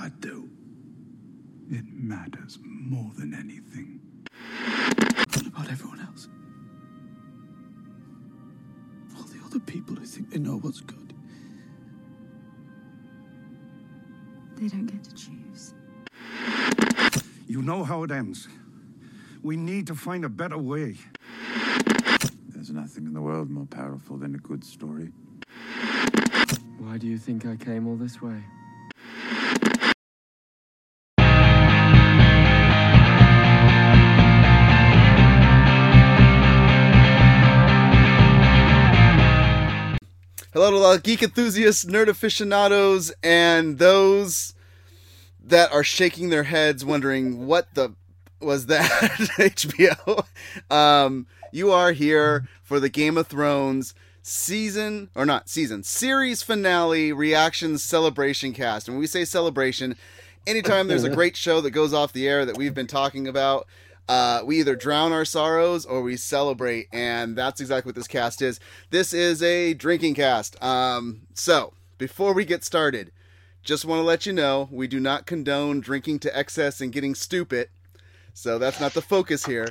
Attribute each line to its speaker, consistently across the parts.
Speaker 1: I do. It matters more than anything.
Speaker 2: What about everyone else? All the other people who think they know what's good.
Speaker 3: They don't get to choose.
Speaker 1: You know how it ends. We need to find a better way.
Speaker 4: There's nothing in the world more powerful than a good story.
Speaker 5: Why do you think I came all this way?
Speaker 6: Hello to all geek enthusiasts, nerd aficionados, and those that are shaking their heads wondering what the was that HBO. Um, you are here for the Game of Thrones season or not season series finale reactions celebration cast. And when we say celebration, anytime there's a great show that goes off the air that we've been talking about, uh, we either drown our sorrows or we celebrate, and that's exactly what this cast is. This is a drinking cast. Um, so before we get started, just want to let you know we do not condone drinking to excess and getting stupid. So that's not the focus here.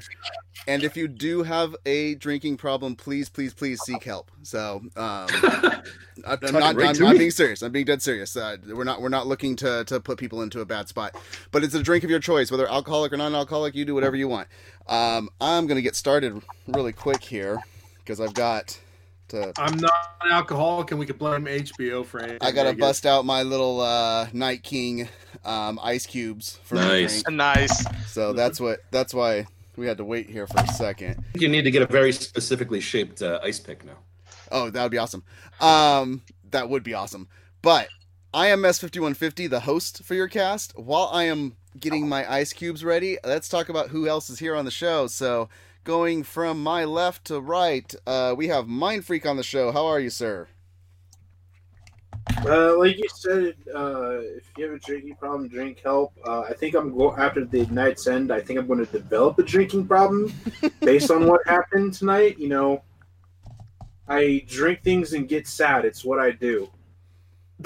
Speaker 6: And if you do have a drinking problem, please, please, please seek help. So um, I'm, I'm not,
Speaker 7: right
Speaker 6: I'm
Speaker 7: me.
Speaker 6: being serious. I'm being dead serious. Uh, we're not we're not looking to to put people into a bad spot. But it's a drink of your choice, whether alcoholic or non-alcoholic. You do whatever you want. Um, I'm gonna get started really quick here because I've got to.
Speaker 7: I'm not an alcoholic, and we could blame HBO for anything.
Speaker 6: I gotta
Speaker 7: guess.
Speaker 6: bust out my little uh, Night King um, ice cubes for my
Speaker 8: Nice.
Speaker 9: Nice.
Speaker 6: So that's what that's why we had to wait here for a second.
Speaker 8: You need to get a very specifically shaped uh, ice pick now.
Speaker 6: Oh, that would be awesome. Um, that would be awesome. But I am Mest5150, the host for your cast. While I am getting my ice cubes ready, let's talk about who else is here on the show. So, going from my left to right, uh, we have Mind Freak on the show. How are you, sir?
Speaker 10: Uh, like you said, uh, if you have a drinking problem, drink help. Uh, I think I'm go after the night's end. I think I'm going to develop a drinking problem based on what happened tonight. You know, I drink things and get sad. It's what I do.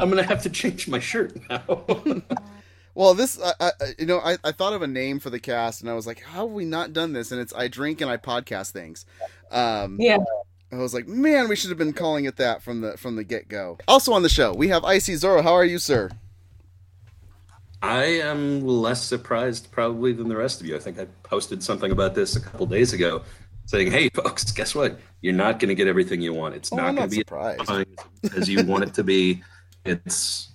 Speaker 8: I'm gonna have to change my shirt now.
Speaker 6: Well, this, I, I, you know, I, I thought of a name for the cast, and I was like, how have we not done this? And it's I drink and I podcast things. Um,
Speaker 11: Yeah.
Speaker 6: I was like, man, we should have been calling it that from the from the get go. Also on the show, we have ICZorro. How are you, sir?
Speaker 8: I am less surprised probably than the rest of you. I think I posted something about this a couple days ago, saying, "Hey, folks, guess what? You're not going to get everything you want. It's
Speaker 6: Oh,
Speaker 8: not going to be
Speaker 6: surprised.
Speaker 8: as as you want it to be. It's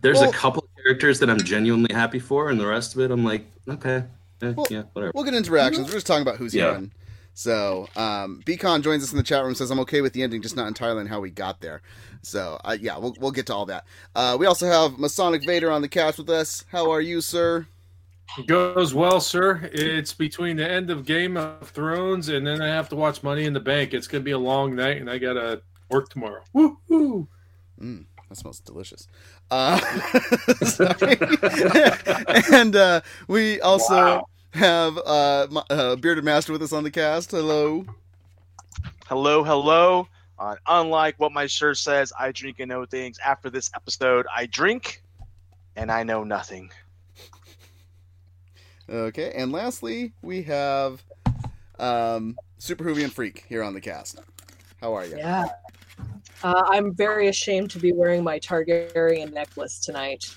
Speaker 8: there's
Speaker 6: Well-
Speaker 8: a couple of characters that I'm genuinely happy for, and the rest of it, I'm like, okay, eh,
Speaker 6: Well,
Speaker 8: yeah, whatever.
Speaker 6: We'll get into reactions. We're just talking about who's
Speaker 8: Yeah.
Speaker 6: here. So, um, Beacon joins us in the chat room. Says I'm okay with the ending, just not entirely on how we got there. So, uh, yeah, we'll we'll get to all that. Uh, we also have Masonic Vader on the cast with us. How are you, sir?
Speaker 7: Goes well, sir. It's between the end of Game of Thrones and then I have to watch Money in the Bank. It's gonna be a long night, and I gotta work tomorrow. Woo-hoo.
Speaker 6: Mm, that smells delicious. Uh, and uh, we also
Speaker 9: Wow.
Speaker 6: have uh, my, uh, Bearded Master with us on the cast. Hello.
Speaker 9: Hello, hello. Uh, unlike what my shirt says, I drink and know things. After this episode, I drink and I know nothing.
Speaker 6: Okay, and lastly, we have um, Superwhovian Freak here on the cast. How are you?
Speaker 11: Yeah. Uh, I'm very ashamed to be wearing my Targaryen necklace tonight.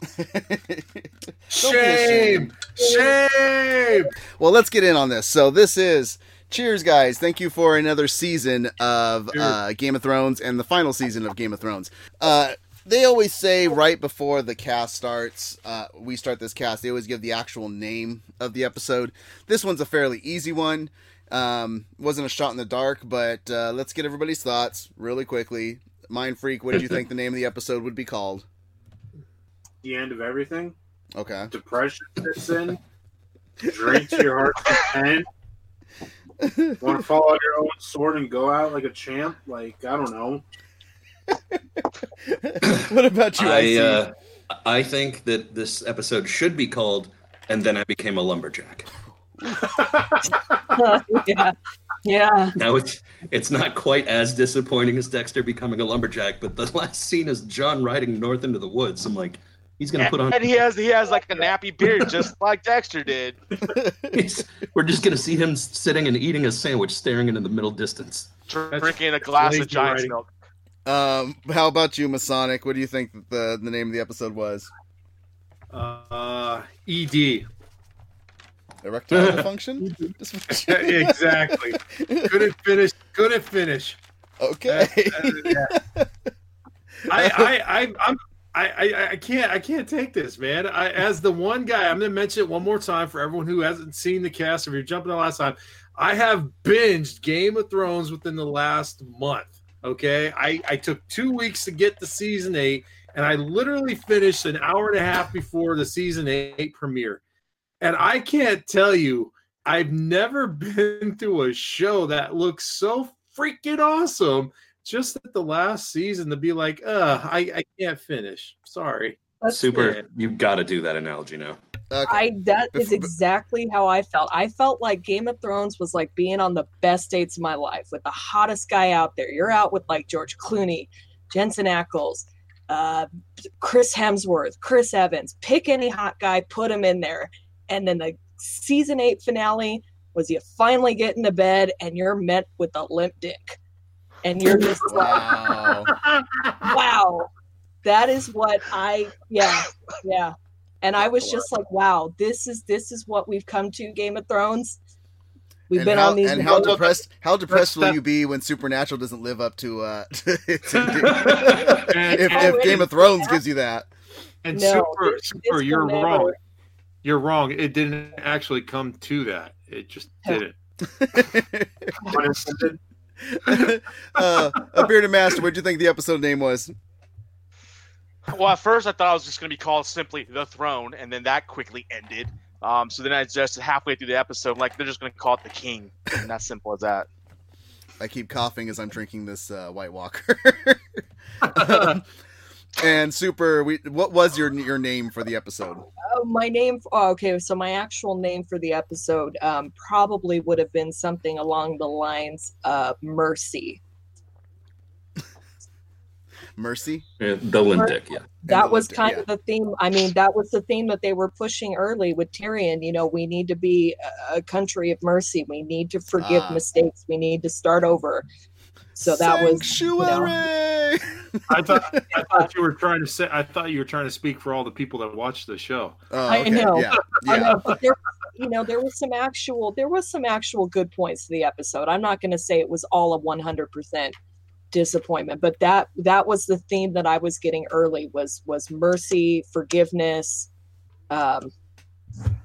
Speaker 6: Don't be ashamed.
Speaker 7: Shame! Shame!
Speaker 6: Well, let's get in on this. So this is cheers, guys. Thank you for another season of uh, Game of Thrones and the final season of Game of Thrones. Uh, they always say right before the cast starts, uh, we start this cast. They always give the actual name of the episode. This one's a fairly easy one. Um, wasn't a shot in the dark, but uh, let's get everybody's thoughts really quickly. Mind Freak, what did you think the name of the episode would be called?
Speaker 10: The end of everything.
Speaker 6: Okay.
Speaker 10: Depression sets in. Drink to your heart's content. Want to follow out your own sword and go out like a champ? Like I don't know.
Speaker 6: what about you?
Speaker 8: I uh, I think that this episode should be called "And Then I Became a Lumberjack."
Speaker 11: yeah. Yeah.
Speaker 8: Now it's it's not quite as disappointing as Dexter becoming a lumberjack, but the last scene is Jon riding north into the woods. I'm like, he's gonna put on.
Speaker 9: And he has he has like a nappy beard, just like Dexter did.
Speaker 8: he's- we're just gonna see him sitting and eating a sandwich, staring into the middle distance.
Speaker 9: Drinking a glass of Giant's
Speaker 7: writing.
Speaker 9: milk.
Speaker 6: Um, how about you, Masonic? What do you think the the name of the episode was?
Speaker 7: Uh, ED.
Speaker 6: Erectile dysfunction. Dysfunction?
Speaker 7: exactly. Couldn't finish. Couldn't finish.
Speaker 6: Okay.
Speaker 7: I, I, I, I'm, I, I, I can't, I can't take this, man. I, as the one guy, I'm going to mention it one more time for everyone who hasn't seen the cast. If you're jumping the last time, I have binged Game of Thrones within the last month. Okay, I, I took two weeks to get to season eight, and I literally finished an hour and a half before the season eight premiere. And I can't tell you, I've never been to a show that looks so freaking awesome. Just at the last season to be like, uh, I, I can't finish. Sorry.
Speaker 11: That's
Speaker 8: Super, you've got to do that analogy now.
Speaker 11: I that is exactly how I felt. I felt like Game of Thrones was like being on the best dates of my life with the hottest guy out there. You're out with like George Clooney, Jensen Ackles, uh, Chris Hemsworth, Chris Evans. Pick any hot guy, put him in there, and then the season eight finale was you finally get into bed and you're met with a limp dick, and you're just
Speaker 6: wow.
Speaker 11: like, wow, that is what I yeah yeah. And I was just like, wow, this is this is what we've come to Game of Thrones. We've
Speaker 6: and
Speaker 11: been
Speaker 6: how,
Speaker 11: on these
Speaker 6: and how depressed how depressed will you be when Supernatural doesn't live up to uh to- if, if Game of Thrones gives you that.
Speaker 7: And
Speaker 11: No,
Speaker 7: super, super, you're
Speaker 11: will never-
Speaker 7: wrong. You're wrong. It didn't actually come to that. It just didn't.
Speaker 6: uh, a bearded master, what do you think the episode name was?
Speaker 9: Well, at first I thought it was just going to be called simply The Throne, and then that quickly ended. Um, so then I just halfway through the episode, like they're just going to call it The King, and that's simple as that.
Speaker 6: I keep coughing as I'm drinking this uh, White Walker. and super, we what was your your name for the episode?
Speaker 11: Oh, my name. Oh, okay, so my actual name for the episode um, probably would have been something along the lines of Mercy.
Speaker 6: Mercy.
Speaker 8: Yeah, the Limdick, yeah.
Speaker 11: That was kind of the theme. I mean, that was the theme that they were pushing early with Tyrion. You know, we need to be a- a country of mercy. We need to forgive
Speaker 6: Ah.
Speaker 11: mistakes. We need to start over. So that was. you know,
Speaker 6: Sanctuary.
Speaker 7: I thought I thought you were trying to say. I thought you were trying to speak for all the people that watch the show.
Speaker 6: Oh,
Speaker 11: I know.
Speaker 6: Yeah.
Speaker 11: I know, but there, you know, there was some actual, there was some actual good points to the episode. I'm not going to say it was all a 100% disappointment, but that that was the theme that I was getting early was was mercy, forgiveness, um,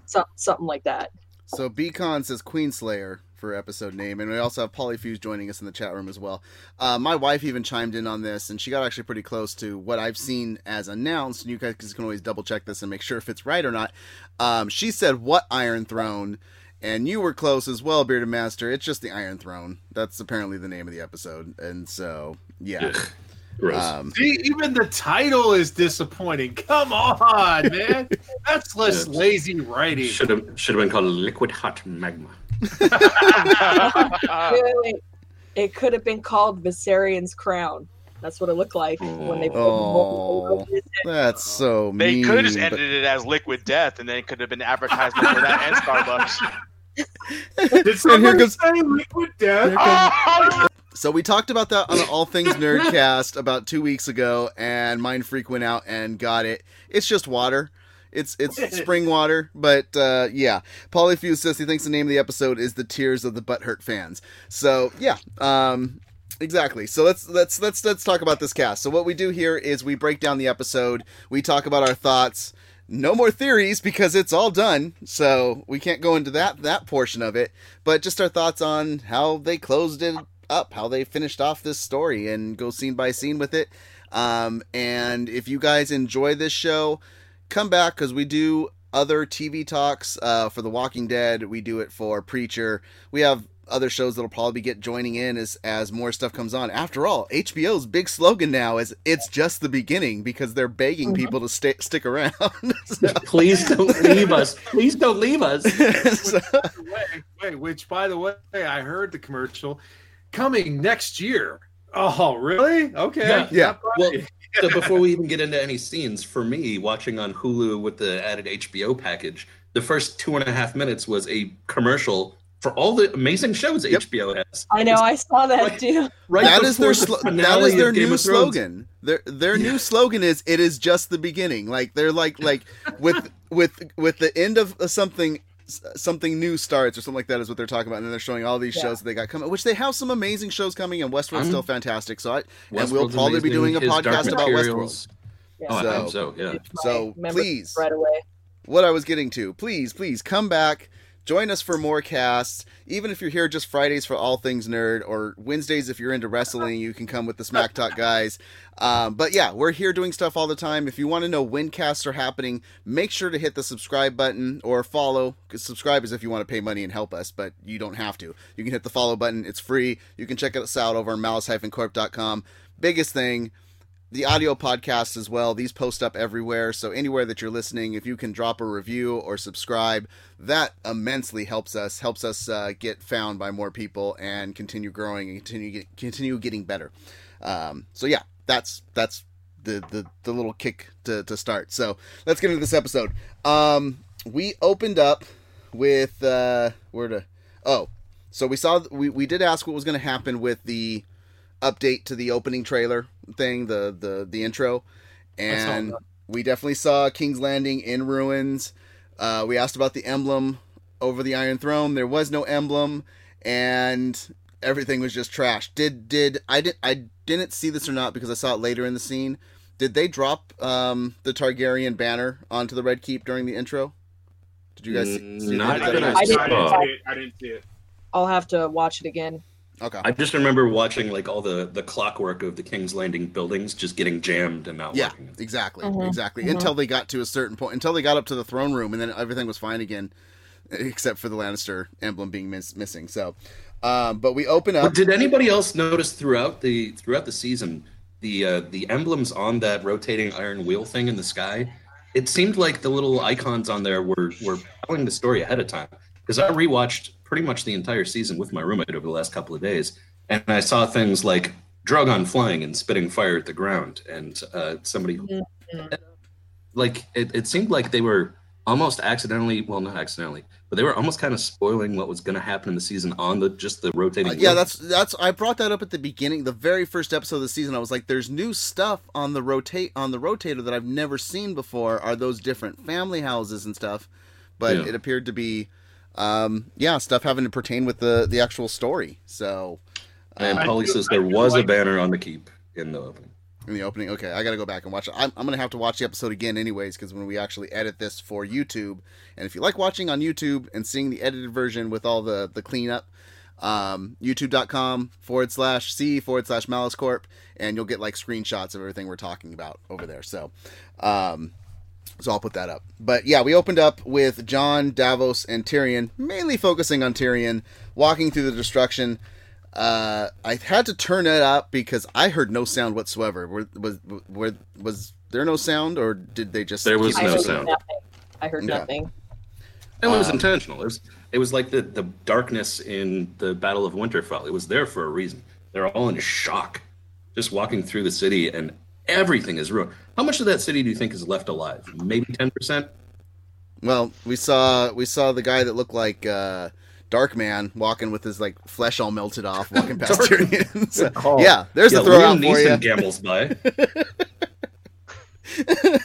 Speaker 11: so, something like that.
Speaker 6: So Beacon says Queenslayer for episode name, and we also have Polyfuse joining us in the chat room as well. Uh, my wife even chimed in on this, and she got actually pretty close to what I've seen as announced. And you guys can always double check this and make sure if it's right or not. Um, she said, "What Iron Throne?" And you were close as well, Bearded Master. It's just the Iron Throne. That's apparently the name of the episode, and so yeah. Um,
Speaker 7: See, even the title is disappointing. Come on, man. That's less lazy writing.
Speaker 8: Should have should have been called Liquid Hot Magma.
Speaker 11: Really, it could have been called Viserion's crown. That's what it looked like when they.
Speaker 6: put oh, that's so
Speaker 9: They
Speaker 6: mean.
Speaker 9: could have
Speaker 6: but-
Speaker 9: ended it as Liquid Death, and then it could have been advertisement for that and Starbucks.
Speaker 7: Did
Speaker 6: And
Speaker 7: somebody
Speaker 6: here comes-
Speaker 7: say liquid death?
Speaker 9: Oh,
Speaker 6: So we talked about that on All Things Nerdcast about two weeks ago, and Mind Freak went out and got it. It's just water. It's it's spring water, but uh, yeah. Polyfuse says he thinks the name of the episode is "The Tears of the Butthurt Fans." So yeah, um, exactly. So let's let's let's let's talk about this cast. So what we do here is we break down the episode. We talk about our thoughts. No more theories because it's all done. So we can't go into that that portion of it. But just our thoughts on how they closed it up, how they finished off this story, and go scene by scene with it. Um, and if you guys enjoy this show, come back because we do other TV talks uh, for The Walking Dead. We do it for Preacher. We have other shows that'll probably get joining in as as more stuff comes on. After all, HBO's big slogan now is "It's just the beginning" because they're begging people to stay, stick around. So-
Speaker 8: Please don't leave us. Please don't leave us.
Speaker 6: so-
Speaker 7: way, which by the way, I heard the commercial coming next year. Oh, really? Okay.
Speaker 8: Yeah.
Speaker 6: Yeah.
Speaker 8: Well, so before we even get into any scenes, for me, watching on Hulu with the added HBO package, the first two and a half minutes was a commercial for all the amazing shows
Speaker 6: Yep.
Speaker 8: HBO has.
Speaker 11: I know, I saw that
Speaker 8: Right.
Speaker 11: too.
Speaker 8: Right
Speaker 6: that is their
Speaker 8: before the
Speaker 6: slo- that their new slogan. Their their new slogan is "It is just the beginning." Like they're like like with with with the end of something something new starts or something like that is what they're talking about and then they're showing all these
Speaker 11: Yeah.
Speaker 6: shows that they got coming which they have some amazing shows coming and Westworld's
Speaker 8: I'm-
Speaker 6: still fantastic so I and we'll
Speaker 8: Westworld's
Speaker 6: probably be doing a
Speaker 8: his
Speaker 6: podcast about Westworld
Speaker 8: Materials.
Speaker 11: Yeah.
Speaker 8: Oh, I
Speaker 6: So-
Speaker 8: hope so. Yeah.
Speaker 6: so please
Speaker 11: right away.
Speaker 6: what I was getting to. Please, please come back. Join us for more casts. Even if you're here just Fridays for all things nerd, or Wednesdays if you're into wrestling, you can come with the Smack Talk guys. Um, but yeah, we're here doing stuff all the time. If you want to know when casts are happening, make sure to hit the subscribe button or follow. subscribe is if you want to pay money and help us, but you don't have to. You can hit the follow button. It's free. You can check us out over on malice-corp.com. Biggest thing, the audio podcast as well. These post up everywhere. So anywhere that you're listening, if you can drop a review or subscribe, that immensely helps us. Helps us uh, get found by more people and continue growing and continue get, continue getting better. Um, so yeah, that's that's the, the the little kick to, to start. So let's get into this episode. Um, we opened up with uh, where to oh, so we saw we we did ask what was going to happen with the update to the opening trailer thing, the the the intro, and we definitely saw King's Landing in ruins. Uh, we asked about the emblem over the Iron Throne. There was no emblem, and everything was just trash. Did did I did I didn't see this or not because I saw it later in the scene. Did they drop um, the Targaryen banner onto the Red Keep during the intro? Did you guys see,
Speaker 8: Mm,
Speaker 6: see
Speaker 8: not
Speaker 6: that?
Speaker 8: that
Speaker 11: I didn't-
Speaker 10: I didn't see it. I didn't see it.
Speaker 11: I'll have to watch it again.
Speaker 6: Okay.
Speaker 8: I just remember watching like all the the clockwork of the King's Landing buildings just getting jammed and not
Speaker 6: Yeah,
Speaker 8: working.
Speaker 6: exactly,
Speaker 11: Mhm,
Speaker 6: exactly.
Speaker 11: mhm.
Speaker 6: Until they got to a certain point, until they got up to the throne room, and then everything was fine again, except for the Lannister emblem being miss- missing. So, um, but we open
Speaker 8: But
Speaker 6: up.
Speaker 8: did anybody else notice throughout the throughout the season the uh, the emblems on that rotating iron wheel thing in the sky? It seemed like the little icons on there were were telling the story ahead of time. Because I rewatched pretty much the entire season with my roommate over the last couple of days, and I saw things like Drogon flying and spitting fire at the ground, and uh, somebody
Speaker 11: Mhm.
Speaker 8: like it, it seemed like they were almost accidentally well not accidentally but they were almost kind of spoiling what was going to happen in the season on the just the rotating
Speaker 6: Uh, yeah,
Speaker 8: wheel.
Speaker 6: that's that's. I brought that up at the beginning, the very first episode of the season. I was like, "There's new stuff on the rotate on the rotator that I've never seen before. Are those different family houses and stuff?" But
Speaker 8: Yeah.
Speaker 6: it appeared to be, um, yeah, stuff having to pertain with the the actual story. So,
Speaker 8: and
Speaker 6: um,
Speaker 8: Polly says there
Speaker 10: I feel
Speaker 8: was a banner on the keep in the opening
Speaker 6: in the opening. Okay, I got to go back and watch it. I'm, I'm going to have to watch the episode again, anyways, because when we actually edit this for YouTube, and if you like watching on YouTube and seeing the edited version with all the the cleanup, um, YouTube.com forward slash C forward slash Malice Corp, and you'll get like screenshots of everything we're talking about over there. So, um, so I'll put that up. But yeah, we opened up with Jon, Davos, and Tyrion, mainly focusing on Tyrion, walking through the destruction. Uh, I had to turn it up because I heard no sound whatsoever. Were, was were, was there no sound, or did they just?
Speaker 8: There was
Speaker 6: keep
Speaker 11: I
Speaker 8: no
Speaker 11: heard
Speaker 8: sound.
Speaker 11: nothing. I heard
Speaker 6: Okay.
Speaker 11: nothing.
Speaker 8: it was
Speaker 6: Um,
Speaker 8: intentional it was, it was like the the darkness in the battle of winterfell it was there for a reason they're all in shock just walking through the city and everything is ruined. How much of that city do you think is left alive? Maybe 10%
Speaker 6: Well, we saw we saw the guy that looked like uh, Darkman walking with his like flesh all melted off, walking past
Speaker 8: Dark-
Speaker 6: Tyrion. So,
Speaker 7: Good
Speaker 6: yeah, there's
Speaker 8: yeah,
Speaker 6: a throw
Speaker 8: Liam
Speaker 6: out for
Speaker 8: Neeson
Speaker 6: you.
Speaker 8: gambles by.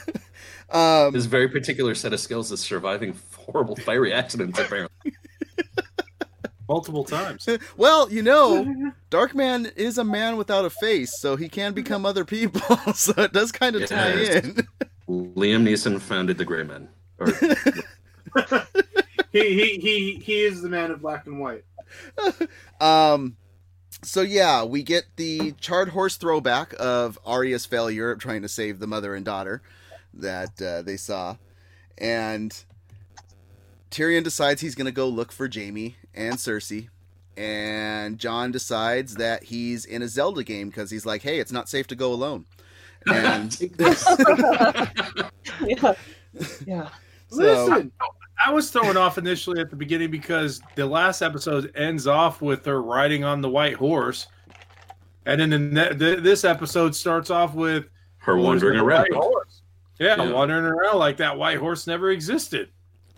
Speaker 6: Um,
Speaker 8: his very particular set of skills is surviving horrible fiery accidents apparently
Speaker 7: multiple times.
Speaker 6: well, you know, Darkman is a man without a face, so he can become other people. so it does kind of tie
Speaker 8: Yes.
Speaker 6: in.
Speaker 8: liam neeson founded the gray men or
Speaker 10: He, he he he is the man of black and white.
Speaker 6: Um, so yeah, we get the charred horse throwback of Arya's failure of trying to save the mother and daughter that uh, they saw, and Tyrion decides he's gonna go look for Jaime and Cersei, and Jon decides that he's in a Zelda game because he's like, hey, it's not safe to go alone, and
Speaker 11: yeah. Yeah.
Speaker 6: so
Speaker 10: Listen,
Speaker 7: I was thrown off initially at the beginning because the last episode ends off with her riding on the white horse, and then the, ne- the, this episode starts off with
Speaker 8: Her wandering around.
Speaker 7: horse? Yeah,
Speaker 8: Yeah.
Speaker 7: wandering around like that white horse never existed.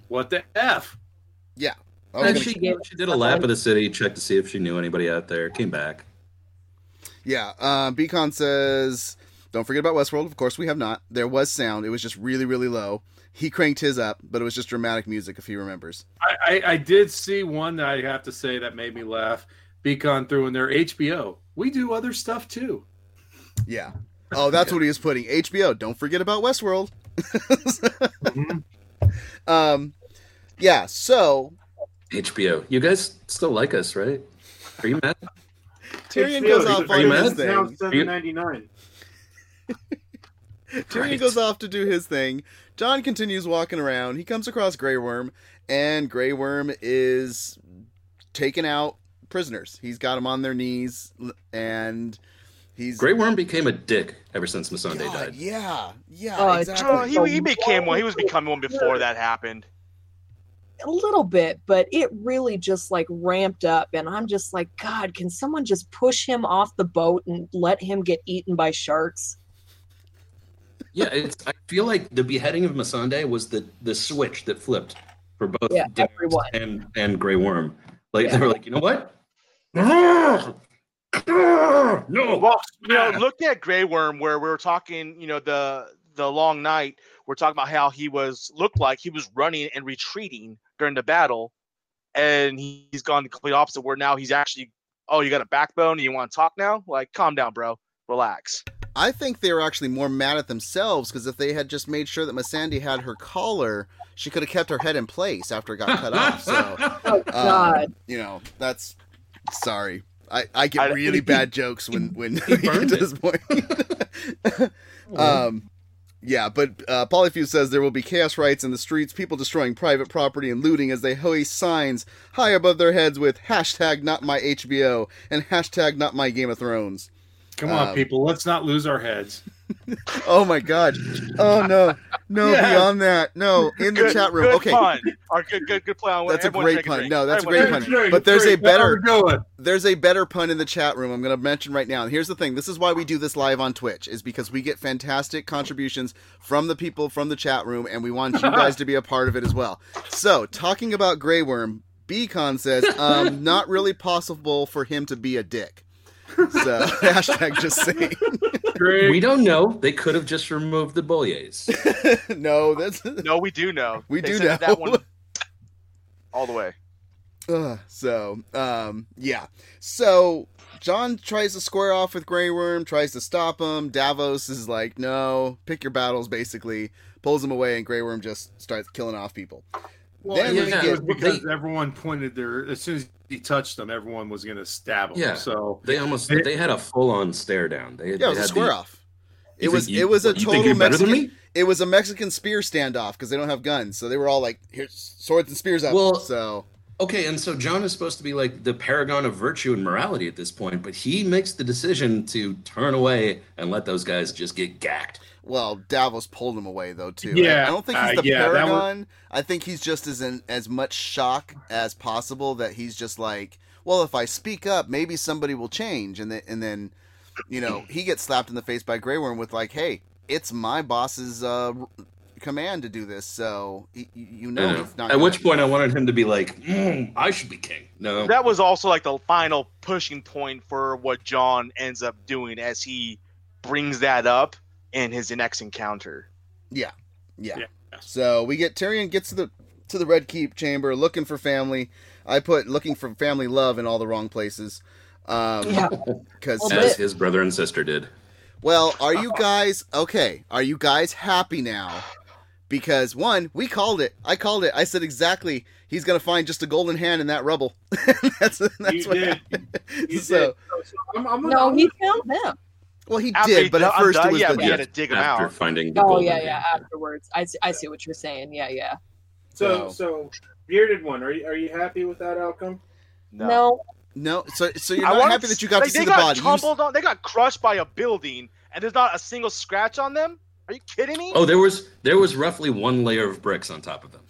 Speaker 7: What the f?
Speaker 6: Yeah.
Speaker 8: And
Speaker 6: Okay.
Speaker 8: she, she did a lap of the city, checked to see if she knew anybody out there, came back.
Speaker 6: Yeah. Uh, Beacon says, don't forget about Westworld. Of course, we have not. There was sound. It was just really, really low. He cranked his up, but it was just dramatic music, if he remembers.
Speaker 7: I, I, I did see one that I have to say that made me laugh. Beacon threw in their HBO. We do other stuff too.
Speaker 6: Yeah. Oh, that's what he was putting. HBO. Don't forget about Westworld. Um, yeah. So
Speaker 8: HBO. You guys still like us, right? Are you mad?
Speaker 6: Tyrion
Speaker 10: HBO,
Speaker 6: goes off
Speaker 10: are
Speaker 6: on his
Speaker 8: mad?
Speaker 10: Now
Speaker 6: thing.
Speaker 10: seven ninety nine.
Speaker 6: Tyrion
Speaker 8: Right.
Speaker 6: goes off to do his thing. Jon continues walking around. He comes across Grey Worm, and Grey Worm is taking out prisoners. He's got them on their knees, and he's
Speaker 8: Grey Worm became a dick ever since Missandei
Speaker 6: God,
Speaker 8: died.
Speaker 6: Yeah, yeah,
Speaker 11: Oh,
Speaker 6: exactly.
Speaker 9: Uh, he, he became one. He was becoming one before that happened.
Speaker 11: A little bit, but it really just like ramped up. And I'm just like, God, can someone just push him off the boat and let him get eaten by sharks?
Speaker 8: Yeah, it's. I feel like the beheading of Missandei was the the switch that flipped for both
Speaker 11: Yeah, everyone.
Speaker 8: and and Grey Worm. Like
Speaker 11: Yeah.
Speaker 8: they were like, you know what? No.
Speaker 9: Well, you know, look at Grey Worm, where we were talking. You know, the the long night. We're talking about how he was looked like he was running and retreating during the battle, and he's gone the complete opposite. Where now he's actually, oh, you got a backbone and you want to talk now? Like, calm down, bro. Relax.
Speaker 6: I think they were actually more mad at themselves because if they had just made sure that Missandei had her collar, she could have kept her head in place after it got cut off. So,
Speaker 11: Oh
Speaker 6: um,
Speaker 11: God.
Speaker 6: you know, that's sorry. I, I get
Speaker 9: I-
Speaker 6: really
Speaker 8: he-
Speaker 6: bad jokes when when
Speaker 8: he
Speaker 6: we get to
Speaker 8: it.
Speaker 6: this point. um, yeah, but uh, Polyfuse says there will be chaos rights in the streets, people destroying private property and looting as they hoist signs high above their heads with hashtag not my HBO and hashtag not my Game of Thrones.
Speaker 7: Come on,
Speaker 6: Um,
Speaker 7: people. Let's not lose our heads.
Speaker 6: Oh my god. Oh no. No,
Speaker 7: Yes.
Speaker 6: beyond that. No, in the
Speaker 9: Good-
Speaker 6: chat room.
Speaker 9: Good
Speaker 6: Okay.
Speaker 9: pun. Or good, good, good play on
Speaker 6: That's a great pun.
Speaker 9: drink.
Speaker 6: No, that's a great pun.
Speaker 9: drink.
Speaker 6: But there's a better there's a better pun in the chat room I'm going to mention right now. And here's the thing. This is why we do this live on Twitch is because we get fantastic contributions from the people from the chat room and we want you guys to be a part of it as well. So, talking about Grey Worm, Beacon says, um, not really possible for him to be a dick. So, hashtag just saying.
Speaker 7: Great.
Speaker 8: We don't know. They could have just removed the Boyes.
Speaker 6: no, that's
Speaker 9: No, we do know.
Speaker 6: We
Speaker 9: They
Speaker 6: do know.
Speaker 9: that one all the way.
Speaker 6: Ugh, so, um, yeah. So, Jon tries to square off with Grey Worm, tries to stop him. Davos is like, no, pick your battles, basically. Pulls him away, and Grey Worm just starts killing off people.
Speaker 7: Well,
Speaker 6: Then
Speaker 7: it
Speaker 6: we
Speaker 7: was
Speaker 6: get-
Speaker 7: because everyone pointed their as soon as he touched them, everyone was going to stab him.
Speaker 8: Yeah.
Speaker 7: So
Speaker 8: They almost
Speaker 7: It-
Speaker 8: they had a full on stare down. They
Speaker 6: Yeah, it
Speaker 8: they
Speaker 6: was a square
Speaker 8: the-
Speaker 6: off. It was
Speaker 8: you-
Speaker 6: it was a
Speaker 8: what, you think
Speaker 6: total
Speaker 8: you're better than
Speaker 6: Mexican.
Speaker 8: me?
Speaker 6: It was a Mexican spear standoff because they don't have guns, so they were all like, "Here's swords and spears up."
Speaker 8: Well-
Speaker 6: so
Speaker 8: Okay, and so Jon is supposed to be like the paragon of virtue and morality at this point, but he makes the decision to turn away and let those guys just get gacked.
Speaker 6: Well, Davos pulled him away though too.
Speaker 7: Yeah,
Speaker 6: I, I don't think he's
Speaker 7: uh,
Speaker 6: the
Speaker 7: yeah, that was-
Speaker 6: paragon. I think he's just as in as much shock as possible that he's just like, well, if I speak up, maybe somebody will change, and then and then, you know, he gets slapped in the face by Grey Worm with like, hey, it's my boss's uh, command to do this, so y- y- you know,
Speaker 8: You
Speaker 6: not.
Speaker 8: At
Speaker 6: gonna-
Speaker 8: which point I wanted him to be like, "Mm, I should be king. No.
Speaker 9: That was also like the final pushing point for what Jon ends up doing as he brings that up in his next encounter.
Speaker 6: Yeah, yeah.
Speaker 7: Yeah.
Speaker 6: So we get Tyrion gets to the to the Red Keep chamber looking for family. I put looking for family love in all the wrong places. Um,
Speaker 11: Yeah.
Speaker 6: because
Speaker 11: Well,
Speaker 8: As his brother and sister did.
Speaker 6: well, are you guys okay? Are you guys happy now? Because one, we called it. I called it. I said exactly. He's gonna find just a golden hand in that rubble. that's that's
Speaker 10: You
Speaker 6: what
Speaker 10: did.
Speaker 6: happened.
Speaker 10: You
Speaker 6: so
Speaker 10: did. So, so I'm, I'm gonna,
Speaker 11: No,
Speaker 10: I'm
Speaker 11: he found them.
Speaker 6: Well, he
Speaker 9: After
Speaker 6: did,
Speaker 9: he
Speaker 6: but at
Speaker 9: done-
Speaker 6: first it was
Speaker 9: yeah,
Speaker 6: the
Speaker 9: we had to dig him
Speaker 8: After
Speaker 9: out.
Speaker 8: finding the
Speaker 11: Oh
Speaker 8: golden
Speaker 11: yeah,
Speaker 8: hand.
Speaker 11: yeah. Afterwards, I see, I see what you're saying. Yeah, yeah.
Speaker 10: so
Speaker 6: So-
Speaker 10: so bearded one. Are you are you happy with that outcome?
Speaker 11: No,
Speaker 6: no. So so you're
Speaker 9: I
Speaker 6: not
Speaker 9: wanted
Speaker 6: happy that you got
Speaker 9: like,
Speaker 6: to see
Speaker 9: they
Speaker 6: the
Speaker 9: got
Speaker 6: body. You-
Speaker 9: tumbled on. They got crushed by a building, and there's not a single scratch on them. Are you kidding me?
Speaker 8: Oh, there was there was roughly one layer of bricks on top of them.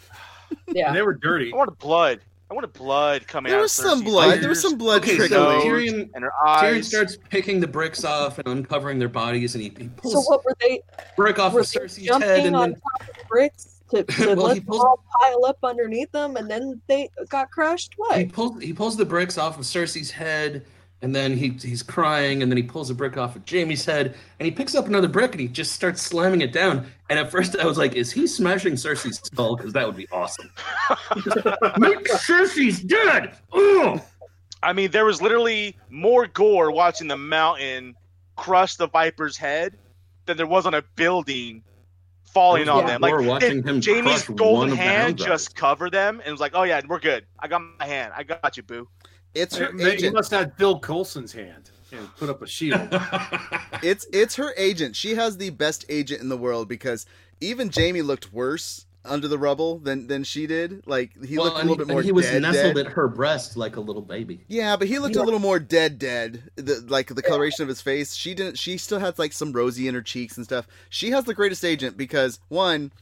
Speaker 11: Yeah.
Speaker 7: And they were dirty.
Speaker 9: I wanted blood. I wanted blood coming
Speaker 6: There
Speaker 9: out.
Speaker 6: was some blood.
Speaker 9: ears
Speaker 6: There was some blood
Speaker 8: Okay,
Speaker 6: trickling.
Speaker 8: so
Speaker 9: nose
Speaker 8: Tyrion,
Speaker 9: and her eyes.
Speaker 8: Tyrion
Speaker 9: eyes.
Speaker 8: starts picking the bricks off and uncovering their bodies, and he, he pulls
Speaker 11: So what were they?
Speaker 8: brick off
Speaker 11: Were
Speaker 8: of
Speaker 11: they
Speaker 8: Cersei's head, and
Speaker 11: on
Speaker 8: then
Speaker 11: top of the bricks to, to
Speaker 8: Well,
Speaker 11: let
Speaker 8: he
Speaker 11: them all pile up underneath them, and then they got crushed? What?
Speaker 8: he
Speaker 11: What?
Speaker 8: pulls he pulls the bricks off of Cersei's head, and then he he's crying, and then he pulls a brick off of Jaime's head, and he picks up another brick and he just starts slamming it down. And at first I was like, is he smashing Cersei's skull? Because that would be awesome. Make Cersei's dead. Ugh!
Speaker 9: I mean, there was literally more gore watching the mountain crush the Viper's head than there was on a building falling
Speaker 8: There
Speaker 9: on them. Like
Speaker 8: gore watching him
Speaker 9: Jaime's
Speaker 8: crush one
Speaker 9: golden hand just covered them and was like, "Oh yeah, we're good. I got my hand. I got you, boo."
Speaker 6: It's her
Speaker 7: He
Speaker 6: agent.
Speaker 7: must have had Phil Coulson's hand and put up a shield.
Speaker 6: It's it's her agent. She has the best agent in the world because even Jaime looked worse under the rubble than than she did. Like he
Speaker 8: Well,
Speaker 6: looked a
Speaker 8: and
Speaker 6: little bit more
Speaker 8: he was
Speaker 6: dead,
Speaker 8: nestled
Speaker 6: dead.
Speaker 8: at her breast like a little baby.
Speaker 6: Yeah, but he looked a little more dead, dead. The, like the coloration of his face. She didn't. She still had like some rosy in her cheeks and stuff. She has the greatest agent because one,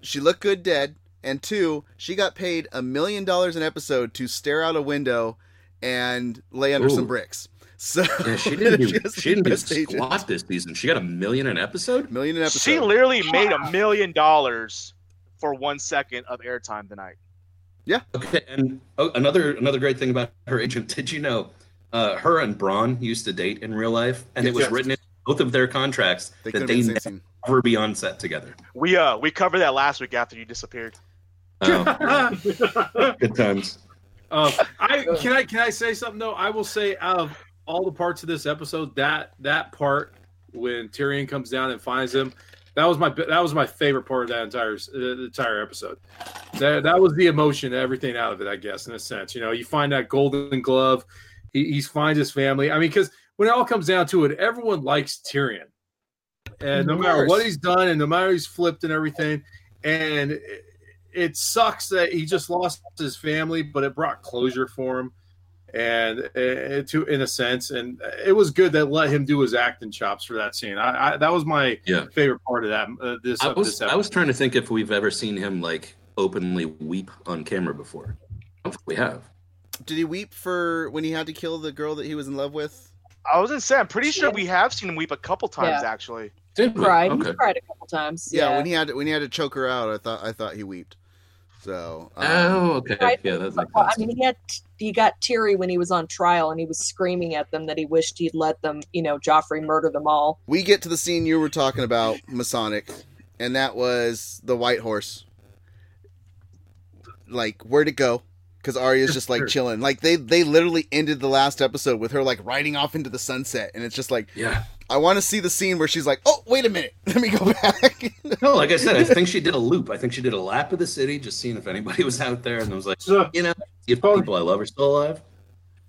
Speaker 6: she looked good dead, and two, she got paid a million dollars an episode to stare out a window and lay under some bricks. So
Speaker 8: Yeah, she didn't do she
Speaker 6: the
Speaker 8: didn't do
Speaker 6: best agent.
Speaker 8: squat this season. She got a million an episode.
Speaker 6: Million an episode.
Speaker 9: She literally made a million dollars for one second of airtime tonight. Yeah.
Speaker 8: Okay, and oh, another another great thing about her agent. Did you know, uh, her and Bronn used to date in real life, and it was
Speaker 6: Yes.
Speaker 8: written in both of their contracts
Speaker 6: They
Speaker 8: that they never
Speaker 6: same
Speaker 8: be on set together.
Speaker 9: We uh we covered that last week after you disappeared.
Speaker 8: Oh, good times.
Speaker 7: Uh, I can I can I say something though? I will say out of all the parts of this episode, that that part when Tyrion comes down and finds him, that was my that was my favorite part of that entire uh, entire episode. That that was the emotion, everything out of it, I guess, in a sense. You know, you find that golden glove, he, he finds his family. I mean, because when it all comes down to it, everyone likes Tyrion, and no matter what he's done, and no matter he's flipped and everything, and it, it sucks that he just lost his family, but it brought closure for him, and uh, to in a sense, and it was good that let him do his acting chops for that scene. I, I that was my
Speaker 8: Yeah.
Speaker 7: favorite part of that. Uh, this
Speaker 8: I was
Speaker 7: this
Speaker 8: I was trying to think if we've ever seen him like openly weep on camera before. I don't think we have.
Speaker 6: Did he weep for when he had to kill the girl that he was in love with?
Speaker 9: I was gonna say, I'm pretty sure we have seen him weep a couple times
Speaker 11: Yeah.
Speaker 9: actually.
Speaker 8: Did we?
Speaker 11: Cried.
Speaker 8: Okay.
Speaker 11: He cried a couple times.
Speaker 6: Yeah,
Speaker 11: Yeah.
Speaker 6: when he had to, when he had to choke her out, I thought I thought he weeped. So um,
Speaker 8: Oh, okay.
Speaker 11: Right.
Speaker 8: Yeah, that makes
Speaker 11: Well, I mean, he had he got teary when he was on trial, and he was screaming at them that he wished he'd let them, you know, Joffrey murder them all.
Speaker 6: we get to the scene you were talking about, Masonic, and that was the white horse. Like, where'd it go? Because Arya's just like chilling. Like they they literally ended the last episode with her like riding off into the sunset, and it's just like
Speaker 8: Yeah.
Speaker 6: I want to see the scene where she's like, "Oh, wait a minute, let me go back."
Speaker 8: No, like I said, I think she did a loop. I think she did a lap of the city, just seeing if anybody was out there, and I was like,
Speaker 10: So
Speaker 8: you know, if people I love are still alive.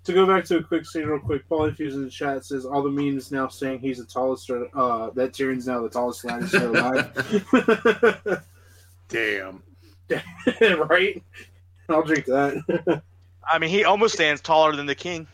Speaker 10: to go back to a quick scene, real quick, Polyfuse in the chat says all the memes now saying he's the tallest, uh, that Tyrion's now the tallest Lannister alive.
Speaker 7: Damn.
Speaker 10: right? I'll drink that.
Speaker 9: I mean, he almost stands taller than the king.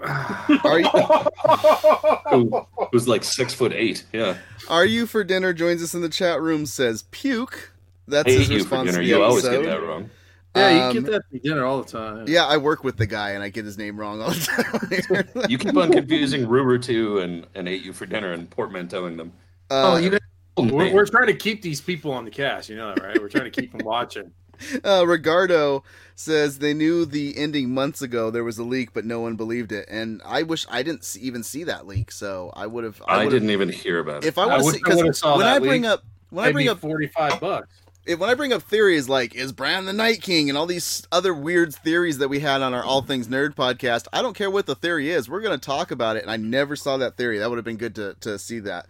Speaker 6: Are you
Speaker 8: Who was like six foot eight. Yeah.
Speaker 6: Are you for dinner? Joins us in the chat room. Says puke. That's his
Speaker 8: you
Speaker 6: response
Speaker 8: dinner.
Speaker 6: to the
Speaker 8: You always get that wrong.
Speaker 7: Yeah, you
Speaker 6: Um,
Speaker 7: get that for dinner all the time.
Speaker 6: Yeah, I work with the guy and I get his name wrong all the time.
Speaker 8: You keep on confusing Ruru two and and ate you for dinner and portmanteauing them.
Speaker 6: Uh,
Speaker 8: oh, you guys.
Speaker 7: We're, we're trying to keep these people on the cast, you know that, right? We're trying to keep them watching.
Speaker 6: uh, Ricardo says they knew the ending months ago. There was a leak, but no one believed it. And I wish I didn't see, even see that leak. So I would have.
Speaker 8: I,
Speaker 6: would've-
Speaker 8: didn't even hear about it.
Speaker 6: If I
Speaker 7: I
Speaker 6: would
Speaker 7: wish
Speaker 6: have
Speaker 7: I would've
Speaker 6: because
Speaker 7: saw
Speaker 6: when
Speaker 7: that
Speaker 6: I bring
Speaker 7: leak.
Speaker 6: up when I bring up
Speaker 7: forty-five bucks.
Speaker 6: if when I bring up theories like is Bran the Night King and all these other weird theories that we had on our All Things Nerd podcast, I don't care what the theory is. We're going to talk about it, and I never saw that theory. That would have been good to to see that.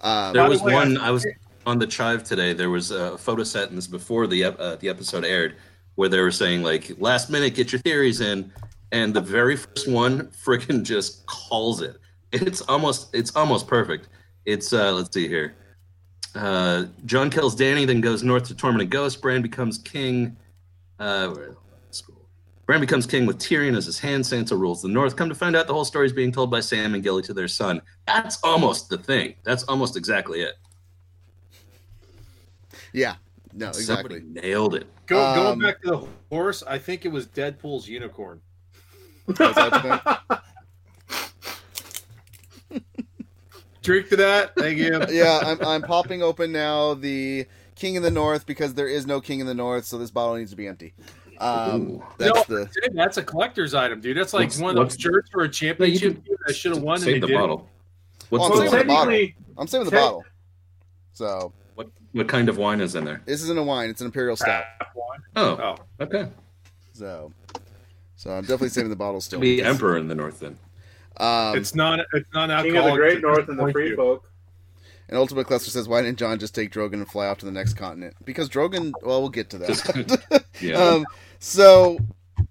Speaker 6: Um,
Speaker 8: There
Speaker 7: By the
Speaker 8: was
Speaker 7: way,
Speaker 8: one.
Speaker 7: I-
Speaker 8: I was on the chive today. There was a photo set, and this before the uh, the episode aired, where they were saying like, "Last minute, get your theories in," and the very first one freaking just calls it. It's almost it's almost perfect. It's uh let's see here. Uh, Jon kills Dany, then goes north to torment a ghost. Bran becomes king. Uh, Bran becomes king with Tyrion as his hand. Sansa rules the north. Come to find out, the whole story is being told by Sam and Gilly to their son. That's almost the thing. That's almost exactly it.
Speaker 6: Yeah, No,
Speaker 8: Somebody
Speaker 6: exactly.
Speaker 8: nailed it.
Speaker 7: Go,
Speaker 6: Um,
Speaker 7: going back to the horse, I think it was Deadpool's unicorn.
Speaker 6: Was that
Speaker 7: Drink to that. Thank you.
Speaker 6: yeah, I'm, I'm popping open now the King in the North because there is no King in the North, so this bottle needs to be empty. Um, that's
Speaker 7: No,
Speaker 6: the
Speaker 7: dude, that's a collector's item, dude. That's like
Speaker 8: What's-
Speaker 7: one of those shirts for a championship
Speaker 8: can-
Speaker 7: team that should have won.
Speaker 8: Save
Speaker 7: they
Speaker 8: the
Speaker 7: didn't.
Speaker 8: bottle.
Speaker 6: Well,
Speaker 8: What's
Speaker 6: I'm
Speaker 8: the
Speaker 10: Well,
Speaker 6: saving the bottle. I'm saving the
Speaker 10: Tech-
Speaker 6: bottle. So
Speaker 8: what, what kind of wine is in there?
Speaker 6: this isn't a wine; it's an imperial stout.
Speaker 7: Crap wine.
Speaker 8: Oh,
Speaker 7: Oh,
Speaker 8: okay.
Speaker 6: So, so I'm definitely saving the bottle still.
Speaker 8: Be
Speaker 6: because,
Speaker 8: emperor in the north then.
Speaker 6: Um,
Speaker 7: it's not. It's not
Speaker 10: King of the Great North and the Free
Speaker 7: you.
Speaker 10: Folk.
Speaker 6: and Ultimate Cluster says, "Why didn't Jon just take Drogon and fly off to the next continent?" Because Drogon. Well, we'll get to that.
Speaker 8: Yeah.
Speaker 6: um, so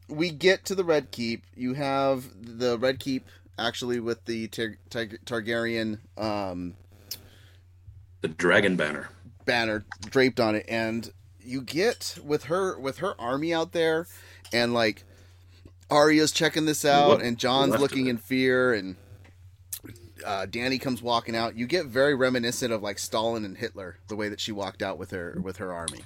Speaker 6: we get to the Red Keep. You have the Red Keep actually with the Tar- Tar- Targaryen um,
Speaker 8: the dragon banner.
Speaker 6: Banner draped on it, and you get with her with her army out there, and like Arya's checking this out,
Speaker 8: What-
Speaker 6: and Jon's
Speaker 8: left
Speaker 6: looking in fear, and uh, Dany comes walking out. You get very reminiscent of like Stalin and Hitler, the way that she walked out with her with her army.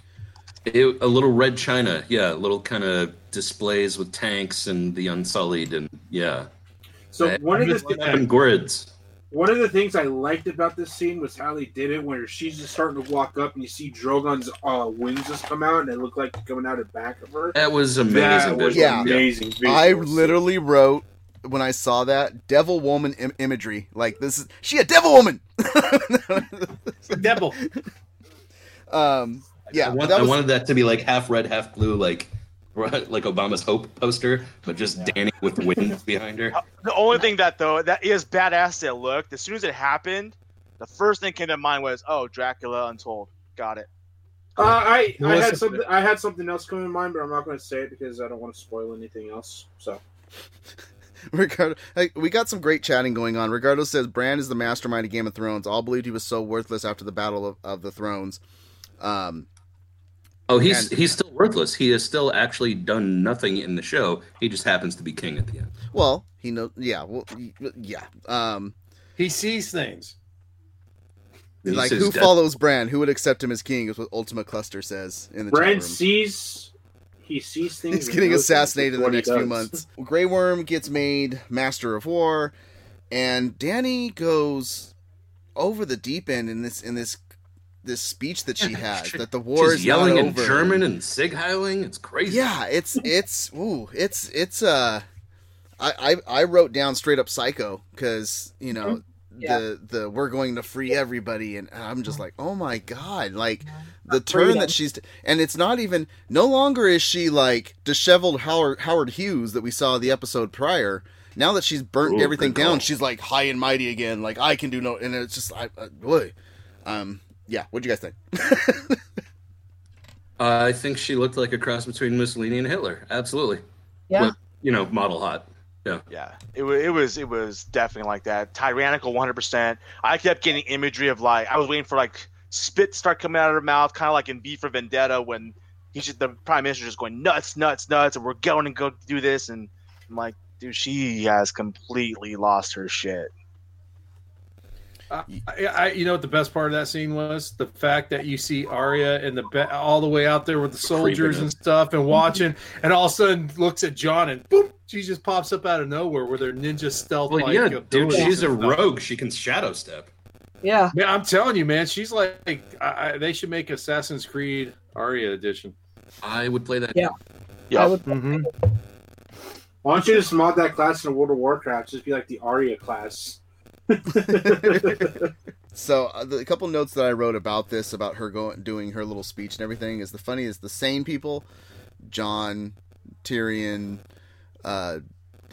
Speaker 8: It, a little red china, yeah, little kind of displays with tanks and the unsullied, and yeah,
Speaker 10: So
Speaker 8: That-
Speaker 10: one of the
Speaker 8: and grids.
Speaker 10: One of the things I liked about this scene was how they did it, where she's just starting to walk up, and you see Drogon's uh, wings just come out, and they look like they're coming out of the back of her.
Speaker 8: That was amazing.
Speaker 10: That was.
Speaker 6: Yeah.
Speaker 10: amazing.
Speaker 6: I
Speaker 10: visuals.
Speaker 6: literally wrote when I saw that devil woman Im- imagery. Like this is she a devil woman.
Speaker 7: Devil.
Speaker 6: um, yeah,
Speaker 8: I, want,
Speaker 6: that
Speaker 8: I
Speaker 6: was-
Speaker 8: wanted that to be like half red, half blue, like like Obama's hope poster, but just Dany with wings behind her.
Speaker 9: The only thing that though that is badass that looked as soon as it happened, the first thing came to mind was, oh, Dracula Untold. Got it.
Speaker 10: Uh, I I had something I had something else come in mind, but I'm not going to say it because I don't want to spoil anything else. So
Speaker 6: Ricardo, hey, we got some great chatting going on. Ricardo says Bran is the mastermind of Game of Thrones. All believed he was so worthless after the Battle of, of the Thrones. Um,
Speaker 8: Oh, he's
Speaker 6: And-
Speaker 8: he's still worthless. He has still actually done nothing in the show. He just happens to be king at the end.
Speaker 6: well, he knows. Yeah, well, yeah. Um,
Speaker 7: He sees things.
Speaker 8: He
Speaker 6: like who
Speaker 8: death-
Speaker 6: follows Bran? Who would accept him as king? Is what Ultima Cluster says in the chat
Speaker 10: Bran sees he sees things.
Speaker 6: He's getting assassinated in the
Speaker 10: what he
Speaker 6: next few months. Grey Worm gets made Master of War, and Dany goes over the deep end in this in this this speech that she has that the war
Speaker 8: She's
Speaker 6: is
Speaker 8: yelling in
Speaker 6: over.
Speaker 8: German and sig heiling. It's crazy.
Speaker 6: Yeah, it's it's ooh, it's it's uh I I, I wrote down straight up psycho because you know
Speaker 11: Yeah.
Speaker 6: the the we're going to free everybody and I'm just like oh my god like the turn that she's and it's not even no longer is she like disheveled Howard Howard Hughes that we saw the episode prior. Now that she's burnt
Speaker 8: Ooh,
Speaker 6: everything down, she's like high and mighty again. Like I can do no, and it's just I, uh, boy, um, yeah. What'd you guys think?
Speaker 8: Uh, I think she looked like a cross between Mussolini and Hitler. Absolutely.
Speaker 11: Yeah.
Speaker 8: Well, you know, model hot. Yeah.
Speaker 9: Yeah, it was it was it was definitely like that. Tyrannical, one hundred percent. I kept getting imagery of like I was waiting for like spit start coming out of her mouth, kind of like in V for Vendetta when he's just the prime minister just going nuts, nuts, nuts, and we're going to go do this, and I'm like, dude, she has completely lost her shit.
Speaker 7: I, I, you know what the best part of that scene was? The fact that you see Arya and the be- all the way out there with the soldiers and stuff and watching, and all of a sudden looks at Jon and boom, she just pops up out of nowhere with her ninja stealth.
Speaker 8: Well, yeah, dude, she's a rogue. She can shadow step.
Speaker 11: Yeah.
Speaker 7: Man, I'm telling you, man, she's like, I, I, they should make Assassin's Creed Arya edition.
Speaker 8: I would play that.
Speaker 11: Yeah.
Speaker 9: Yeah.
Speaker 11: I would,
Speaker 7: Mm-hmm.
Speaker 10: Why don't you just mod that class in World of Warcraft? Just be like the Arya class.
Speaker 6: So uh, the, a couple notes that I wrote about this, about her going doing her little speech and everything, is the funny is the same people, Jon, Tyrion, uh,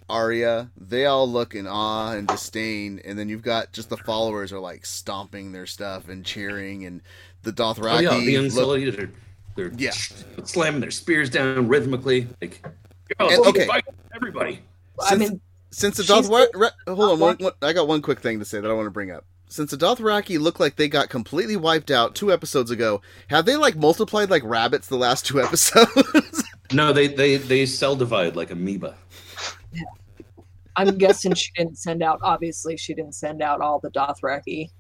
Speaker 6: Arya, they all look in awe and disdain, and then you've got just the followers are like stomping their stuff and cheering, and the Dothraki
Speaker 8: Oh yeah, the
Speaker 6: look-
Speaker 8: Unsullied are they're
Speaker 6: Yeah.
Speaker 8: slamming their spears down rhythmically. Like, oh,
Speaker 6: And- okay.
Speaker 8: fight everybody.
Speaker 11: I mean,
Speaker 6: Since the
Speaker 11: She's
Speaker 6: Dothraki, re- hold on, one, one, I got one quick thing to say that I want to bring up. Since the Dothraki look like they got completely wiped out two episodes ago, have they like multiplied like rabbits the last two episodes?
Speaker 8: No, they they they cell divide like amoeba.
Speaker 11: I'm guessing she didn't send out. Obviously, she didn't send out all the Dothraki.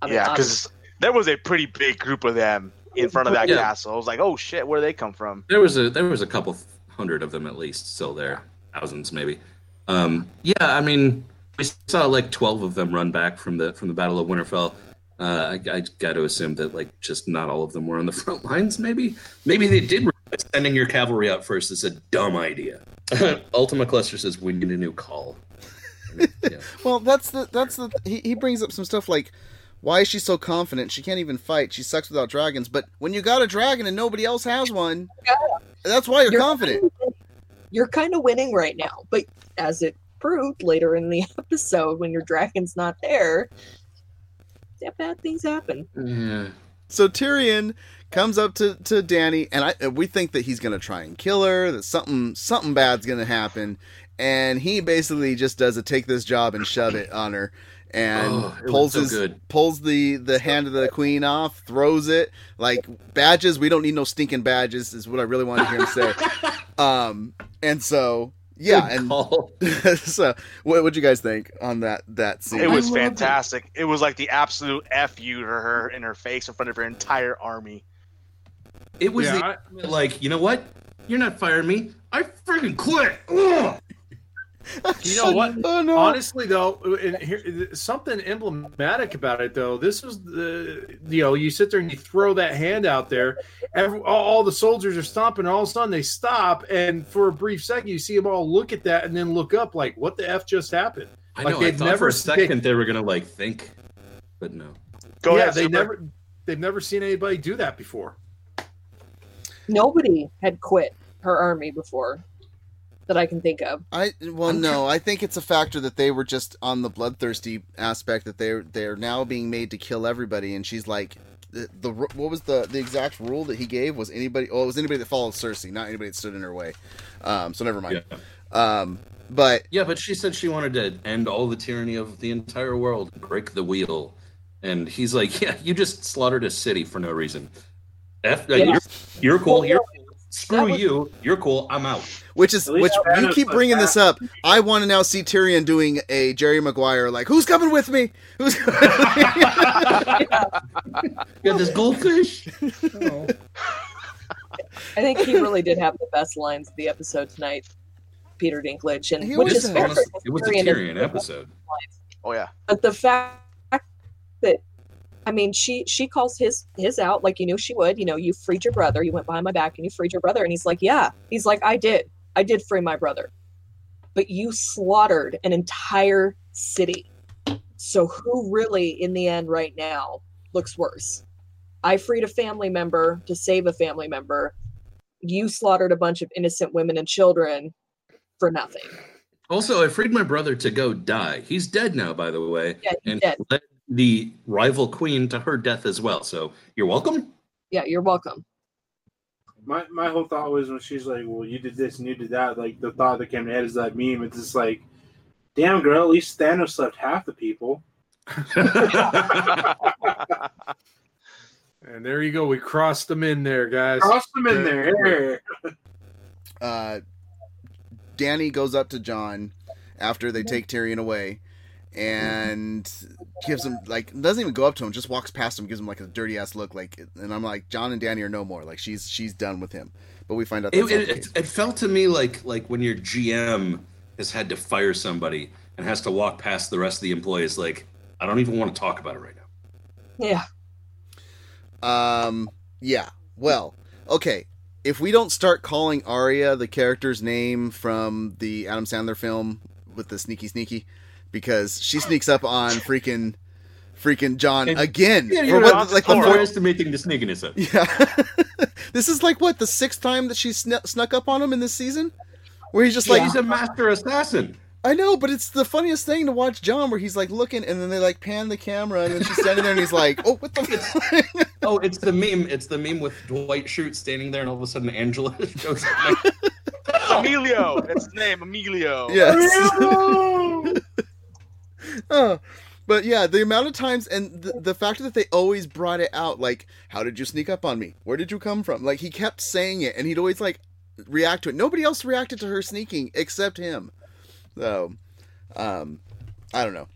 Speaker 11: I mean,
Speaker 9: yeah, because there was a pretty big group of them in front of that
Speaker 8: Yeah.
Speaker 9: castle. I was like, oh shit, where do they come from?
Speaker 8: There was a there was a couple hundred of them at least still there, thousands maybe. Um, yeah, I mean, we saw like twelve of them run back from the from the Battle of Winterfell. Uh, I, I got to assume that like just not all of them were on the front lines. Maybe maybe they did. realize Sending your cavalry out first is a dumb idea. Ultima Cluster says we need a new call.
Speaker 6: Well, that's the that's the he, he brings up some stuff like why is she so confident? She can't even fight. She sucks without dragons. But when you got a dragon and nobody else has one, that's why you're, confident.
Speaker 11: You're kind of winning right now, but as it proved later in the episode, when your dragon's not there, yeah, bad things happen.
Speaker 8: Yeah.
Speaker 6: So Tyrion comes up to, to Dany, and I we think that he's gonna try and kill her. That something something bad's gonna happen, and he basically just does a take this job and shove it on her, and
Speaker 8: Oh,
Speaker 6: pulls
Speaker 8: so
Speaker 6: his
Speaker 8: good.
Speaker 6: pulls the the hand of the queen off, throws it like badges. We don't need no stinking badges, is what I really wanted to hear him say. um, and so yeah,
Speaker 8: Good
Speaker 6: and
Speaker 8: call.
Speaker 6: so what would you guys think on that that scene?
Speaker 9: It was fantastic. It. was like the absolute f you to her in her face in front of her entire army.
Speaker 8: It was
Speaker 7: Yeah,
Speaker 8: the, like you know what? You're not firing me. I freaking quit. Ugh.
Speaker 7: You know what?
Speaker 6: Oh, no.
Speaker 7: Honestly, though, and here, something emblematic about it, though. This was the you know you sit there and you throw that hand out there. Every, all, all the soldiers are stomping. And all of a sudden, they stop, and for a brief second, you see them all look at that and then look up, like, "What the f just happened?"
Speaker 8: I
Speaker 7: like
Speaker 8: know. I thought for a second they were gonna like think, but no.
Speaker 9: Go
Speaker 7: yeah,
Speaker 9: ahead,
Speaker 7: they
Speaker 9: Super.
Speaker 7: never they've never seen anybody do that before.
Speaker 11: Nobody had quit her army before that I can think of.
Speaker 6: I well no, I think it's a factor that they were just on the bloodthirsty aspect that they're they're now being made to kill everybody, and she's like, the, the what was the the exact rule that he gave was anybody? Oh, it was anybody that followed Cersei, not anybody that stood in her way. Um, so never mind. Um, but
Speaker 8: Yeah, but she said she wanted to end all the tyranny of the entire world, break the wheel. And he's like, "Yeah, you just slaughtered a city for no reason. F, uh,
Speaker 11: Yeah.
Speaker 8: you're, you're cool. You're
Speaker 11: That
Speaker 8: screw
Speaker 11: was-
Speaker 8: you. You're cool. I'm out."
Speaker 6: which is which you keep
Speaker 10: was
Speaker 6: bringing this up. I want to now see Tyrion doing a Jerry Maguire like, who's coming with me? Who's coming with me?
Speaker 8: Got this goldfish.
Speaker 11: I think he really did have the best lines of the episode tonight, Peter Dinklage, and
Speaker 6: He
Speaker 11: which is
Speaker 6: does.
Speaker 11: fair.
Speaker 8: Honest- it was a
Speaker 11: Tyrion is-
Speaker 8: Tyrion episode.
Speaker 9: Oh yeah.
Speaker 11: But the fact that I mean, she she calls his his out like you knew she would. You know, you freed your brother. You went behind my back and you freed your brother. And he's like, yeah. He's like, I did. I did free my brother. But you slaughtered an entire city. So who really, in the end, right now, looks worse? I freed a family member to save a family member. You slaughtered a bunch of innocent women and children for nothing.
Speaker 8: Also, I freed my brother to go die. He's dead now, by the way,
Speaker 11: Yeah, he's
Speaker 8: and
Speaker 11: dead.
Speaker 8: led the rival queen to her death as well. So you're welcome.
Speaker 11: Yeah, you're welcome.
Speaker 10: My my whole thought was when she's like, "Well, you did this and you did that." Like the thought that came to head is that meme. It's just like, "Damn, girl, at least Thanos left half the people."
Speaker 7: And there you go. We crossed them in there, guys.
Speaker 10: Crossed them in there.
Speaker 6: uh, Dany goes up to Jon after they take Tyrion away and gives him like doesn't even go up to him, just walks past him, gives him like a dirty ass look, like and I'm like, Jon and Dany are no more. Like she's she's done with him. But we find out
Speaker 8: It,
Speaker 6: that's not
Speaker 8: it, it, it felt to me like like when your GM has had to fire somebody and has to walk past the rest of the employees. Like I don't even want to talk about it right now.
Speaker 11: Yeah.
Speaker 6: Um, yeah. Well, okay. If we don't start calling Arya the character's name from the Adam Sandler film with the sneaky sneaky, because she sneaks up on freaking freaking Jon
Speaker 8: And-
Speaker 6: again
Speaker 8: Yeah,
Speaker 6: for
Speaker 8: you're
Speaker 6: what, like the fourth,
Speaker 8: underestimating the sneakiness of. it.
Speaker 6: Yeah. this is like what the sixth time that she sn- snuck up on him in this season, where he's just like,
Speaker 8: he's a master assassin.
Speaker 6: I know, but it's the funniest thing to watch Jon, where he's like looking, and then they like pan the camera, and then she's standing there, and he's like, "Oh, what the?"
Speaker 8: Oh, it's the meme. It's the meme with Dwight Schrute standing there, and all of a sudden Angela shows up.
Speaker 9: Emilio. That's his name, Emilio.
Speaker 6: yes. oh, but yeah, the amount of times and the, the fact that they always brought it out, like, "How did you sneak up on me? Where did you come from?" Like he kept saying it, and he'd always like react to it. Nobody else reacted to her sneaking except him. So, um, I don't know.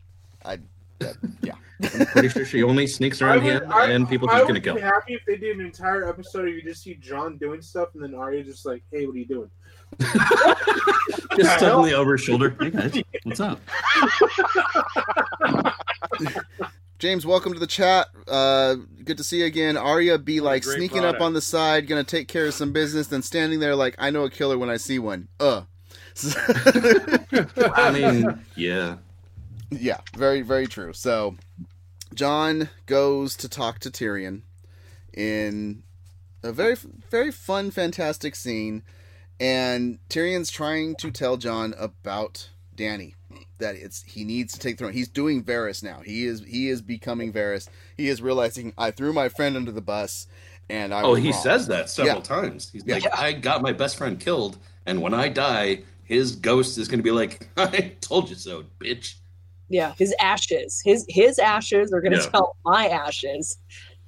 Speaker 6: I yeah.
Speaker 8: I'm pretty sure she only sneaks around
Speaker 10: would,
Speaker 8: him,
Speaker 10: I,
Speaker 8: and people
Speaker 10: I
Speaker 8: just gonna
Speaker 10: would
Speaker 8: kill.
Speaker 10: be happy if they did an entire episode where you just see Jon doing stuff and then Arya just like, "Hey, what are you doing?"
Speaker 8: Just suddenly over his shoulder. Hey guys, what's up?
Speaker 6: James, welcome to the chat. Uh, good to see you again. Arya be like
Speaker 7: great
Speaker 6: sneaking
Speaker 7: product.
Speaker 6: up on the side, gonna take care of some business, then standing there like I know a killer when I see one. Uh.
Speaker 8: I mean, yeah.
Speaker 6: Yeah, very, very true. So, Jon goes to talk to Tyrion in a very, very fun, fantastic scene, and Tyrion's trying to tell Jon about Dany that it's he needs to take the throne. He's doing Varys now. He is he is becoming Varys. He is realizing I threw my friend under the bus, and I
Speaker 8: Oh,
Speaker 6: was
Speaker 8: he
Speaker 6: wrong."
Speaker 8: says that several
Speaker 6: Yeah.
Speaker 8: times. He's
Speaker 6: Yeah.
Speaker 8: like, I got my best friend killed, and when I die, his ghost is going to be like, I told you so, bitch.
Speaker 11: Yeah, his ashes. His his ashes are going to
Speaker 8: Yeah.
Speaker 11: tell my ashes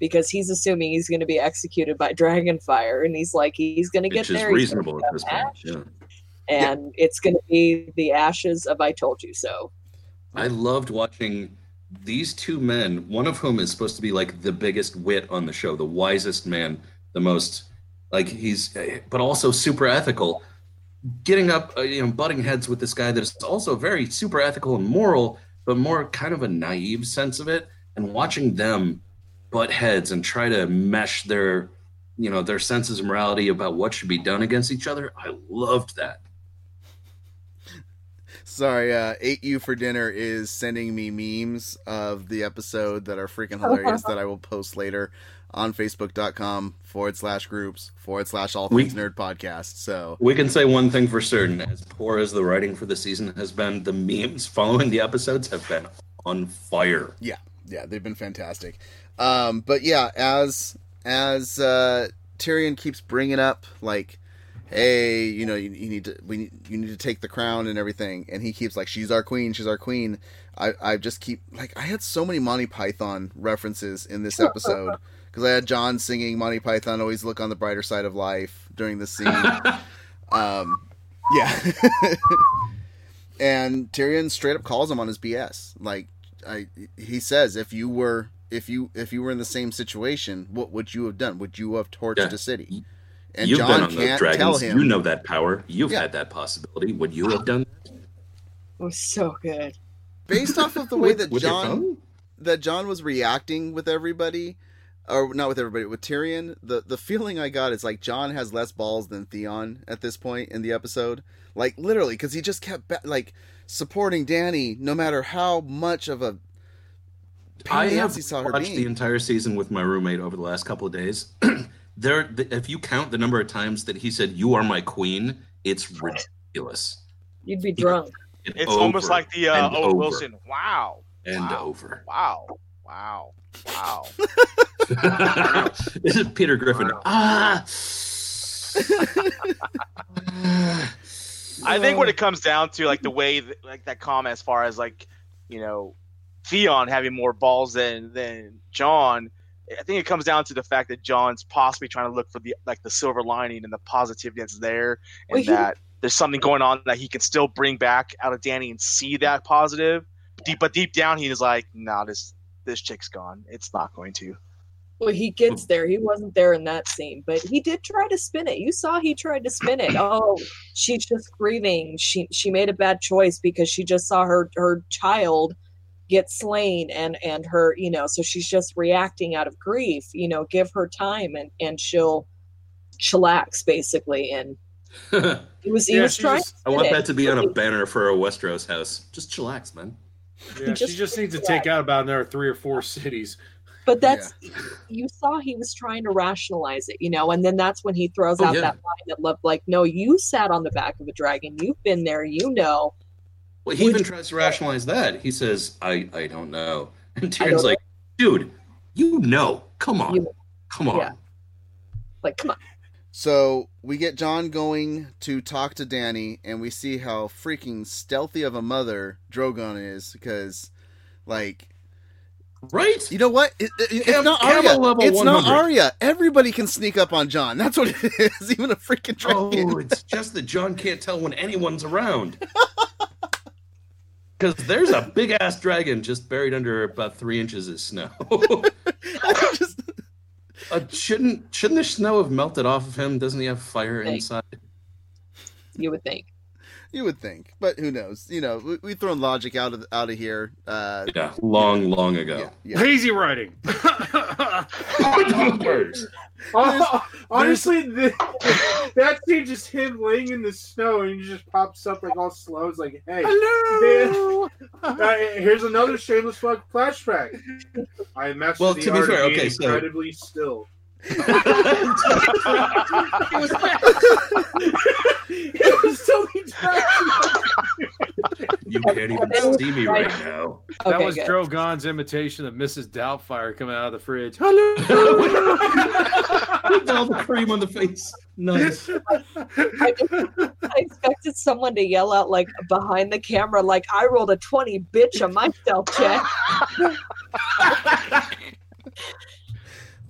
Speaker 11: because he's assuming he's going to be executed by Dragonfire, and he's like he's going to get
Speaker 8: Which is
Speaker 11: there. he's
Speaker 8: reasonable at this
Speaker 11: become
Speaker 8: point. Yeah.
Speaker 11: and it's going to be the ashes of "I told you so."
Speaker 8: I loved watching these two men, one of whom is supposed to be like the biggest wit on the show, the wisest man, the most like he's, but also super ethical. Getting up, uh, you know, butting heads with this guy that is also very super ethical and moral, but more kind of a naive sense of it, and watching them butt heads and try to mesh their, you know, their senses of morality about what should be done against each other. I loved that.
Speaker 6: Sorry, uh, ate you for dinner is sending me memes of the episode that are freaking hilarious that I will post later on facebook.com forward slash groups forward slash all
Speaker 8: We-
Speaker 6: things nerd podcast. So
Speaker 8: We can say one thing for certain: as poor as the writing for the season has been, the memes following the episodes have been on fire.
Speaker 6: yeah, yeah, they've been fantastic. Um, but yeah, as as uh, Tyrion keeps bringing up like, hey, you know, you, you need to we need, you need to take the crown and everything, and he keeps like, she's our queen, she's our queen. I I just keep like I had so many Monty Python references in this episode because I had Jon singing Monty Python always look on the brighter side of life during the scene. um, yeah. and Tyrion straight up calls him on his BS. Like I he says if you were if you if you were in the same situation, what would you have done? Would you have torched
Speaker 8: Yeah.
Speaker 6: a city? And
Speaker 8: You've
Speaker 6: Jon
Speaker 8: been on those
Speaker 6: can't tell
Speaker 8: dragons.
Speaker 6: him.
Speaker 8: You know that power. You've
Speaker 6: Yeah.
Speaker 8: had that possibility. Would you have done
Speaker 11: It was so good.
Speaker 6: based off of the way that
Speaker 8: Jon
Speaker 6: that Jon was reacting with everybody, or not with everybody, with Tyrion. The the feeling I got is like Jon has less balls than Theon at this point in the episode. Like literally, because he just kept ba- like supporting Dany, no matter how much of a pain
Speaker 8: I have
Speaker 6: saw her
Speaker 8: watched
Speaker 6: being.
Speaker 8: the entire season with my roommate over the last couple of days. there, if you count the number of times that he said "You are my queen," it's ridiculous.
Speaker 11: You'd be drunk.
Speaker 8: And
Speaker 9: It's almost like the uh, Owen
Speaker 8: over
Speaker 9: Wilson. Wow.
Speaker 8: and
Speaker 9: wow.
Speaker 8: over.
Speaker 9: Wow. Wow. Wow.
Speaker 8: this is Peter Griffin. Ah.
Speaker 9: I think when it comes down to like the way that, like that comment as far as like you know Theon having more balls than than Jon, I think it comes down to the fact that Jon's possibly trying to look for the like the silver lining and the positivity that's there, and
Speaker 11: Well, he-
Speaker 9: that there's something going on that he can still bring back out of Dany and see that positive. Deep, but deep down, he is like, "Nah, this this chick's gone. It's not going to."
Speaker 11: Well, he gets there. He wasn't there in that scene, but he did try to spin it. You saw he tried to spin it. Oh, she's just grieving. She she made a bad choice because she just saw her her child get slain and and her you know so she's just reacting out of grief you know give her time and and she'll chillax basically and he was he
Speaker 7: Yeah,
Speaker 11: was trying
Speaker 7: just-
Speaker 11: to
Speaker 8: I want
Speaker 11: spin
Speaker 8: that to be on a banner for a Westeros house. Just chillax, man.
Speaker 7: Yeah,
Speaker 11: just-
Speaker 7: she just needs to take out about another three or four cities.
Speaker 11: But that's you saw he was trying to rationalize it, you know, and then that's when he throws
Speaker 8: Oh,
Speaker 11: out
Speaker 8: yeah.
Speaker 11: that line that love like, no, you sat on the back of a dragon, you've been there, you know.
Speaker 8: Well, he
Speaker 11: Would
Speaker 8: even
Speaker 11: you-
Speaker 8: tries to rationalize that. He says, "I, I don't know," and
Speaker 11: I
Speaker 8: Tyrion's
Speaker 11: don't
Speaker 8: like, "Dude, you know. Come on,
Speaker 11: You-
Speaker 8: come on."
Speaker 11: yeah. Like, come on.
Speaker 6: So we get Jon going to talk to Dany, and we see how freaking stealthy of a mother Drogon is because, like,
Speaker 8: Right?
Speaker 6: you know what? It, it- it's
Speaker 8: Cam-
Speaker 6: not
Speaker 8: Camel
Speaker 6: Arya.
Speaker 8: level
Speaker 6: It's not
Speaker 8: 100.
Speaker 6: Arya. Everybody can sneak up on Jon. That's what it is. Even a freaking dragon.
Speaker 8: Oh, it's just that Jon can't tell when anyone's around. Because there's a big ass dragon just buried under about three inches of snow. uh, shouldn't shouldn't the snow have melted off of him? Doesn't he have fire inside?
Speaker 11: You would think.
Speaker 6: You would think, but who knows? You know, we, we've thrown logic out of out of here. Uh,
Speaker 8: Yeah, long, long ago.
Speaker 6: yeah.
Speaker 7: Lazy writing.
Speaker 10: Hon- Honestly, the, that scene just him laying in the snow and he just pops up like all slow. It's like, hey,
Speaker 7: Hello.
Speaker 10: man, uh, here's another shameless plug flashback. I mastered
Speaker 8: Well,
Speaker 10: the
Speaker 8: to be fair,
Speaker 10: of being
Speaker 8: okay, so-
Speaker 10: incredibly still.
Speaker 8: it
Speaker 10: was so
Speaker 8: You can't even see me right now.
Speaker 7: That was
Speaker 11: good.
Speaker 7: Drogon's imitation of Mrs. Doubtfire coming out of the fridge. Hello.
Speaker 8: With all the cream on the face. Nice.
Speaker 11: I, just- I expected someone to yell out like behind the camera, like I rolled a twenty, bitch, on my stealth check.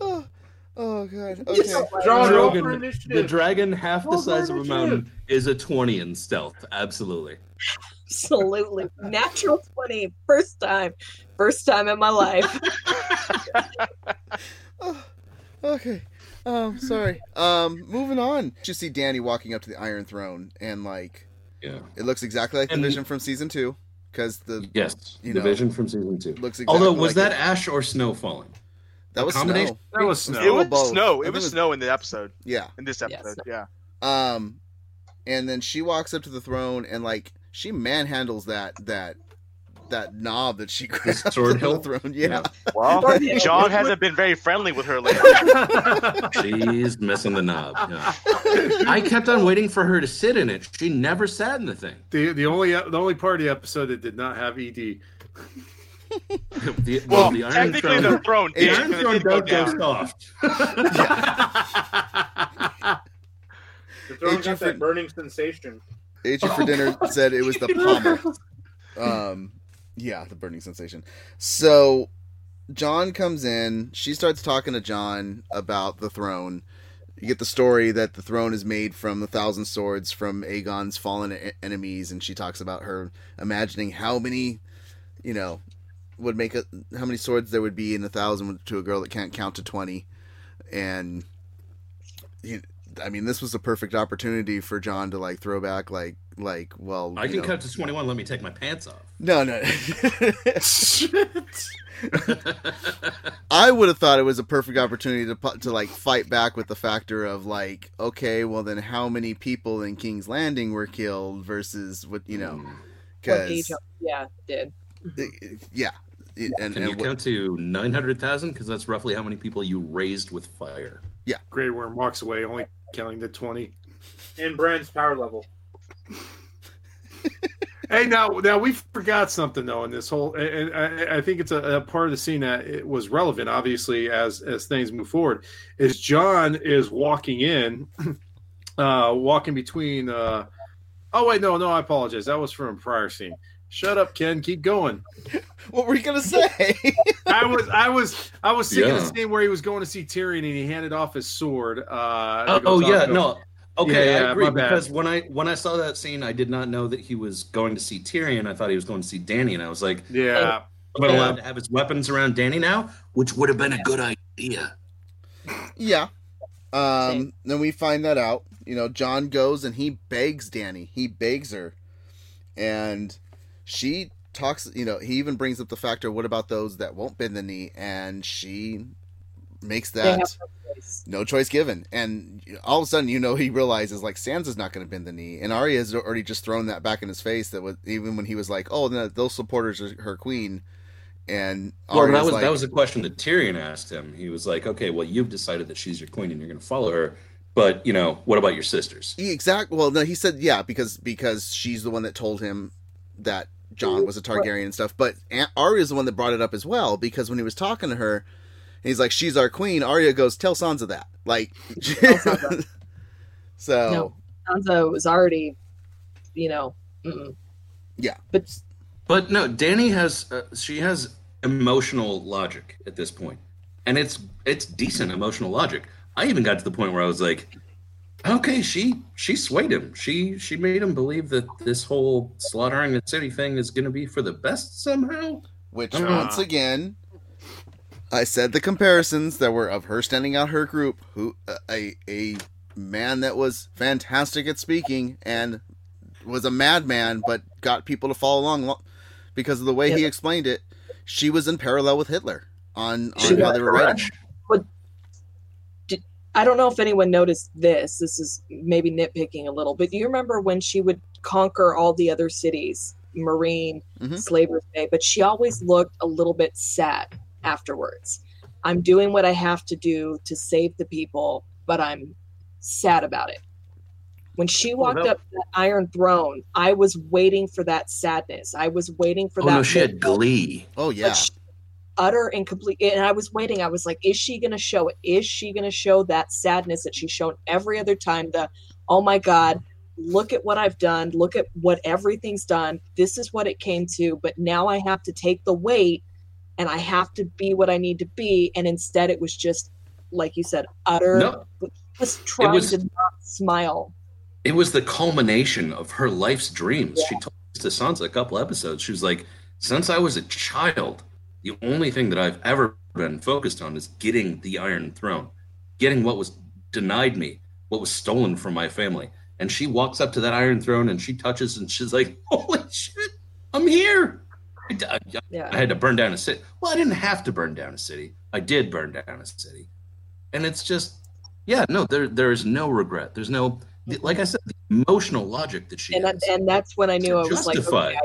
Speaker 6: oh, god. Okay.
Speaker 10: Draw roll
Speaker 8: Dragon, the dragon, half the
Speaker 10: Roll for
Speaker 8: size of a mountain, is a 20 in stealth. Absolutely.
Speaker 11: Absolutely, natural 20. First time, first time in my life.
Speaker 6: Oh, okay. Um, sorry. Um, moving on. You see Dany walking up to the Iron Throne, and like,
Speaker 8: Yeah.
Speaker 6: it looks exactly like the vision from season two, because the
Speaker 8: Yes.
Speaker 6: You
Speaker 8: the
Speaker 6: know,
Speaker 8: vision from season two.
Speaker 6: looks exactly
Speaker 8: Although, was
Speaker 6: like
Speaker 8: that
Speaker 6: it.
Speaker 8: ash or snow falling?
Speaker 6: That was
Speaker 8: combination-
Speaker 6: snow.
Speaker 7: That was snow.
Speaker 9: It was
Speaker 6: both.
Speaker 9: snow. It
Speaker 6: think
Speaker 9: was
Speaker 6: it was-
Speaker 9: snow in the episode.
Speaker 6: Yeah.
Speaker 9: In this episode, yeah.
Speaker 6: Um, and then she walks up to the throne and like she manhandles that that that knob that she grabbed
Speaker 8: sword
Speaker 6: on the throne. Yeah.
Speaker 9: Well, Jon hasn't been very friendly with her lately.
Speaker 8: She's missing the knob. yeah. I kept on waiting for her to sit in it. She never sat in the thing.
Speaker 7: The the only the only part of the episode that did not have ED.
Speaker 8: The,
Speaker 9: Well,
Speaker 8: the Iron
Speaker 9: technically
Speaker 8: Throne,
Speaker 9: the throne
Speaker 8: the
Speaker 9: did,
Speaker 8: Iron Throne
Speaker 9: did go
Speaker 8: does go soft.
Speaker 10: The throne
Speaker 6: Agent
Speaker 10: got
Speaker 6: for-
Speaker 10: that burning sensation.
Speaker 6: Agent
Speaker 8: Oh.
Speaker 6: for dinner said it was the pommel. Um, yeah, the burning sensation. So Jon comes in. She starts talking to Jon about the throne. You get the story that the throne is made from the thousand swords from Aegon's fallen e- enemies, and she talks about her imagining how many, you know, would make a how many swords there would be in a thousand to a girl that can't count to twenty, and you, I mean, this was a perfect opportunity for Jon to like throw back, like, like, well,
Speaker 8: I can
Speaker 6: know-
Speaker 8: cut to 21. Let me take my pants off.
Speaker 6: no, no. I would have thought it was a perfect opportunity to pu- to like fight back with the factor of like, okay, well then how many people in King's Landing were killed versus what you know, because
Speaker 11: yeah, did.
Speaker 6: yeah, It- and,
Speaker 8: Can
Speaker 6: and
Speaker 8: you
Speaker 6: what-
Speaker 8: count to 900,000? Because that's roughly how many people you raised with fire. Yeah.
Speaker 7: Grey Worm walks away, only counting to twenty.
Speaker 10: And Brand's power level.
Speaker 7: Hey, now, now we forgot something though in this whole, and and I, I think it's a, a part of the scene that it was relevant, obviously, as as things move forward. Is Jon is walking in, uh, walking between. Uh, oh wait, no, no, I apologize. That was from a prior scene. Shut up, Ken. Keep going.
Speaker 6: what were you gonna say?
Speaker 7: I was, I was, I was thinking
Speaker 8: Yeah.
Speaker 7: the scene where he was going to see Tyrion and he handed off his sword. Uh,
Speaker 8: Oh, oh yeah, no. Okay,
Speaker 7: Yeah, yeah,
Speaker 8: I agree
Speaker 7: my
Speaker 8: because when I when I saw that scene, I did not know that he was going to see Tyrion. I thought he was going to see Dany, and I was like,
Speaker 7: Yeah.
Speaker 8: "Am I allowed to have his weapons around Dany now?" Which would have been a good idea.
Speaker 6: yeah. Um. Then we find that out. You know, Jon goes and he begs Dany. He begs her, and she talks. You know, he even brings up the factor. What about those that won't bend the knee? And she makes that.
Speaker 11: no choice.
Speaker 6: no choice given. And all of a sudden, you know, he realizes like Sansa's not going to bend the knee, and Arya has already just thrown that back in his face. That was even when he was like, "Oh, no, those supporters are her queen," and
Speaker 8: Well, that was
Speaker 6: like,
Speaker 8: that was a question that Tyrion asked him. He was like, "Okay, well, you've decided that she's your queen, and you're going to follow her, but you know, what about your sisters?"
Speaker 6: exactly Well, no, he said yeah because because she's the one that told him that Jon was a Targaryen and stuff. But Aunt Arya's the one that brought it up as well because when he was talking to her, he's like, "She's our queen." Arya goes, "Tell Sansa that." Like, so
Speaker 11: No. Sansa was already, you know, mm-mm.
Speaker 6: yeah.
Speaker 11: but
Speaker 8: But no, Dany has uh, she has emotional logic at this point, and it's it's decent emotional logic. I even got to the point where I was like, Okay, she she swayed him. She she made him believe that this whole slaughtering the city thing is going to be for the best somehow.
Speaker 6: Which
Speaker 8: Ah.
Speaker 6: once again, I said the comparisons that were of her standing out her group, who a a man that was fantastic at speaking and was a madman, but got people to follow along because of the way he explained it. She was in parallel with Hitler on
Speaker 11: She
Speaker 6: on how they were writing.
Speaker 11: I don't know if anyone noticed this. This is maybe nitpicking a little, but do you remember when she would conquer all the other cities, Meereen,
Speaker 6: Mhm.
Speaker 11: Slaver's Bay, but she always looked a little bit sad afterwards. I'm doing what I have to do to save the people, but I'm sad about it. When she walked
Speaker 8: that-
Speaker 11: up to the Iron Throne, I was waiting for that sadness. I was waiting for
Speaker 8: Oh
Speaker 11: that.
Speaker 8: no, she had glee.
Speaker 6: Oh
Speaker 11: but
Speaker 6: yeah,
Speaker 11: she- utter and complete and i was waiting i was like is she going to show it is she going to show that sadness that she's shown every other time the oh my god look at what i've done look at what everything's done this is what it came to but now i have to take the weight and i have to be what i need to be and instead it was just like you said utter
Speaker 8: No.
Speaker 11: just trying
Speaker 8: was-
Speaker 11: to not smile
Speaker 8: It was the culmination of her life's dreams. She told this to Sansa a couple episodes. She was like, "Since I was a child, the only thing that I've ever been focused on is getting the Iron Throne, getting what was denied me, what was stolen from my family." And she walks up to that Iron Throne and she touches and she's like, "Holy shit, I'm here!" I, I-
Speaker 11: yeah
Speaker 8: I had to burn down a city. Well, I didn't have to burn down a city. I did burn down a city, and it's just, yeah, no, there there is no regret. There's no, like I said, the emotional logic that she
Speaker 11: and that, and that's when I knew I was like, okay,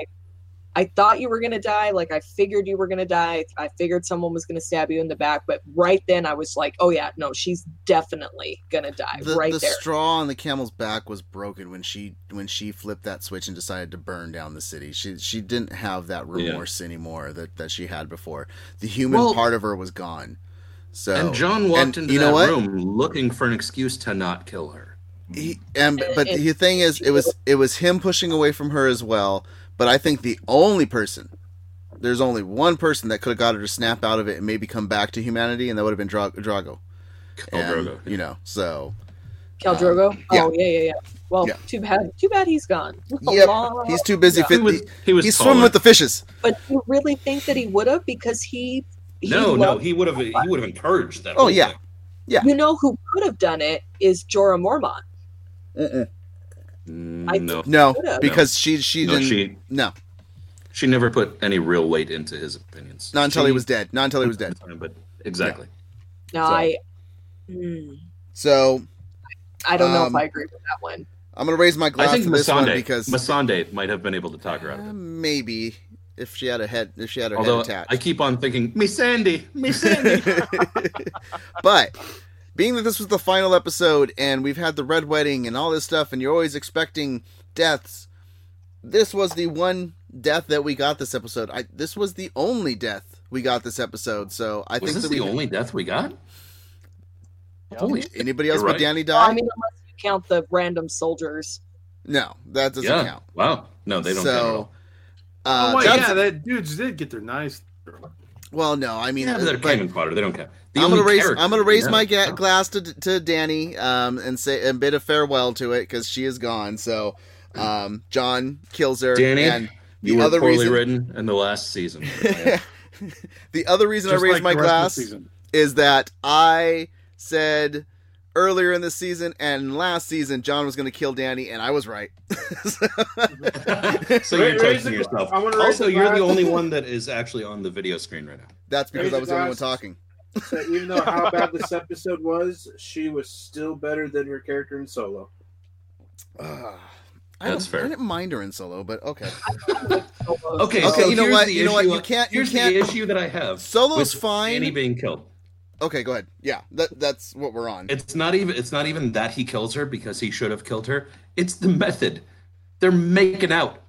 Speaker 11: I, I thought you were gonna die. Like I figured you were gonna die. I figured someone was gonna stab you in the back. But right then, I was like, oh yeah, no, she's definitely gonna die.
Speaker 6: the,
Speaker 11: right
Speaker 6: the
Speaker 11: there.
Speaker 6: straw on the camel's back was broken when she when she flipped that switch and decided to burn down the city. She she didn't have that
Speaker 8: Yeah.
Speaker 6: remorse anymore that, that she had before. The human
Speaker 8: Well-
Speaker 6: part of her was gone. So
Speaker 8: and Jon walked
Speaker 6: and
Speaker 8: into
Speaker 6: you
Speaker 8: that
Speaker 6: know what?
Speaker 8: room looking for an excuse to not kill her.
Speaker 6: He, and but
Speaker 11: And-
Speaker 6: the thing is, it was it was him pushing away from her as well. But I think the only person, there's only one person that could have got her to snap out of it and maybe come back to humanity, and that would have been Dra- Drago.
Speaker 8: Khal
Speaker 6: And,
Speaker 8: Drogo.
Speaker 6: You know, so
Speaker 11: Khal Drogo.
Speaker 6: Um, yeah.
Speaker 11: Oh yeah, yeah, yeah. Well,
Speaker 6: Yeah.
Speaker 11: too bad. Too bad he's gone. A
Speaker 6: yep,
Speaker 11: long-
Speaker 6: he's too busy.
Speaker 11: Yeah.
Speaker 6: Fit,
Speaker 8: He was- he was
Speaker 6: he's
Speaker 8: taller.
Speaker 6: swimming with the fishes.
Speaker 11: But do you really think that he would have because he? he
Speaker 8: No, no, he would have he would have encouraged that.
Speaker 6: Oh yeah,
Speaker 8: thing.
Speaker 6: yeah.
Speaker 11: You know who could have done it is Jorah Mormont.
Speaker 6: Mm-mm.
Speaker 11: I
Speaker 8: no,
Speaker 6: No,
Speaker 11: Could've.
Speaker 6: because she she
Speaker 8: no,
Speaker 6: didn't.
Speaker 8: she
Speaker 6: no,
Speaker 8: she never put any real weight into his opinions.
Speaker 6: not until he was dead. Not until he was dead.
Speaker 8: But exactly.
Speaker 11: No,
Speaker 6: So-
Speaker 11: I. Hmm,
Speaker 6: So
Speaker 11: I don't know
Speaker 6: Um,
Speaker 11: if I agree with that one.
Speaker 6: I'm gonna raise my
Speaker 8: I
Speaker 6: glass
Speaker 8: think
Speaker 6: to this one
Speaker 8: Missandei
Speaker 6: because
Speaker 8: Missandei might have been able to talk her out of
Speaker 6: uh,
Speaker 8: it.
Speaker 6: maybe if she had a head, if she had her
Speaker 8: Although
Speaker 6: head attached.
Speaker 8: I keep on thinking, me Sandy, me Sandy.
Speaker 6: but being that this was the final episode and we've had the red wedding and all this stuff and you're always expecting deaths this was the one death that we got this episode I, this was the only death we got this episode so i
Speaker 8: Was
Speaker 6: think
Speaker 8: this
Speaker 6: that
Speaker 8: the
Speaker 6: we
Speaker 8: only death we got? Holy shit.
Speaker 6: anybody else
Speaker 8: You're
Speaker 6: but
Speaker 8: right.
Speaker 6: danny
Speaker 11: Well, I mean, unless you count the random soldiers.
Speaker 6: no that doesn't
Speaker 8: Yeah.
Speaker 6: count
Speaker 8: Wow. No, they don't count at
Speaker 6: so
Speaker 8: all.
Speaker 6: uh,
Speaker 7: oh, wait,
Speaker 6: that's-
Speaker 7: yeah, that dudes did get their knives.
Speaker 6: well no i mean
Speaker 8: Yeah, but they're
Speaker 6: but-
Speaker 8: cannon fodder. They don't count. The
Speaker 6: I'm gonna raise. I'm gonna raise my ga- glass to to Dany, um, and say a bit of farewell to it because she is gone. So, um, Jon kills her,
Speaker 8: Dany,
Speaker 6: and the
Speaker 8: You were
Speaker 6: other
Speaker 8: poorly
Speaker 6: reason,
Speaker 8: written in the last season.
Speaker 6: the other reason
Speaker 7: Just
Speaker 6: I raised
Speaker 7: like
Speaker 6: my
Speaker 7: the rest of the
Speaker 6: glass is that I said earlier in the season and last season Jon was going to kill Dany, and I was right.
Speaker 8: so
Speaker 10: Ra-
Speaker 8: you're
Speaker 10: raise
Speaker 8: touching
Speaker 10: the-
Speaker 8: yourself.
Speaker 10: I wanna raise
Speaker 8: Also,
Speaker 10: the
Speaker 8: you're the only one that is actually on the video screen right now.
Speaker 6: That's because
Speaker 10: Raise
Speaker 6: I was the only one talking.
Speaker 10: So even though how bad this episode was, she was still better than her character in Solo.
Speaker 6: Ah, I
Speaker 8: That's
Speaker 6: don't-
Speaker 8: fair.
Speaker 6: I didn't mind her in Solo, but okay.
Speaker 8: Okay,
Speaker 6: Okay,
Speaker 8: so
Speaker 6: you know what? You know what? You can't- you
Speaker 8: Here's
Speaker 6: can't-
Speaker 8: the issue that I have.
Speaker 6: Solo's
Speaker 8: with
Speaker 6: fine.
Speaker 8: Dany being killed.
Speaker 6: Okay, go ahead. Yeah, that that's what we're on.
Speaker 8: It's not even. It's not even that he kills her because he should have killed her. It's the method. They're making out.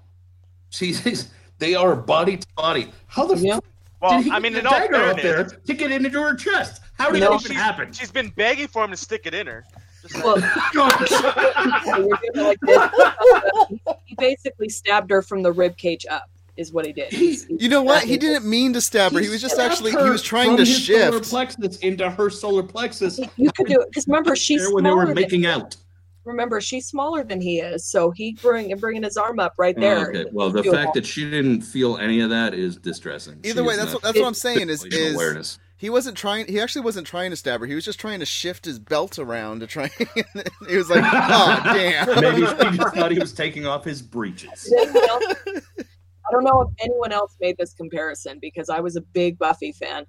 Speaker 8: She's. They are body to body. How the
Speaker 11: Yeah.
Speaker 8: Fuck
Speaker 9: Well,
Speaker 8: did he
Speaker 9: I mean,
Speaker 8: the
Speaker 9: in all
Speaker 8: dagger up there
Speaker 9: fairness,
Speaker 8: to get it into her chest? How did
Speaker 11: No,
Speaker 8: that even happen?
Speaker 9: she's been begging for him to stick it in her. Just
Speaker 11: Well, we're doing it like this. he basically stabbed her from the rib cage up. Is what he did. He's-
Speaker 6: You know what? He didn't mean to stab her. He was just actually
Speaker 8: her
Speaker 6: he was trying
Speaker 8: from
Speaker 6: to
Speaker 8: his solar plexus into her solar plexus.
Speaker 11: You could do it because remember she's
Speaker 8: There when they were making out.
Speaker 11: Remember she's smaller than he is, so he bring bringing his arm up right there.
Speaker 8: Okay. Well, the fact that she didn't feel any of that is distressing.
Speaker 6: Either
Speaker 8: She
Speaker 6: way, that's what, that's what I'm saying is is
Speaker 8: awareness.
Speaker 6: he wasn't trying. He actually wasn't trying to stab her. He was just trying to shift his belt around to try. he was like, "Oh damn!"
Speaker 8: Maybe he just thought he was taking off his breeches.
Speaker 11: Did anyone else- I don't know if anyone else made this comparison because I was a big Buffy fan.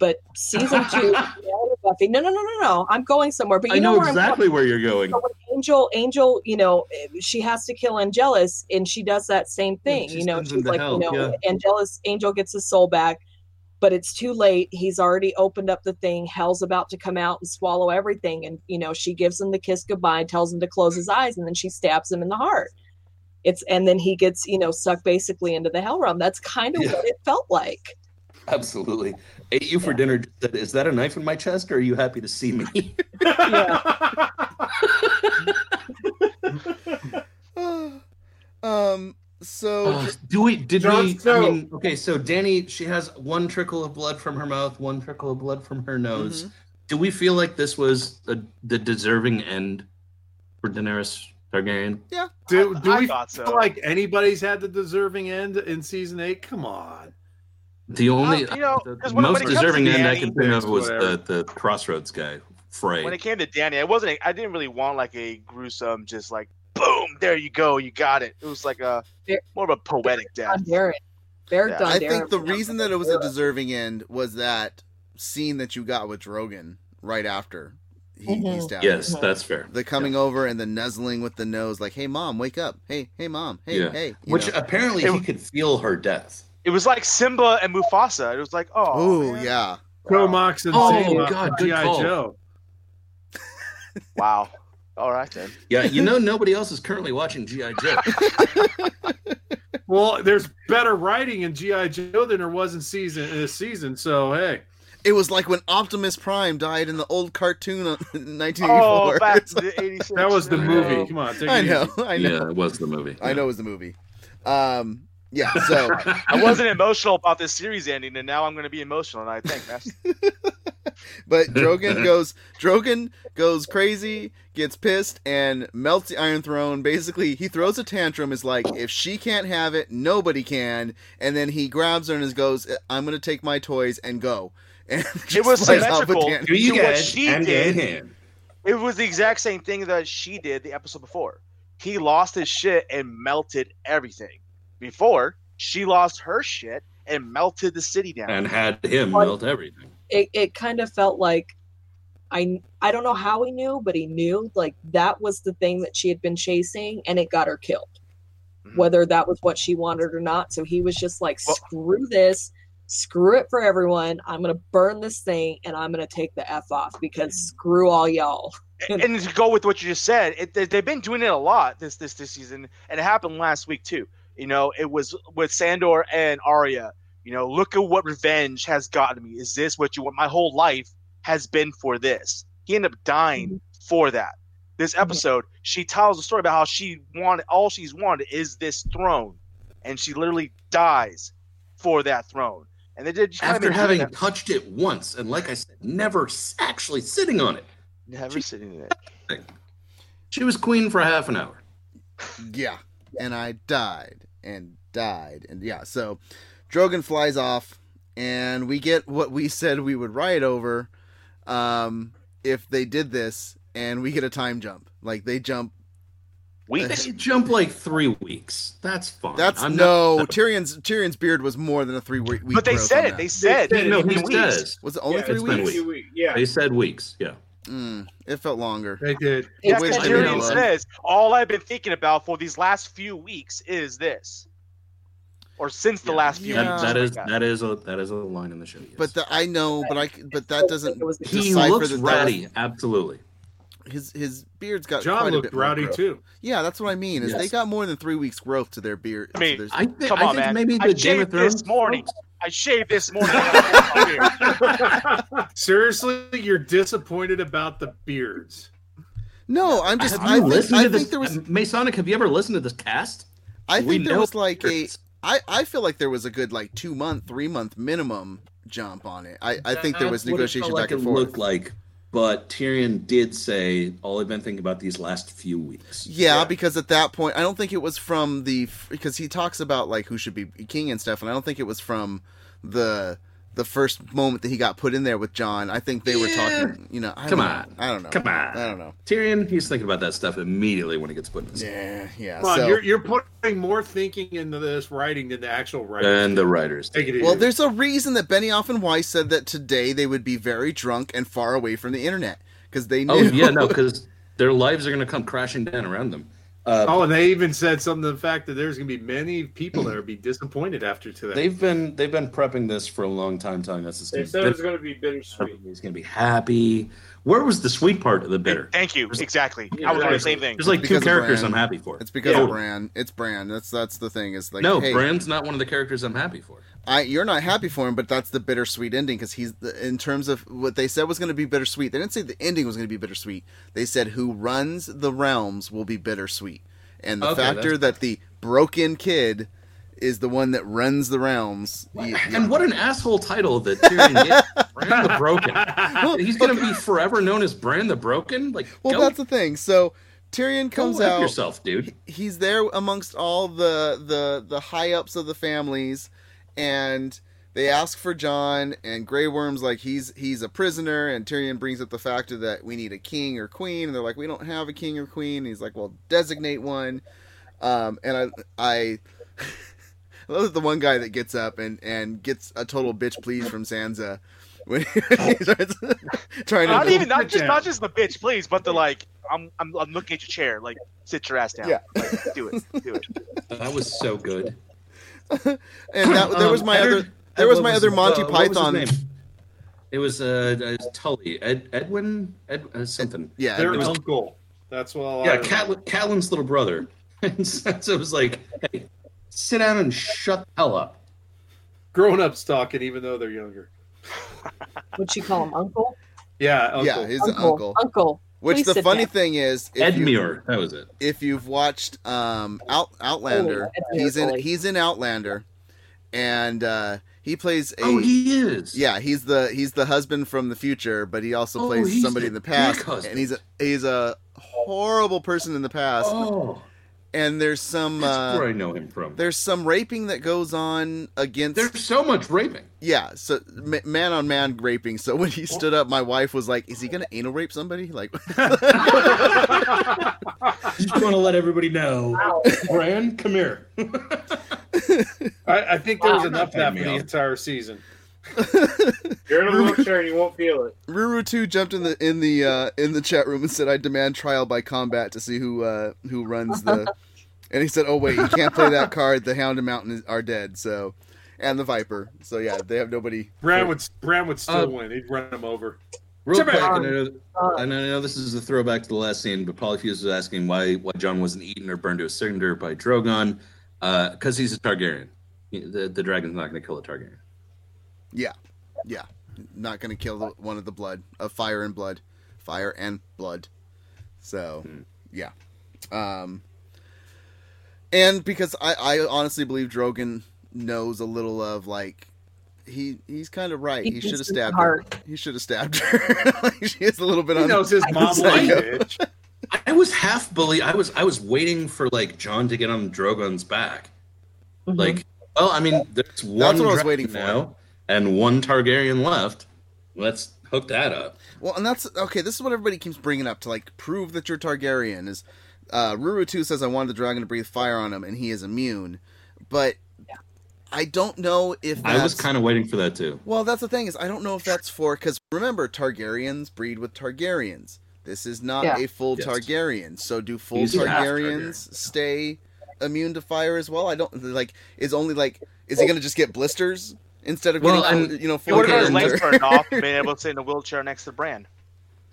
Speaker 11: But season two, Buffy. No, no, no, no, no. I'm going somewhere. But you
Speaker 8: I know
Speaker 11: where I'm
Speaker 8: exactly where you're going.
Speaker 11: So when Angel, Angel, you know, she has to kill Angelus, and she does that same thing.
Speaker 8: she
Speaker 11: you know, she's like,
Speaker 8: hell,
Speaker 11: you know,
Speaker 8: yeah.
Speaker 11: Angelus, Angel gets his soul back, but it's too late. He's already opened up the thing. Hell's about to come out and swallow everything, and you know, she gives him the kiss goodbye, and tells him to close his eyes, and then she stabs him in the heart. It's and then he gets you know sucked basically into the hell realm. That's kind of
Speaker 8: Yeah.
Speaker 11: what it felt like.
Speaker 8: Absolutely. Ate you for dinner. Said, Is that a knife in my chest, or are you happy to see me?
Speaker 6: um. So
Speaker 8: Oh, do we? Did
Speaker 10: Jon
Speaker 8: we? I mean, okay. So Dany, she has one trickle of blood from her mouth, one trickle of blood from her nose.
Speaker 6: Mhm.
Speaker 8: Do we feel like this was a, the deserving end for Daenerys Targaryen?
Speaker 6: yeah,
Speaker 7: Do, do
Speaker 9: I
Speaker 7: we
Speaker 9: thought
Speaker 7: feel
Speaker 9: so.
Speaker 7: like anybody's had the deserving end in season eight? Come on.
Speaker 8: The only,
Speaker 9: you know,
Speaker 8: the
Speaker 9: 'cause when-
Speaker 8: most
Speaker 9: when it comes
Speaker 8: deserving end I
Speaker 9: Dany-
Speaker 8: can think of was
Speaker 7: Whatever.
Speaker 8: the, the Crossroads guy, Frey.
Speaker 9: when it came to Dany, I wasn't. I didn't really want like a gruesome, just like boom, there you go, you got it. It was like a more of a poetic death.
Speaker 11: Dondarrion. Very
Speaker 9: Yeah.
Speaker 6: I think the reason that it was a deserving end was that scene that you got with Drogon right after he, he
Speaker 11: Mhm.
Speaker 6: stabbed
Speaker 8: yes,
Speaker 6: her.
Speaker 8: that's fair.
Speaker 6: The coming over and the nuzzling with the nose, like, "Hey, mom, wake up! Hey, hey, mom! Hey,
Speaker 8: Yeah.
Speaker 6: hey!" you
Speaker 8: Which
Speaker 6: know.
Speaker 8: apparently he could feel her death.
Speaker 9: It was like Simba and Mufasa. It was like, oh,
Speaker 6: Oh
Speaker 9: man.
Speaker 6: yeah,
Speaker 7: Tomax and
Speaker 8: Oh,
Speaker 7: Xamot
Speaker 8: God, good
Speaker 7: G.I.
Speaker 8: call.
Speaker 7: Joe.
Speaker 9: wow. All right then.
Speaker 8: Yeah, you know nobody else is currently watching GI Joe.
Speaker 7: Well, there's better writing in G.I. Joe than there was in season in this season. So hey,
Speaker 6: it was like when Optimus Prime died in the old cartoon of 1984.
Speaker 9: Oh, back to the 86.
Speaker 7: that was the movie. Come on, take
Speaker 6: I know. I know,
Speaker 8: yeah, it was the movie.
Speaker 6: I know it was the movie. Um, yeah. So
Speaker 9: I wasn't emotional about this series ending, and now I'm going to be emotional. And I think that's
Speaker 6: but Drogon goes Drogon goes crazy, gets pissed, and melts the Iron Throne. Basically, he throws a tantrum. Is like, if she can't have it, nobody can. And then he grabs her and just goes, "I'm gonna take my toys and go." And just
Speaker 9: was
Speaker 6: flies
Speaker 9: symmetrical.
Speaker 6: Dan-
Speaker 8: Do you
Speaker 9: To what she
Speaker 8: hand
Speaker 9: did.
Speaker 8: in
Speaker 9: it was the exact same thing that she did the episode before. He lost his shit and melted everything. Before she lost her shit and melted the city down.
Speaker 8: and had him
Speaker 11: What?
Speaker 8: melt everything.
Speaker 11: it, it kind of felt like I I don't know how he knew, but he knew like that was the thing that she had been chasing and it got her killed.
Speaker 9: Mhm.
Speaker 11: Whether that was what she wanted or not. So he was just like,
Speaker 9: Well-
Speaker 11: screw this, screw it for everyone. I'm gonna burn this thing and I'm gonna take the F off because screw all y'all.
Speaker 9: and to go with what you just said, it, they- they've been doing it a lot this this this season, and it happened last week too. You know, it was with Sandor and Arya. You know, look at what revenge has gotten me. Is this what you want? My whole life has been for this. He ended up dying mm-hmm. for that. This episode, she tells a story about how she wanted all she's wanted is this throne, and she literally dies for that throne. And they did just kind
Speaker 8: After
Speaker 9: of
Speaker 8: having
Speaker 9: that,
Speaker 8: touched it once, and like I said, never actually sitting on it.
Speaker 9: never sitting in it.
Speaker 8: She was queen for half an hour.
Speaker 6: Yeah. And I died and died. And yeah, so Drogon flies off and we get what we said we would ride over um if they did this and we get a time jump. Like they jump
Speaker 9: We
Speaker 8: They jump like three weeks. That's fine.
Speaker 6: that's
Speaker 8: I'm
Speaker 6: no
Speaker 8: not-
Speaker 6: Tyrion's Tyrion's beard was more than a three week
Speaker 9: But they said
Speaker 6: on
Speaker 9: it. They said
Speaker 10: They-
Speaker 8: no, he
Speaker 9: weeks.
Speaker 8: says.
Speaker 6: was it only
Speaker 10: Yeah,
Speaker 6: three weeks?
Speaker 8: weeks.
Speaker 10: Yeah.
Speaker 8: They said weeks. Yeah.
Speaker 6: Mm, it felt longer.
Speaker 7: They did.
Speaker 9: Yeah,
Speaker 11: It's
Speaker 9: because
Speaker 6: Wait,
Speaker 11: kinda-
Speaker 6: wait,
Speaker 9: Tyrion says, all I've been thinking about for these last few weeks is this. Or since the
Speaker 8: Yeah.
Speaker 9: last few
Speaker 6: Yeah.
Speaker 8: That,
Speaker 9: weeks.
Speaker 8: that
Speaker 9: like
Speaker 8: is that is a that is a line in the show. Yes.
Speaker 6: But the, I know, but I but that doesn't
Speaker 8: he looks
Speaker 6: that that
Speaker 8: ratty. Absolutely.
Speaker 6: His his beard's got
Speaker 7: Jon
Speaker 6: quite a
Speaker 7: looked
Speaker 6: bit
Speaker 7: rowdy
Speaker 6: growth.
Speaker 7: too.
Speaker 6: Yeah, that's what I mean. Is
Speaker 8: Yes.
Speaker 6: they got more than three weeks growth to their beard.
Speaker 9: I mean,
Speaker 6: to their-
Speaker 8: I think
Speaker 9: Come
Speaker 8: I
Speaker 9: on,
Speaker 8: think
Speaker 9: man.
Speaker 8: maybe
Speaker 9: I
Speaker 8: the Game of
Speaker 9: shaved
Speaker 8: Thrones
Speaker 9: this morning. I shaved this morning.
Speaker 7: Seriously, you're disappointed about the beards.
Speaker 6: no, I'm just.
Speaker 8: Have
Speaker 6: I
Speaker 8: you
Speaker 6: think,
Speaker 8: listened
Speaker 6: I
Speaker 8: to
Speaker 6: think
Speaker 8: this?
Speaker 6: there was.
Speaker 8: Masonic, have you ever listened to this cast?
Speaker 6: I
Speaker 8: We
Speaker 6: think there was like a.
Speaker 8: beards.
Speaker 6: I I feel like there was a good like two month, three month minimum jump on it. I I think there was
Speaker 8: That's
Speaker 6: negotiation
Speaker 8: felt like
Speaker 6: back and
Speaker 8: it
Speaker 6: forth.
Speaker 8: Looked like but Tyrion did say, "All I've been thinking about these last few weeks."
Speaker 6: Yeah, because at that point, I don't think it was from the because he talks about like who should be king and stuff, and I don't think it was from the the first moment that he got put in there with Jon. I think they were talking. You know, I
Speaker 8: Come
Speaker 6: don't
Speaker 8: on.
Speaker 6: know. I don't know.
Speaker 8: Come on.
Speaker 6: I don't know.
Speaker 8: Tyrion, he's thinking about that stuff immediately when he gets put in his
Speaker 6: Yeah, yeah.
Speaker 7: Come on, you're you're putting more thinking into this writing than the actual writing.
Speaker 8: and the writers.
Speaker 7: Take it easy.
Speaker 6: Well, there's a reason that Benioff and Weiss said that today they would be very drunk and far away from the internet because they oh, knew.
Speaker 8: Oh yeah, no, because their lives are going to come crashing down around them. Uh,
Speaker 7: oh, and they even said something to the fact that there's going to be many people that will be disappointed after today.
Speaker 8: They've been they've been prepping this for a long time, telling us it's
Speaker 10: They
Speaker 8: going
Speaker 10: said
Speaker 8: to
Speaker 10: it was going to be bittersweet.
Speaker 8: He's going to be happy. Where was the sweet part of the bitter?
Speaker 9: Thank you. Exactly. I was doing the same thing.
Speaker 8: There's like two characters
Speaker 6: Bran.
Speaker 8: I'm happy for.
Speaker 6: It's because
Speaker 8: Yeah.
Speaker 6: of Bran. It's Bran. That's that's the thing. Is like
Speaker 8: no,
Speaker 6: hey,
Speaker 8: Bran's not one of the characters I'm happy for.
Speaker 6: I you're not happy for him, but that's the bittersweet ending because he's the, in terms of what they said was going to be bittersweet. They didn't say the ending was going to be bittersweet. They said who runs the realms will be bittersweet, and the
Speaker 8: Okay,
Speaker 6: factor that the broken kid is the one that runs the realms. you-
Speaker 8: And what an asshole title that Tyrion gets. Bran the Broken. He's going to be forever known as Bran the Broken. Like,
Speaker 6: well,
Speaker 8: go,
Speaker 6: that's the thing. So Tyrion
Speaker 8: go
Speaker 6: comes
Speaker 8: F
Speaker 6: out.
Speaker 8: yourself, dude.
Speaker 6: he's there amongst all the the the high ups of the families and they ask for Jon and Grey Worm's like he's he's a prisoner and Tyrion brings up the fact that we need a king or queen and they're like we don't have a king or queen and he's like well designate one um and I I I love the one guy that gets up and and gets a total bitch please from Sansa when he starts trying to
Speaker 9: Not even not just not just the bitch, please, but the like. I'm I'm, I'm looking at your chair. Like, sit your ass down.
Speaker 6: Yeah.
Speaker 9: Like, do it. Do it.
Speaker 8: That was so good.
Speaker 6: and that, there was
Speaker 8: Um,
Speaker 6: my
Speaker 8: Eddard-
Speaker 6: other there was
Speaker 8: what
Speaker 6: my other Monty
Speaker 8: uh, what was his
Speaker 6: Python?
Speaker 8: It was uh, uh Tully, Ed, Edwin, Ed, uh, something.
Speaker 6: yeah
Speaker 7: Their
Speaker 8: it was-
Speaker 7: uncle. That's well.
Speaker 8: Yeah,
Speaker 7: I-
Speaker 8: Cat, Catelyn's little brother. And so it was like, hey, sit down and shut the hell up.
Speaker 7: grown ups talking, even though they're younger.
Speaker 11: Would she call him uncle?
Speaker 7: Yeah, uncle.
Speaker 6: yeah his
Speaker 11: uncle.
Speaker 6: uncle
Speaker 11: Uncle.
Speaker 6: Which
Speaker 11: Please
Speaker 6: the funny
Speaker 11: down.
Speaker 6: thing is, if you,
Speaker 8: Edmure, that was it.
Speaker 6: if you've watched um, Out, Outlander,
Speaker 11: Oh,
Speaker 6: he's in
Speaker 11: Tully.
Speaker 6: he's in Outlander, and uh, he plays a
Speaker 8: Oh, he is.
Speaker 6: yeah he's the he's the husband from the future, but he also
Speaker 8: Oh,
Speaker 6: plays somebody
Speaker 8: the
Speaker 6: in the past, and he's a he's a horrible person in the past.
Speaker 8: Oh,
Speaker 6: And there's some
Speaker 8: that's
Speaker 6: uh,
Speaker 8: where I know him from.
Speaker 6: there's some raping that goes on against
Speaker 8: There's so much raping.
Speaker 6: yeah so ma- man on man raping. So when he stood up, my wife was like, "Is he gonna anal rape somebody?" Like.
Speaker 8: Just want to let everybody know. Bran, come here.
Speaker 7: I, I think there was
Speaker 11: Wow.
Speaker 7: enough of that for the entire season.
Speaker 10: You're in a wheelchair and you won't feel it.
Speaker 6: Ruru two jumped in the in the uh, in the chat room and said, "I demand trial by combat to see who uh, who runs the." and he said, "Oh wait, you can't play that card. The Hound and Mountain is, are dead." So, and the Viper. So yeah, they have nobody.
Speaker 7: Bran would Bran would still
Speaker 8: Uh,
Speaker 7: win. He'd run them over.
Speaker 8: Real
Speaker 7: Come
Speaker 8: quick, and I, know, and I know this is a throwback to the last scene, but Polyfuse was asking why why Jon wasn't eaten or burned to a cinder by Drogon, because he's a Targaryen. The, the dragon's not going to kill a Targaryen.
Speaker 6: Yeah, yeah, not gonna kill the, one of the blood of fire and blood, fire and blood. So, yeah, um, and because I I honestly believe Drogon knows a little of like. He he's kind of right.
Speaker 11: He
Speaker 6: He, should have stabbed her. He should have stabbed her. Like, she is a little bit
Speaker 7: He
Speaker 6: on.
Speaker 7: knows his mom was a
Speaker 8: I was half believe I was I was waiting for like Jon to get on Drogon's back.
Speaker 11: Mhm.
Speaker 8: Like, well, I mean, there's one
Speaker 6: what I was
Speaker 8: dragon
Speaker 6: waiting for.
Speaker 8: Now and one Targaryen left. Let's hook that up.
Speaker 6: Well, and that's okay. This is what everybody keeps bringing up to like prove that you're Targaryen. Is uh, Ruru two says I wanted the dragon to breathe fire on him and he is immune, but I don't know if that's,
Speaker 8: I was kind of waiting for that too.
Speaker 6: well. That's the thing is I don't know if that's for because remember Targaryens breed with Targaryens. This is not
Speaker 11: Yeah.
Speaker 6: a full
Speaker 8: Yes.
Speaker 6: Targaryen. So do full
Speaker 8: He's half
Speaker 6: Targaryens stay immune to fire as well? I don't like. Is only like is he gonna just get blisters instead of
Speaker 8: Well,
Speaker 6: getting
Speaker 8: and-
Speaker 6: you know
Speaker 9: He
Speaker 6: full
Speaker 9: would have legs
Speaker 6: or-
Speaker 9: burned off being able to sit in a wheelchair next to Bran.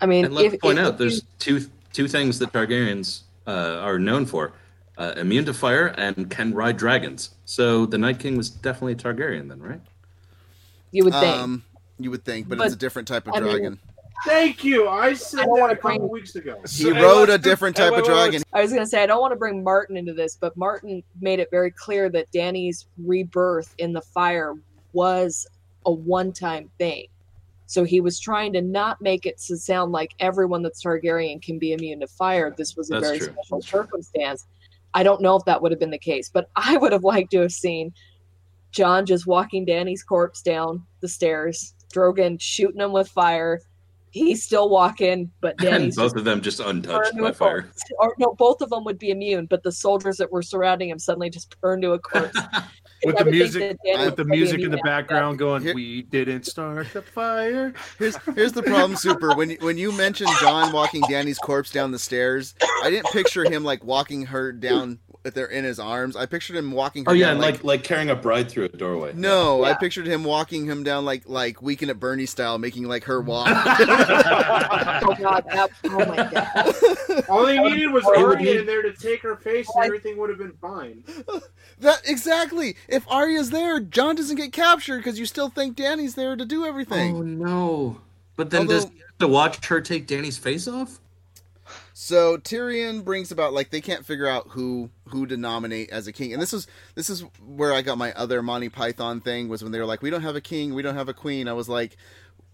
Speaker 11: I mean,
Speaker 8: And let's
Speaker 11: if,
Speaker 8: point
Speaker 11: if-
Speaker 8: out
Speaker 11: if
Speaker 8: there's two two things that Targaryens uh, are known for: uh, immune to fire and can ride dragons. So the Night King was definitely a Targaryen, then, right?
Speaker 11: you would think.
Speaker 6: Um, you would think, but,
Speaker 11: But,
Speaker 6: it's a different type of
Speaker 11: I mean,
Speaker 6: dragon.
Speaker 10: Thank you. I said
Speaker 11: I don't
Speaker 10: that
Speaker 11: wanna
Speaker 10: a couple
Speaker 11: bring-
Speaker 10: weeks ago.
Speaker 6: He
Speaker 7: So- hey,
Speaker 6: rode a
Speaker 7: let's-
Speaker 6: different
Speaker 7: hey,
Speaker 6: type
Speaker 7: wait,
Speaker 6: of
Speaker 7: wait, wait.
Speaker 6: dragon.
Speaker 11: I was going to say, I don't want to bring Martin into this, but Martin made it very clear that Danny's rebirth in the fire was a one time thing. So he was trying to not make it to sound like everyone that's Targaryen can be immune to fire. This was a
Speaker 8: That's
Speaker 11: very
Speaker 8: true.
Speaker 11: special circumstance. I don't know if that would have been the case, but I would have liked to have seen Jon just walking Dany's corpse down the stairs, Drogon shooting him with fire. He's still walking, but
Speaker 8: And
Speaker 11: Dany's
Speaker 8: both of them just untouched by fire.
Speaker 11: corpse. Or no, both of them would be immune, but the soldiers that were surrounding him suddenly just burned to a corpse.
Speaker 7: with the music with the music in the background going
Speaker 6: Here-
Speaker 7: we didn't start the fire
Speaker 6: Here's here's the problem, Super. When when you mentioned Jon walking Dany's corpse down the stairs, I didn't picture him like walking her down with her in his arms. I pictured him walking her
Speaker 8: Oh yeah,
Speaker 6: down
Speaker 8: and like like carrying a bride through a doorway.
Speaker 6: No, I pictured him walking him down like like Weekend at Bernie style, making like her walk.
Speaker 11: Oh god, that, oh my god.
Speaker 10: All they needed was
Speaker 8: It
Speaker 10: Arya
Speaker 8: need-
Speaker 10: in there to take her face, and everything would have been fine.
Speaker 6: that exactly. If Arya's there, Jon doesn't get captured because you still think Dany's there to do everything.
Speaker 8: Oh no! But then does he have to watch her take Dany's face off?
Speaker 6: So Tyrion brings about like they can't figure out who who to nominate as a king, and this is this is where I got my other Monty Python thing was when they were like, we don't have a king, we don't have a queen. I was like,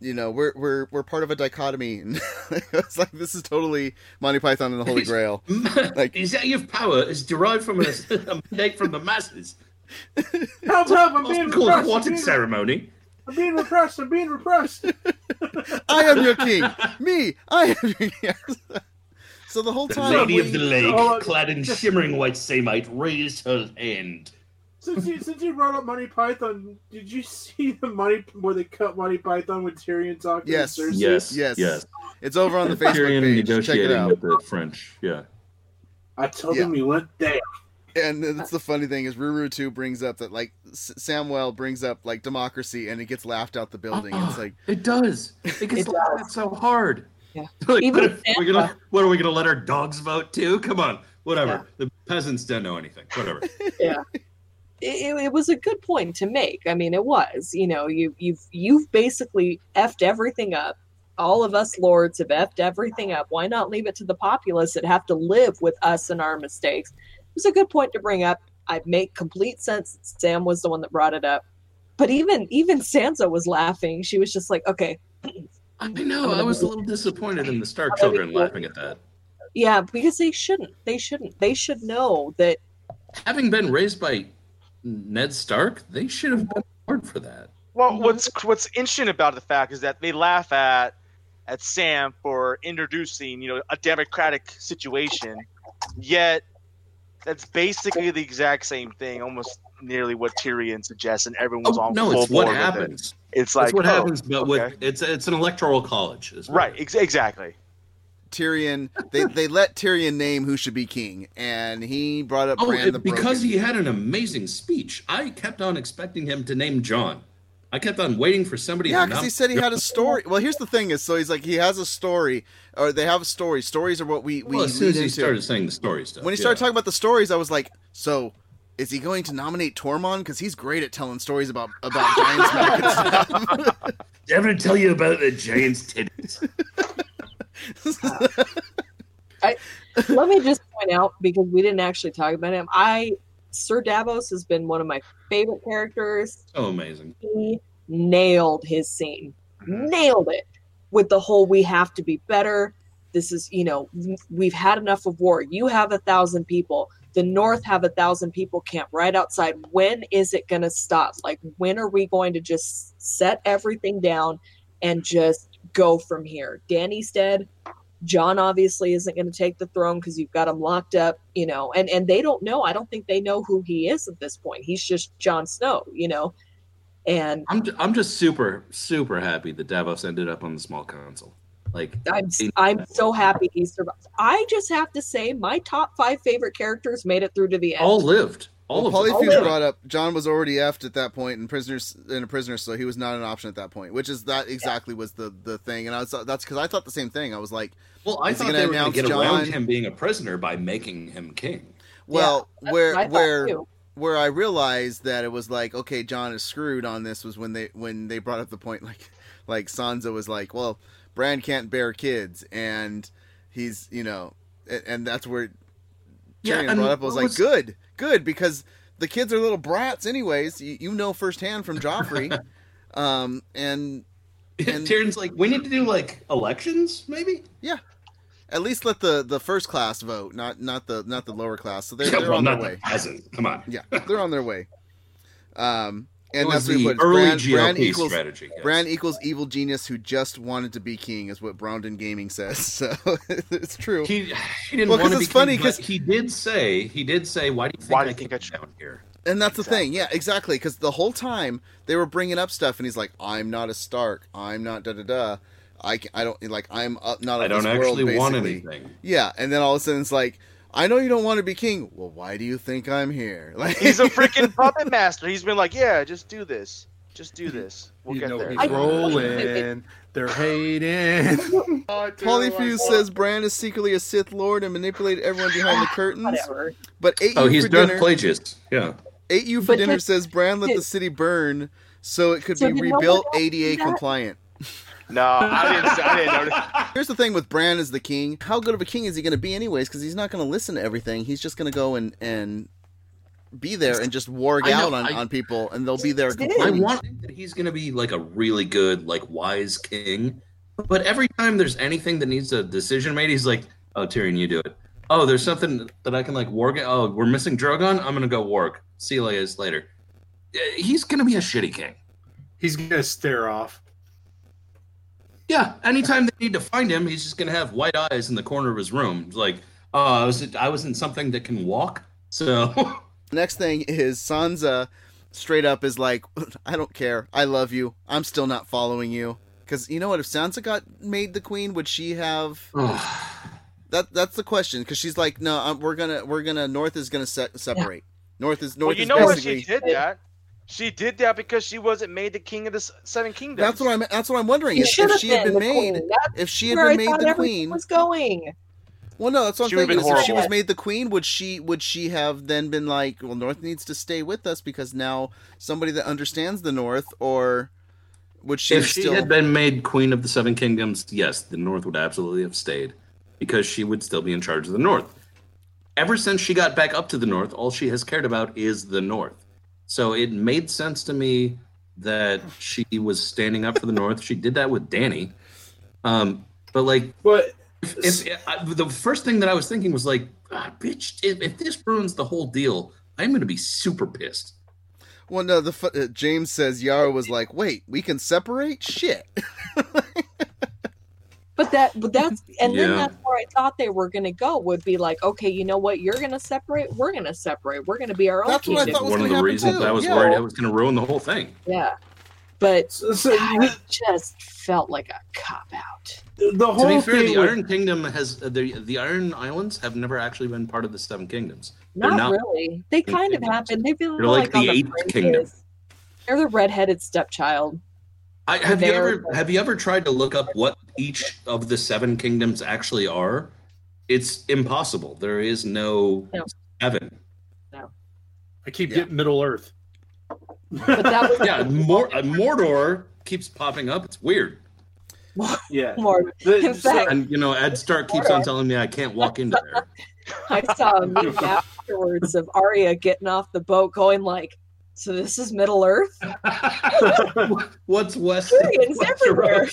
Speaker 6: you know, we're we're we're part of a dichotomy. And I was like, this is totally Monty Python and the Holy Grail. Like-
Speaker 8: executive power is derived from a, a mandate from the masses.
Speaker 10: Help, help, I'm being
Speaker 8: Called
Speaker 10: repressed. I'm being,
Speaker 8: ceremony.
Speaker 10: I'm being repressed. I'm being repressed.
Speaker 6: I am your king. Me, I am your king. So the whole
Speaker 8: The
Speaker 6: time,
Speaker 8: lady of the lake,
Speaker 10: Oh, uh,
Speaker 8: clad in shimmering white samite, raised her hand.
Speaker 10: Since you, since you brought up Monty Python, did you see the Monty where they cut Monty Python with Tyrion talking
Speaker 6: Yes.
Speaker 10: to Cersei?
Speaker 8: Yes,
Speaker 6: yes,
Speaker 8: yes.
Speaker 6: it's over on the Facebook
Speaker 8: Tyrion
Speaker 6: page. Check it
Speaker 8: negotiating
Speaker 6: out.
Speaker 8: with the French. Yeah.
Speaker 10: I told
Speaker 6: Yeah.
Speaker 10: him you went there.
Speaker 6: And that's the funny thing is Ruru too brings up that like S- Samuel brings up like democracy and it gets laughed out the building. It's ah, like
Speaker 8: It does. It gets
Speaker 11: It
Speaker 8: laughed
Speaker 11: does.
Speaker 8: at so hard.
Speaker 11: Yeah.
Speaker 8: Like,
Speaker 11: Even
Speaker 8: what, are we gonna, what are we gonna let our dogs vote too? Come on, whatever. The peasants don't know anything. Whatever.
Speaker 11: yeah it, it was a good point to make i mean it was you know you you've you've basically effed everything up all of us lords have effed everything up why not leave it to the populace that have to live with us and our mistakes it was a good point to bring up i make complete sense sam was the one that brought it up but even even sansa was laughing she was just like okay
Speaker 8: I know. I was a little disappointed in the Stark children laughing at that.
Speaker 11: yeah because they shouldn't they shouldn't they should know that
Speaker 8: Having been raised by Ned Stark, they should have been hard for that.
Speaker 9: Well, what's what's interesting about the fact is that they laugh at at Sam for introducing, you know, a democratic situation, yet that's basically the exact same thing, almost nearly what Tyrion suggests, and everyone's was
Speaker 8: Oh,
Speaker 9: on
Speaker 8: no,
Speaker 9: full
Speaker 8: it's what
Speaker 9: board with it.
Speaker 8: Happens.
Speaker 9: It's like
Speaker 8: That's what
Speaker 9: oh,
Speaker 8: happens, but
Speaker 9: okay.
Speaker 8: with it's it's an electoral college,
Speaker 9: right, ex- exactly.
Speaker 6: Tyrion they they let Tyrion name who should be king and he brought up
Speaker 8: Oh,
Speaker 6: Bran
Speaker 8: it-
Speaker 6: the
Speaker 8: because
Speaker 6: Broken.
Speaker 8: he had an amazing speech. I kept on expecting him to name Jon. I kept on waiting for somebody.
Speaker 6: Yeah,
Speaker 8: to
Speaker 6: because he said he had a story. Well, here's the thing: is so he's like he has a story, or they have a story. Stories are what we we
Speaker 8: Well, as soon as he
Speaker 6: into.
Speaker 8: started saying the story stuff,
Speaker 6: when he
Speaker 8: yeah.
Speaker 6: started talking about the stories, I was like, so is he going to nominate Tormund? Because he's great at telling stories about about giants milk and stuff.
Speaker 8: ever tell you about the giant's titties?
Speaker 11: I let me just point out because we didn't actually talk about him. I Sir Davos has been one of my favorite characters.
Speaker 8: So amazing.
Speaker 11: He nailed his scene, nailed it with the whole "we have to be better." This is, you know, we've had enough of war. You have a thousand people. The North have a thousand people camp right outside. When is it going to stop? Like, when are we going to just set everything down and just go from here? Dany's dead. Jon obviously isn't going to take the throne because you've got him locked up, you know, and and they don't know. I don't think they know who he is at this point. He's just Jon Snow, you know, and
Speaker 8: I'm I'm just super super happy that Davos ended up on the small console. Like
Speaker 11: I'm I'm so happy he survived. I just have to say, my top five favorite characters made it through to the end.
Speaker 8: all lived. All
Speaker 6: well,
Speaker 8: of them.
Speaker 6: Polyfuse brought up Jon was already effed at that point and prisoners in a prisoner, so he was not an option at that point. Which is that exactly was the the thing, and I was that's because I thought the same thing. I was like,
Speaker 8: Well, I
Speaker 6: is he
Speaker 8: thought they were going to get around him being a prisoner by making him king.
Speaker 6: Well,
Speaker 11: that's
Speaker 6: where
Speaker 11: what I thought
Speaker 6: where
Speaker 11: too.
Speaker 6: where I realized that it was like, okay, Jon is screwed on this was when they when they brought up the point like like Sansa was like, well, Bran can't bear kids, and he's you know, and, and that's where
Speaker 8: Yeah,
Speaker 6: Tyrion brought up. I was
Speaker 8: what
Speaker 6: like, good, good, because the kids are little brats, anyways. You, you know firsthand from Joffrey, um, and And-
Speaker 8: Tyrion's like, we need to do like elections, maybe.
Speaker 6: Yeah. At least let the the first class vote, not not the not the lower class. So they're,
Speaker 8: Yeah,
Speaker 6: they're
Speaker 8: well,
Speaker 6: on their
Speaker 8: the
Speaker 6: way.
Speaker 8: peasant. Come on.
Speaker 6: Yeah, they're on their way. Um, and that's what
Speaker 8: the
Speaker 6: puts.
Speaker 8: early
Speaker 6: Bran, Bran
Speaker 8: GOP
Speaker 6: equals
Speaker 8: strategy, yes.
Speaker 6: Bran equals evil genius who just wanted to be king, is what Brownton Gaming says. So it's true.
Speaker 8: He he didn't
Speaker 6: Well, 'cause
Speaker 8: want to
Speaker 6: it's
Speaker 8: be
Speaker 6: funny
Speaker 8: because he did say he did say, "Why do you think
Speaker 9: Why do
Speaker 8: I
Speaker 9: you think
Speaker 8: came down here?"
Speaker 6: And that's the thing, yeah, exactly. Because the whole time they were bringing up stuff, and he's like, "I'm not a Stark. I'm not da da da. I can, I don't like I'm up, not. Of
Speaker 8: I don't
Speaker 6: this world,
Speaker 8: actually want anything.
Speaker 6: Yeah, and then all of a sudden it's like, "I know you don't want to be king. Well, why do you think I'm here?" Like
Speaker 9: He's a freaking puppet master. He's been like, yeah, just do this. Just do this. We'll
Speaker 7: you
Speaker 9: get
Speaker 7: know
Speaker 9: there.
Speaker 7: he's rolling. They're hating.
Speaker 6: Polyfuse says Bran is secretly a Sith Lord and manipulated everyone behind the curtains.
Speaker 11: Whatever.
Speaker 6: But ate
Speaker 8: Oh,
Speaker 6: you
Speaker 8: he's
Speaker 6: for
Speaker 8: Darth
Speaker 6: dinner.
Speaker 8: Plagueis. Yeah.
Speaker 6: Ate you for
Speaker 11: But
Speaker 6: dinner
Speaker 11: did-
Speaker 6: says Bran let the city burn so it could
Speaker 11: So
Speaker 6: be
Speaker 11: did no one
Speaker 6: rebuilt ADA
Speaker 11: that?
Speaker 6: compliant.
Speaker 9: No, I didn't. I didn't notice.
Speaker 6: Here's the thing with Bran as the king. How good of a king is he going to be anyways? Because he's not going to listen to everything. He's just going to go and and be there and just warg out on,
Speaker 8: I-
Speaker 6: on people, and they'll be there
Speaker 11: I
Speaker 8: I
Speaker 6: complaining.
Speaker 8: want that he's going to be like a really good, like wise king. But every time there's anything that needs a decision made, he's like, "Oh, Tyrion, you do it." Oh, there's something that I can like warg. Oh, we're missing Drogon. I'm gonna go warg. See you guys later. Uh, He's gonna be a shitty king.
Speaker 7: He's gonna stare off.
Speaker 8: Yeah. Anytime they need to find him, he's just gonna have white eyes in the corner of his room. It's like, oh, I was I was in something that can walk. So
Speaker 6: Next thing is Sansa straight up is like, I don't care. I love you. I'm still not following you. Because you know what? If Sansa got made the queen, would she have? That that's the question. Because she's like, no, um, we're gonna we're gonna North is gonna se- separate. North is North
Speaker 9: Well, you
Speaker 6: is
Speaker 9: know what?
Speaker 6: basically.
Speaker 9: She did that. She did that because she wasn't made the king of the seven kingdoms.
Speaker 6: That's what I'm. That's what I'm wondering.
Speaker 11: You
Speaker 6: If, if she had
Speaker 11: been
Speaker 6: been made, if she had been made the queen,
Speaker 11: was going.
Speaker 6: well, no, that's what
Speaker 9: She
Speaker 6: I'm thinking. if she was made the queen, would she would she have then been like, well, North needs to stay with us because now somebody that understands the North, or would she
Speaker 8: if
Speaker 6: have
Speaker 8: she
Speaker 6: still?
Speaker 8: had been made queen of the seven kingdoms, yes, the North would absolutely have stayed because she would still be in charge of the North. Ever since she got back up to the North, all she has cared about is the North. So it made sense to me that she was standing up for the North. She did that with Dany. Um, but like,
Speaker 10: But
Speaker 8: if, if I, the first thing that I was thinking was like, ah, bitch, if, if this ruins the whole deal, I'm going to be super pissed.
Speaker 6: Well, no, the uh, James says Yara was like, wait, we can separate shit.
Speaker 11: But that, but that's, and then that's where I thought they were going to go. Would be like, okay, you know what? You're going to separate. We're going to separate. We're going to be our own.
Speaker 6: That's what I
Speaker 11: kingdom.
Speaker 6: thought was
Speaker 8: One of the reasons
Speaker 6: too,
Speaker 8: I was
Speaker 6: yeah.
Speaker 8: worried I was going to ruin the whole thing.
Speaker 11: Yeah, but
Speaker 10: so, so
Speaker 11: it just felt like a cop out.
Speaker 10: the
Speaker 8: To
Speaker 10: whole
Speaker 8: be fair,
Speaker 10: thing
Speaker 8: the
Speaker 10: with-
Speaker 8: Iron Kingdom has uh, the the Iron Islands have never actually been part of the Seven Kingdoms.
Speaker 11: Not,
Speaker 8: not-
Speaker 11: really. They kind of
Speaker 8: kingdoms.
Speaker 11: happened. They've been
Speaker 8: They're like
Speaker 11: on
Speaker 8: the eighth
Speaker 11: fringes.
Speaker 8: kingdom.
Speaker 11: They're the redheaded stepchild.
Speaker 8: I, have you ever have you ever tried to look up what each of the seven kingdoms actually are? It's impossible. There is no heaven.
Speaker 11: No.
Speaker 8: seven.
Speaker 7: I keep
Speaker 6: Yeah.
Speaker 7: getting Middle Earth.
Speaker 11: But that was
Speaker 8: Yeah, Mor- uh, Mordor keeps popping up. It's weird.
Speaker 10: yeah.
Speaker 11: more.
Speaker 10: The-
Speaker 11: In
Speaker 10: so-
Speaker 11: fact,
Speaker 8: And you know, Ned Stark keeps on telling me I can't walk into there.
Speaker 11: I saw a meme afterwards of Arya getting off the boat, going like, "So this is Middle Earth.
Speaker 8: What's west?
Speaker 11: Tyrion's everywhere.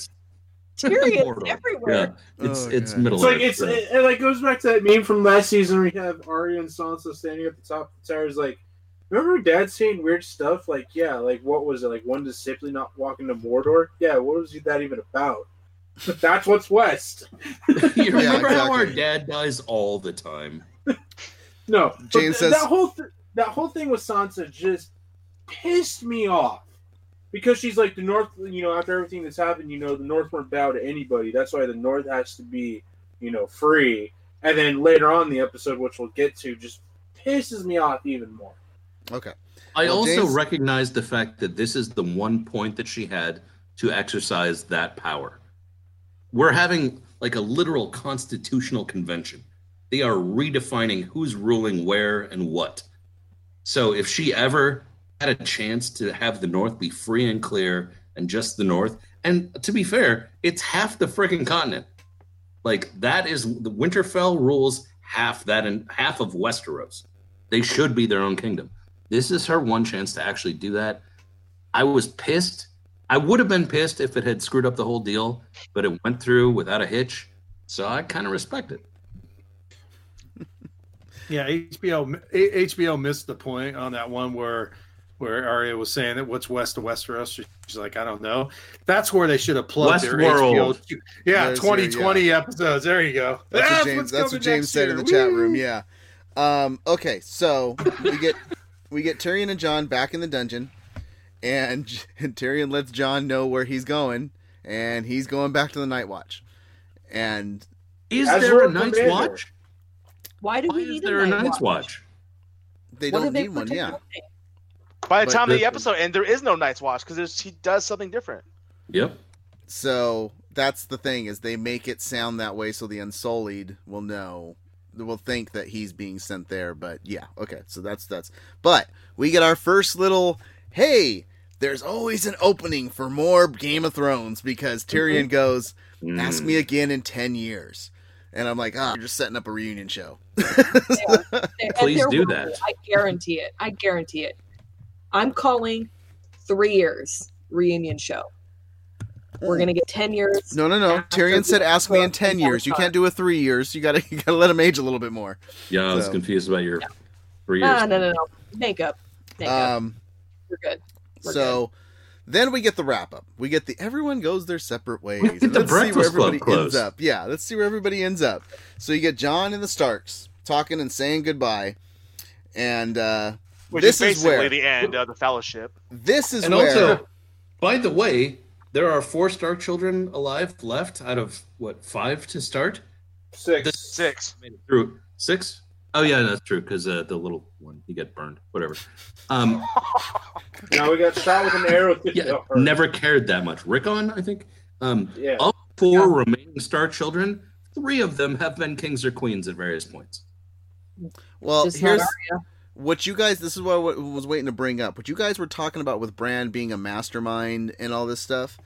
Speaker 11: Tyrion's everywhere."
Speaker 8: Yeah, it's
Speaker 6: Oh,
Speaker 8: it's
Speaker 6: God.
Speaker 8: Middle
Speaker 10: It's like
Speaker 8: Earth.
Speaker 10: it's
Speaker 8: so-
Speaker 10: it, it like goes back to that meme from last season We have Arya and Sansa standing at the top of the towers. Like, remember Dad saying weird stuff? Like, yeah, like what was it? Like one to simply not walk into Mordor? Yeah, what was that even about? But that's what's west.
Speaker 8: you remember
Speaker 6: Yeah,
Speaker 8: how our dad dies all the time?
Speaker 10: No, but
Speaker 6: James says-
Speaker 10: that whole th- that whole thing with Sansa just pissed me off because she's like the North. You know, after everything that's happened, you know, the North won't bow to anybody. That's why the North has to be, you know, free. And then later on in the episode, which we'll get to, just pisses me off even more.
Speaker 6: Okay.
Speaker 8: I
Speaker 6: Well,
Speaker 8: also
Speaker 6: James-
Speaker 8: recognize the fact that this is the one point that she had to exercise that power. We're having like a literal constitutional convention. They are redefining who's ruling where and what. So if she ever had a chance to have the North be free and clear and just the North, and to be fair, it's half the freaking continent. Like that is the Winterfell rules half that and half of Westeros. They should be their own kingdom. This is her one chance to actually do that. I was pissed I would have been pissed if it had screwed up the whole deal, but it went through without a hitch. So I kind of respect it.
Speaker 7: Yeah, HBO HBO missed the point on that one where where Arya was saying that what's west of Westeros. She's like, I don't know. That's where they should have plugged their
Speaker 8: Westworld.
Speaker 7: HBO. Yeah,
Speaker 6: There's your-
Speaker 7: 2020 episodes. There you go.
Speaker 6: That's what James. That's what James
Speaker 7: next
Speaker 6: said in
Speaker 7: year.
Speaker 6: the chat room. Yeah. Um, okay, so we get we get Tyrion and Jon back in the dungeon, and, and Tyrion lets Jon know where he's going, and he's going back to the Night Watch. And
Speaker 8: Is
Speaker 10: As
Speaker 8: there a
Speaker 10: Lord
Speaker 8: Night's
Speaker 10: Commander.
Speaker 8: Watch?
Speaker 11: Why do
Speaker 8: Why
Speaker 11: we
Speaker 8: is
Speaker 11: need
Speaker 8: there
Speaker 11: a
Speaker 8: a
Speaker 11: night
Speaker 8: Night's
Speaker 11: watch?
Speaker 8: Watch?
Speaker 6: they
Speaker 11: What do
Speaker 6: don't
Speaker 11: they
Speaker 6: need one.
Speaker 11: protect
Speaker 6: Yeah.
Speaker 11: doing?
Speaker 9: By the
Speaker 6: But
Speaker 9: time of the
Speaker 8: the-
Speaker 9: episode ends, there is no Night's Watch because he does something different.
Speaker 8: Yep.
Speaker 6: So that's the thing is they make it sound that way so the Unsullied will know will think that he's being sent there. But yeah, okay. So that's that's. But we get our first little hey. There's always an opening for more Game of Thrones because Tyrion goes, "Ask
Speaker 8: Mm.
Speaker 6: me again in ten years," and I'm like, "Ah, you're just setting up a reunion show."
Speaker 11: And
Speaker 8: Please do
Speaker 11: will
Speaker 8: that.
Speaker 11: I guarantee it. I guarantee it. I'm calling three years reunion show. We're gonna get ten years.
Speaker 6: No, no, no. Tyrion said, "Ask me in ten years." You can't do a three years. You gotta, you gotta let him age a little bit more.
Speaker 8: Yeah, I was
Speaker 6: So-
Speaker 8: confused about your three years.
Speaker 11: Ah, no, no, no. Makeup. Makeup.
Speaker 6: Um,
Speaker 11: We're good. We're
Speaker 6: so then we get the wrap up. We get the everyone goes their separate ways.
Speaker 8: We get the
Speaker 6: let's see where
Speaker 8: Breakfast Club
Speaker 6: everybody ends up. Yeah, let's see where everybody ends up. So you get Jon and the Starks talking and saying goodbye, and uh,
Speaker 9: Which
Speaker 6: this
Speaker 9: is
Speaker 6: is where
Speaker 9: the end of the Fellowship.
Speaker 6: this is
Speaker 8: and
Speaker 6: where
Speaker 8: also, by the way, there are four Stark children alive left out of what five to start.
Speaker 10: Six.
Speaker 8: This
Speaker 9: Six.
Speaker 8: made it through six. Oh yeah, that's true because uh, the little one he got burned. Whatever. Um,
Speaker 10: Now we got shot with an arrow.
Speaker 8: yeah, never cared that much. Rickon, I think. Um,
Speaker 10: Yeah.
Speaker 8: Of four remaining star children, three of them have been kings or queens at various points.
Speaker 6: well
Speaker 11: Just
Speaker 6: here's
Speaker 11: Arya.
Speaker 6: What you guys. This is what I was waiting to bring up. What you guys were talking about with Bran being a mastermind and all this stuff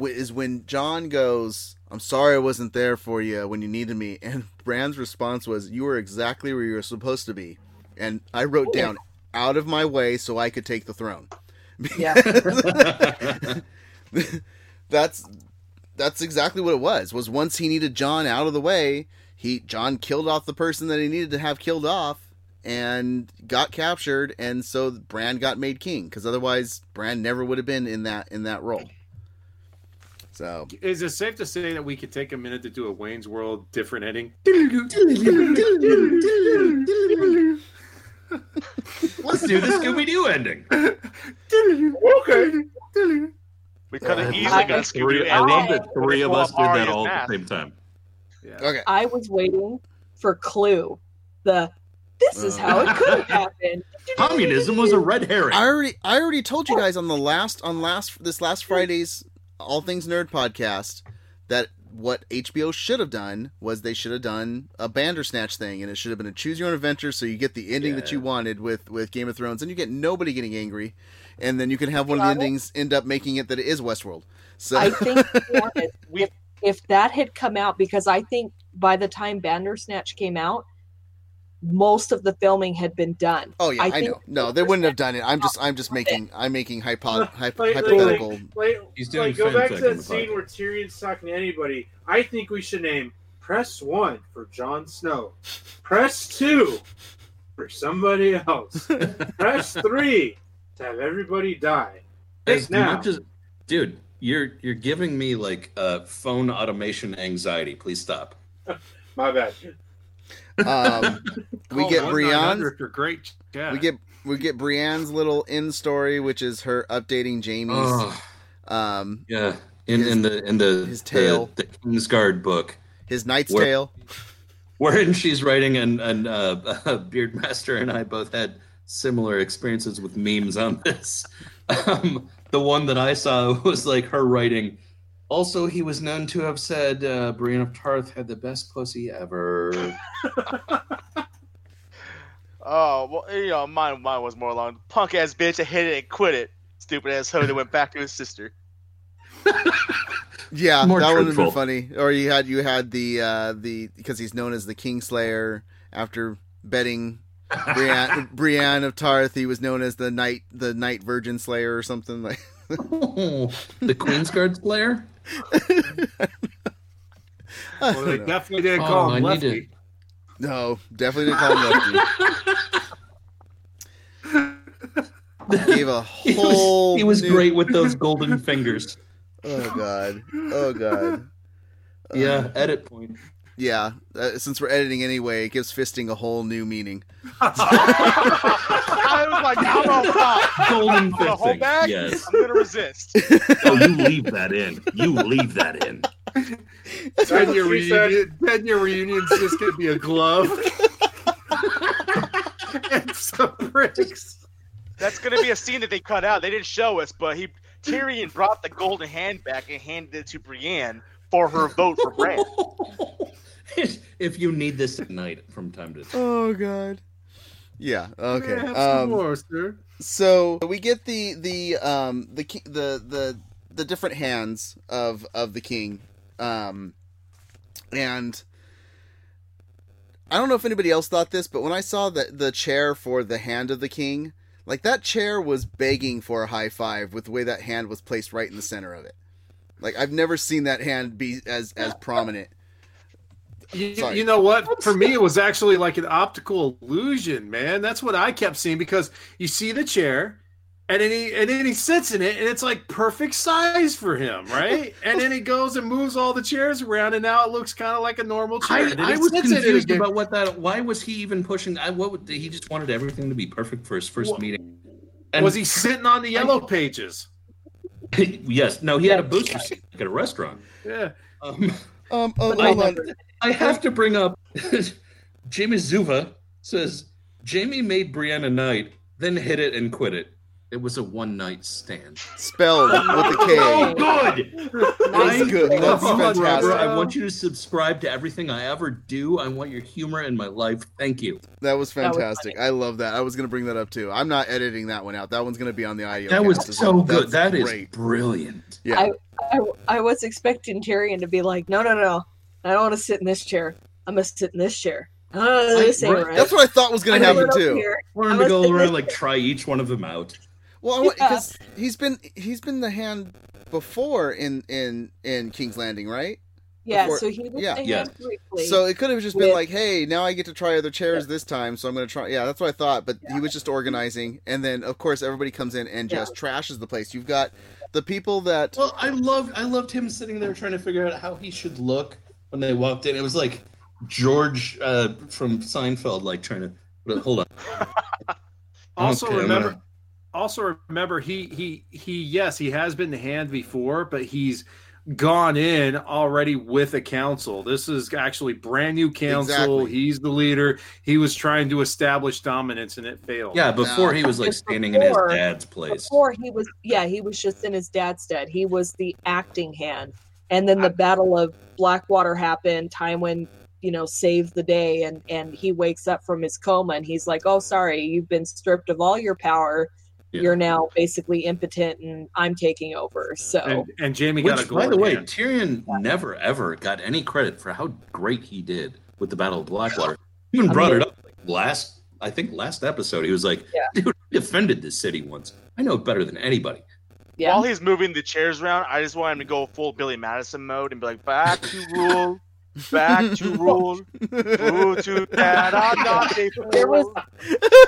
Speaker 6: is when Jon goes, "I'm sorry I wasn't there for you when you needed me," and Bran's response was, "You were exactly where you were supposed to be," and I wrote down, "Out of my way so I could take the throne."
Speaker 11: Yeah.
Speaker 6: that's that's exactly what it was. Was once he needed Jon out of the way, he Jon killed off the person that he needed to have killed off and got captured and so Bran got made king cuz otherwise Bran never would have been in that in that role. So,
Speaker 7: Is it safe to say that we could take a minute to do a Wayne's World different ending?
Speaker 8: Let's do the Scooby Doo ending.
Speaker 10: Okay.
Speaker 9: We could uh,
Speaker 8: have
Speaker 9: easily
Speaker 8: got
Speaker 9: done
Speaker 8: three-
Speaker 9: Scooby-Doo
Speaker 8: I love
Speaker 9: ending
Speaker 8: that three of us did that all at the same time.
Speaker 6: okay.
Speaker 11: I was waiting for Clue. The this is how it could uh. have happened.
Speaker 8: Communism was a red herring.
Speaker 6: I already I already told you guys on the last on last this last Friday's All Things Nerd podcast that what HBO should have done was they should have done a Bandersnatch thing and it should have been a choose your own adventure so you get the ending that you wanted with with Game of Thrones and you get nobody getting angry and then you can have one of the endings end up making it that it is Westworld. So
Speaker 11: I think honest, if, if that had come out, because I think by the time Bandersnatch came out, most of the filming had been done.
Speaker 6: Oh yeah, I,
Speaker 11: think
Speaker 6: know. No, they wouldn't have done it. I'm just I'm just making I'm making hypo, hypo,
Speaker 10: Like, like,
Speaker 6: hypothetical.
Speaker 10: like, like,
Speaker 8: He's doing
Speaker 10: like, go back to that scene
Speaker 8: podcast.
Speaker 10: where Tyrion's talking to anybody. I think we should name press one for Jon Snow, press two for somebody else, press three to have everybody die.
Speaker 8: As
Speaker 10: now.
Speaker 8: much as, dude, you're you're giving me like uh, phone automation anxiety. Please stop.
Speaker 10: My bad.
Speaker 6: Um, we
Speaker 7: Call
Speaker 6: get
Speaker 7: 1-900
Speaker 6: Brienne's
Speaker 7: great chat.
Speaker 6: we get we get Brienne's little in story, which is her updating Jaime's.
Speaker 8: Oh,
Speaker 6: Um,
Speaker 8: yeah, in in the in the
Speaker 6: his tale.
Speaker 8: the, the Kingsguard book,
Speaker 6: his Knight's
Speaker 8: Where-
Speaker 6: Tale.
Speaker 8: wherein she's writing, and and uh, Beardmaster and I both had similar experiences with memes on this. Um, the one that I saw was like her writing. Also, he was known to have said uh, Brienne of Tarth had the best pussy ever.
Speaker 9: Oh well, you know, mine mine was more along punk ass bitch that hit it and quit it. Stupid ass hoe that went back to his sister.
Speaker 6: Yeah,
Speaker 8: More
Speaker 6: that would have been funny. Or you had you had the uh, the because he's known as the Kingslayer after betting Brienne, Brienne of Tarth. He was known as the Knight the Knight Virgin Slayer or something like.
Speaker 8: Oh, the Queen's Guard player.
Speaker 7: Well, they definitely didn't
Speaker 8: Oh,
Speaker 7: call
Speaker 8: I
Speaker 7: him
Speaker 8: need
Speaker 7: Lefty.
Speaker 8: to-
Speaker 6: No, definitely didn't call him Lefty. Gave a
Speaker 8: He
Speaker 6: whole.
Speaker 8: was, he was
Speaker 6: new-
Speaker 8: great with those golden fingers.
Speaker 6: Oh god. Oh god.
Speaker 8: Yeah, um, edit point.
Speaker 6: Yeah. Uh, since we're editing anyway, it gives fisting a whole new meaning.
Speaker 9: I was like, I'm gonna stop.
Speaker 8: Golden
Speaker 9: I'm gonna hold
Speaker 8: fisting.
Speaker 9: back.
Speaker 8: Yes.
Speaker 9: I'm gonna resist.
Speaker 8: Oh, you leave that in. You leave that in.
Speaker 7: Ten year
Speaker 10: She said-
Speaker 7: reunion. Ten year reunion's just gonna be a glove and some bricks.
Speaker 9: That's gonna be a scene that they cut out. They didn't show us, but he Tyrion brought the golden hand back and handed it to Brienne for her vote for Bran.
Speaker 8: if you need this at night from time to time.
Speaker 6: Oh god. Yeah. Okay.
Speaker 7: Yeah, have some
Speaker 6: Um,
Speaker 7: more, sir.
Speaker 6: so we get the the um the ki- the the the different hands of of the king um and i don't know if anybody else thought this but when i saw the the chair for the hand of the king like that chair was begging for a high five with the way that hand was placed right in the center of it like i've never seen that hand be as as prominent
Speaker 7: You, you know what? For me, it was actually like an optical illusion, man. That's what I kept seeing because you see the chair, and then he and then he sits in it, and it's like perfect size for him, right? and then he goes and moves all the chairs around, and now it looks kind of like a normal chair.
Speaker 8: I,
Speaker 7: And
Speaker 8: I was
Speaker 7: sits in it
Speaker 8: confused about what that. Why was he even pushing? I, what would, he just wanted everything to be perfect for his first
Speaker 7: What-
Speaker 8: meeting.
Speaker 7: was he sitting on the yellow pages?
Speaker 8: yes. No. He had a booster seat at a restaurant.
Speaker 7: Yeah.
Speaker 8: Um,
Speaker 6: um oh,
Speaker 8: I. I have to bring up Jamie Zuva says Jaime made Brianna knight, then hit it and quit it. It was a one night stand.
Speaker 6: spelled with a K.
Speaker 8: k Oh, good.
Speaker 6: That's
Speaker 8: I
Speaker 6: good. That's
Speaker 8: love
Speaker 6: fantastic.
Speaker 8: brother. I want you to subscribe to everything I ever do. I want your humor in my life. Thank you.
Speaker 6: That was
Speaker 11: That was
Speaker 6: fantastic. I love that. I was going to bring that up too. I'm not editing that one out. That one's going to be on the audio.
Speaker 8: That was so
Speaker 6: well.
Speaker 8: good.
Speaker 6: That's
Speaker 8: That is
Speaker 6: great.
Speaker 8: brilliant.
Speaker 6: Yeah.
Speaker 11: I, I, I was expecting Tyrion to be like, no, no, no, I don't want to sit in this chair. I'm gonna sit in this chair. Oh, this ain't
Speaker 8: right.
Speaker 11: right.
Speaker 6: That's what I thought was going to happen too.
Speaker 11: up here.
Speaker 8: We're gonna
Speaker 11: gonna
Speaker 8: go around like try each one of them out.
Speaker 6: Well,
Speaker 11: Yeah.
Speaker 6: because he's been he's been the hand before in in in King's Landing, right?
Speaker 11: Yeah,
Speaker 6: before-
Speaker 11: so he was
Speaker 6: yeah.
Speaker 11: the
Speaker 8: Yeah.
Speaker 11: hand briefly.
Speaker 6: So it could have just been like, "Hey, now I get to try other chairs this time, so I'm going to try." Yeah, that's what I thought. But he was just organizing, and then of course everybody comes in and just trashes the place. You've got the people that
Speaker 8: Well, I loved I loved him sitting there trying to figure out how he should look when they walked in. It was like George uh, from Seinfeld, like trying to. but Hold on.
Speaker 7: Also
Speaker 8: Okay,
Speaker 7: remember,
Speaker 8: gonna-
Speaker 7: also remember, he he he. Yes, he has been the hand before, but he's gone in already with a council. This is actually brand new council.
Speaker 6: Exactly.
Speaker 7: He's the leader. He was trying to establish dominance, and it failed.
Speaker 8: Yeah, before he was like
Speaker 11: Because
Speaker 8: standing in his dad's place.
Speaker 11: before he was, yeah, he was just in his dad's stead. He was the acting hand, and then the Battle of Blackwater happened. Tywin, you know, saved the day, and and he wakes up from his coma, and he's like, "Oh, sorry, you've been stripped of all your power.
Speaker 8: Yeah.
Speaker 11: You're now basically impotent, and I'm taking over." So.
Speaker 7: And, and Jaime got a
Speaker 8: by the way,
Speaker 7: hand.
Speaker 8: Tyrion never ever got any credit for how great he did with the Battle of Blackwater. He even
Speaker 11: I
Speaker 8: brought
Speaker 11: mean-
Speaker 8: it up like, last, I think last episode. He was like,
Speaker 11: Yeah.
Speaker 8: "Dude, I defended this city once. I know it better than anybody."
Speaker 11: yeah.
Speaker 9: While he's moving the chairs around, I just want him to go full Billy Madison mode and be like, "Back to rule, back to rule, rule to that I'm not a fool."
Speaker 11: there was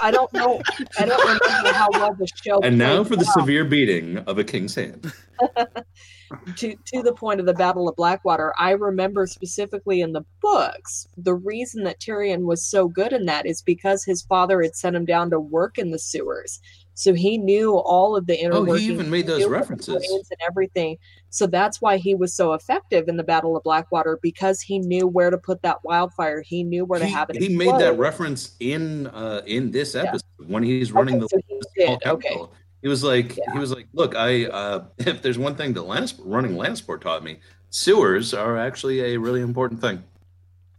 Speaker 11: I don't know I don't remember how well the show
Speaker 8: And now
Speaker 11: played
Speaker 8: for the severe beating of a king's hand.
Speaker 11: to to the point of the Battle of Blackwater, I remember specifically in the books, the reason that Tyrion was so good in that is because his father had sent him down to work in the sewers. So he knew all of the inner
Speaker 8: Oh, he even made those references.
Speaker 11: and everything. So that's why he was so effective in the Battle of Blackwater because he knew where to put that wildfire. He knew where to have it.
Speaker 8: he made that reference in uh, in this episode when he's running
Speaker 11: Okay, so he
Speaker 8: the
Speaker 11: did.
Speaker 8: small
Speaker 11: Okay.
Speaker 8: He was like,
Speaker 11: Yeah.
Speaker 8: he was like, look, I uh, if there's one thing that Lannisport, running Lannisport taught me, sewers are actually a really important thing.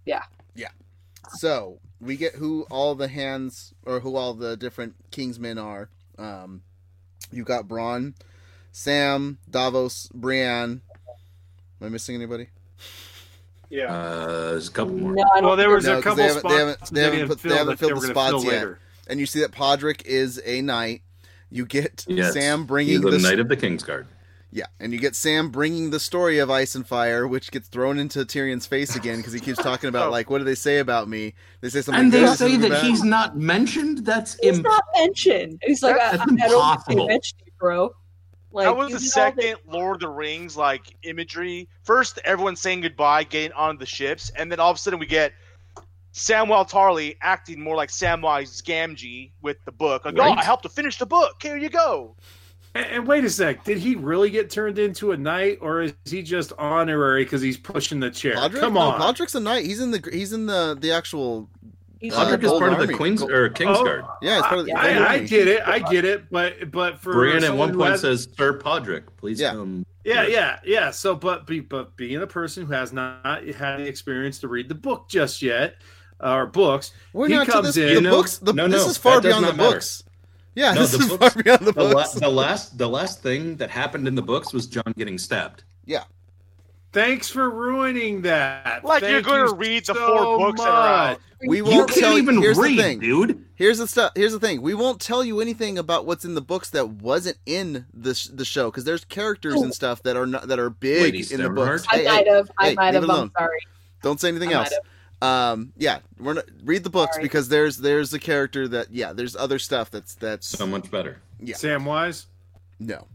Speaker 8: Yeah. Yeah.
Speaker 6: So we get who all the hands or who all the different Kingsmen are. Um, you got Bronn, Sam, Davos, Brienne. Am I missing anybody?
Speaker 10: Yeah.
Speaker 8: Uh, there's a couple more.
Speaker 11: No,
Speaker 7: Well, there was
Speaker 6: No,
Speaker 7: a
Speaker 6: 'cause
Speaker 7: couple
Speaker 6: they haven't-
Speaker 7: spots
Speaker 6: they haven't-
Speaker 7: that
Speaker 6: they haven't put- they haven't filled
Speaker 7: they
Speaker 6: the spots yet.
Speaker 7: later.
Speaker 6: And you see that Podrick is a knight, You get
Speaker 8: Yes,
Speaker 6: Sam
Speaker 8: He's
Speaker 6: bringing
Speaker 8: the
Speaker 6: the
Speaker 8: Knight of the Kingsguard.
Speaker 6: Yeah, and you get Sam bringing the story of Ice and Fire, which gets thrown into Tyrion's face again because he keeps talking about oh. like, what do they say about me? They say something
Speaker 8: And they
Speaker 6: good,
Speaker 8: say that
Speaker 6: bad.
Speaker 8: he's not mentioned. That's
Speaker 11: He's
Speaker 8: imp-
Speaker 11: not mentioned. He's like, I,
Speaker 8: That's
Speaker 11: I don't think they
Speaker 8: impossible.
Speaker 11: mentioned you, bro. Like
Speaker 9: that was the
Speaker 11: did all
Speaker 9: second Lord of the Rings like imagery. First, everyone's saying goodbye, getting on the ships, and then all of a sudden we get Samwell Tarly acting more like Samwise Gamgee with the book. Like, oh, I helped to finish the book. Here you go.
Speaker 7: And, and wait a sec, did he really get turned into a knight, or is he just honorary because he's pushing the chair?
Speaker 6: Podrick?
Speaker 7: Come
Speaker 6: No,
Speaker 7: on,
Speaker 6: Podrick's a knight. He's in the he's in the the actual.
Speaker 11: He's
Speaker 6: uh,
Speaker 8: Podrick is
Speaker 6: Gold
Speaker 8: part of the
Speaker 6: Army.
Speaker 8: Queen's
Speaker 6: Gold-
Speaker 8: or Kingsguard.
Speaker 6: Yeah, it's part of the. Gold
Speaker 7: I, I get it, I get it, but but for
Speaker 8: Brienne at one point
Speaker 7: has-
Speaker 8: says, "Sir Podrick, please
Speaker 6: Yeah.
Speaker 8: come."
Speaker 7: Yeah, yeah, yeah. So, but be, but being a person who has not had the experience to read the book just yet, or books,
Speaker 6: We're
Speaker 7: he
Speaker 6: not to
Speaker 7: comes
Speaker 6: this.
Speaker 7: in.
Speaker 6: The
Speaker 8: No,
Speaker 6: books. The,
Speaker 8: no,
Speaker 6: this is far beyond the
Speaker 8: matter.
Speaker 6: books. Yeah,
Speaker 8: No,
Speaker 6: this
Speaker 8: the
Speaker 6: is
Speaker 8: books-
Speaker 6: far beyond the
Speaker 8: The, la- the last, the last thing that happened in the books was Jon getting stabbed.
Speaker 6: yeah,
Speaker 7: Thanks for ruining that.
Speaker 9: Like you're
Speaker 7: Thank
Speaker 9: going to
Speaker 7: you
Speaker 9: read the
Speaker 7: so
Speaker 9: four books that are
Speaker 7: much.
Speaker 6: we won't you
Speaker 8: can't
Speaker 6: tell
Speaker 8: even
Speaker 6: Here's
Speaker 8: read,
Speaker 6: the thing,
Speaker 8: dude.
Speaker 6: Here's the stuff. Here's the thing. We won't tell you anything about what's in the books that wasn't in the sh- the show because there's characters and stuff that are not that are big
Speaker 8: Lady
Speaker 6: in the books.
Speaker 8: Stoneheart.
Speaker 11: I might have. I
Speaker 6: hey,
Speaker 11: might
Speaker 6: leave
Speaker 11: have.
Speaker 6: it
Speaker 11: I'm
Speaker 6: alone.
Speaker 11: sorry.
Speaker 6: Don't say anything
Speaker 11: I might
Speaker 6: else. Um, yeah, we're not read the books
Speaker 11: Sorry.
Speaker 6: because there's there's a character that yeah there's other stuff that's that's
Speaker 8: So much better.
Speaker 6: Yeah.
Speaker 7: Samwise.
Speaker 6: no,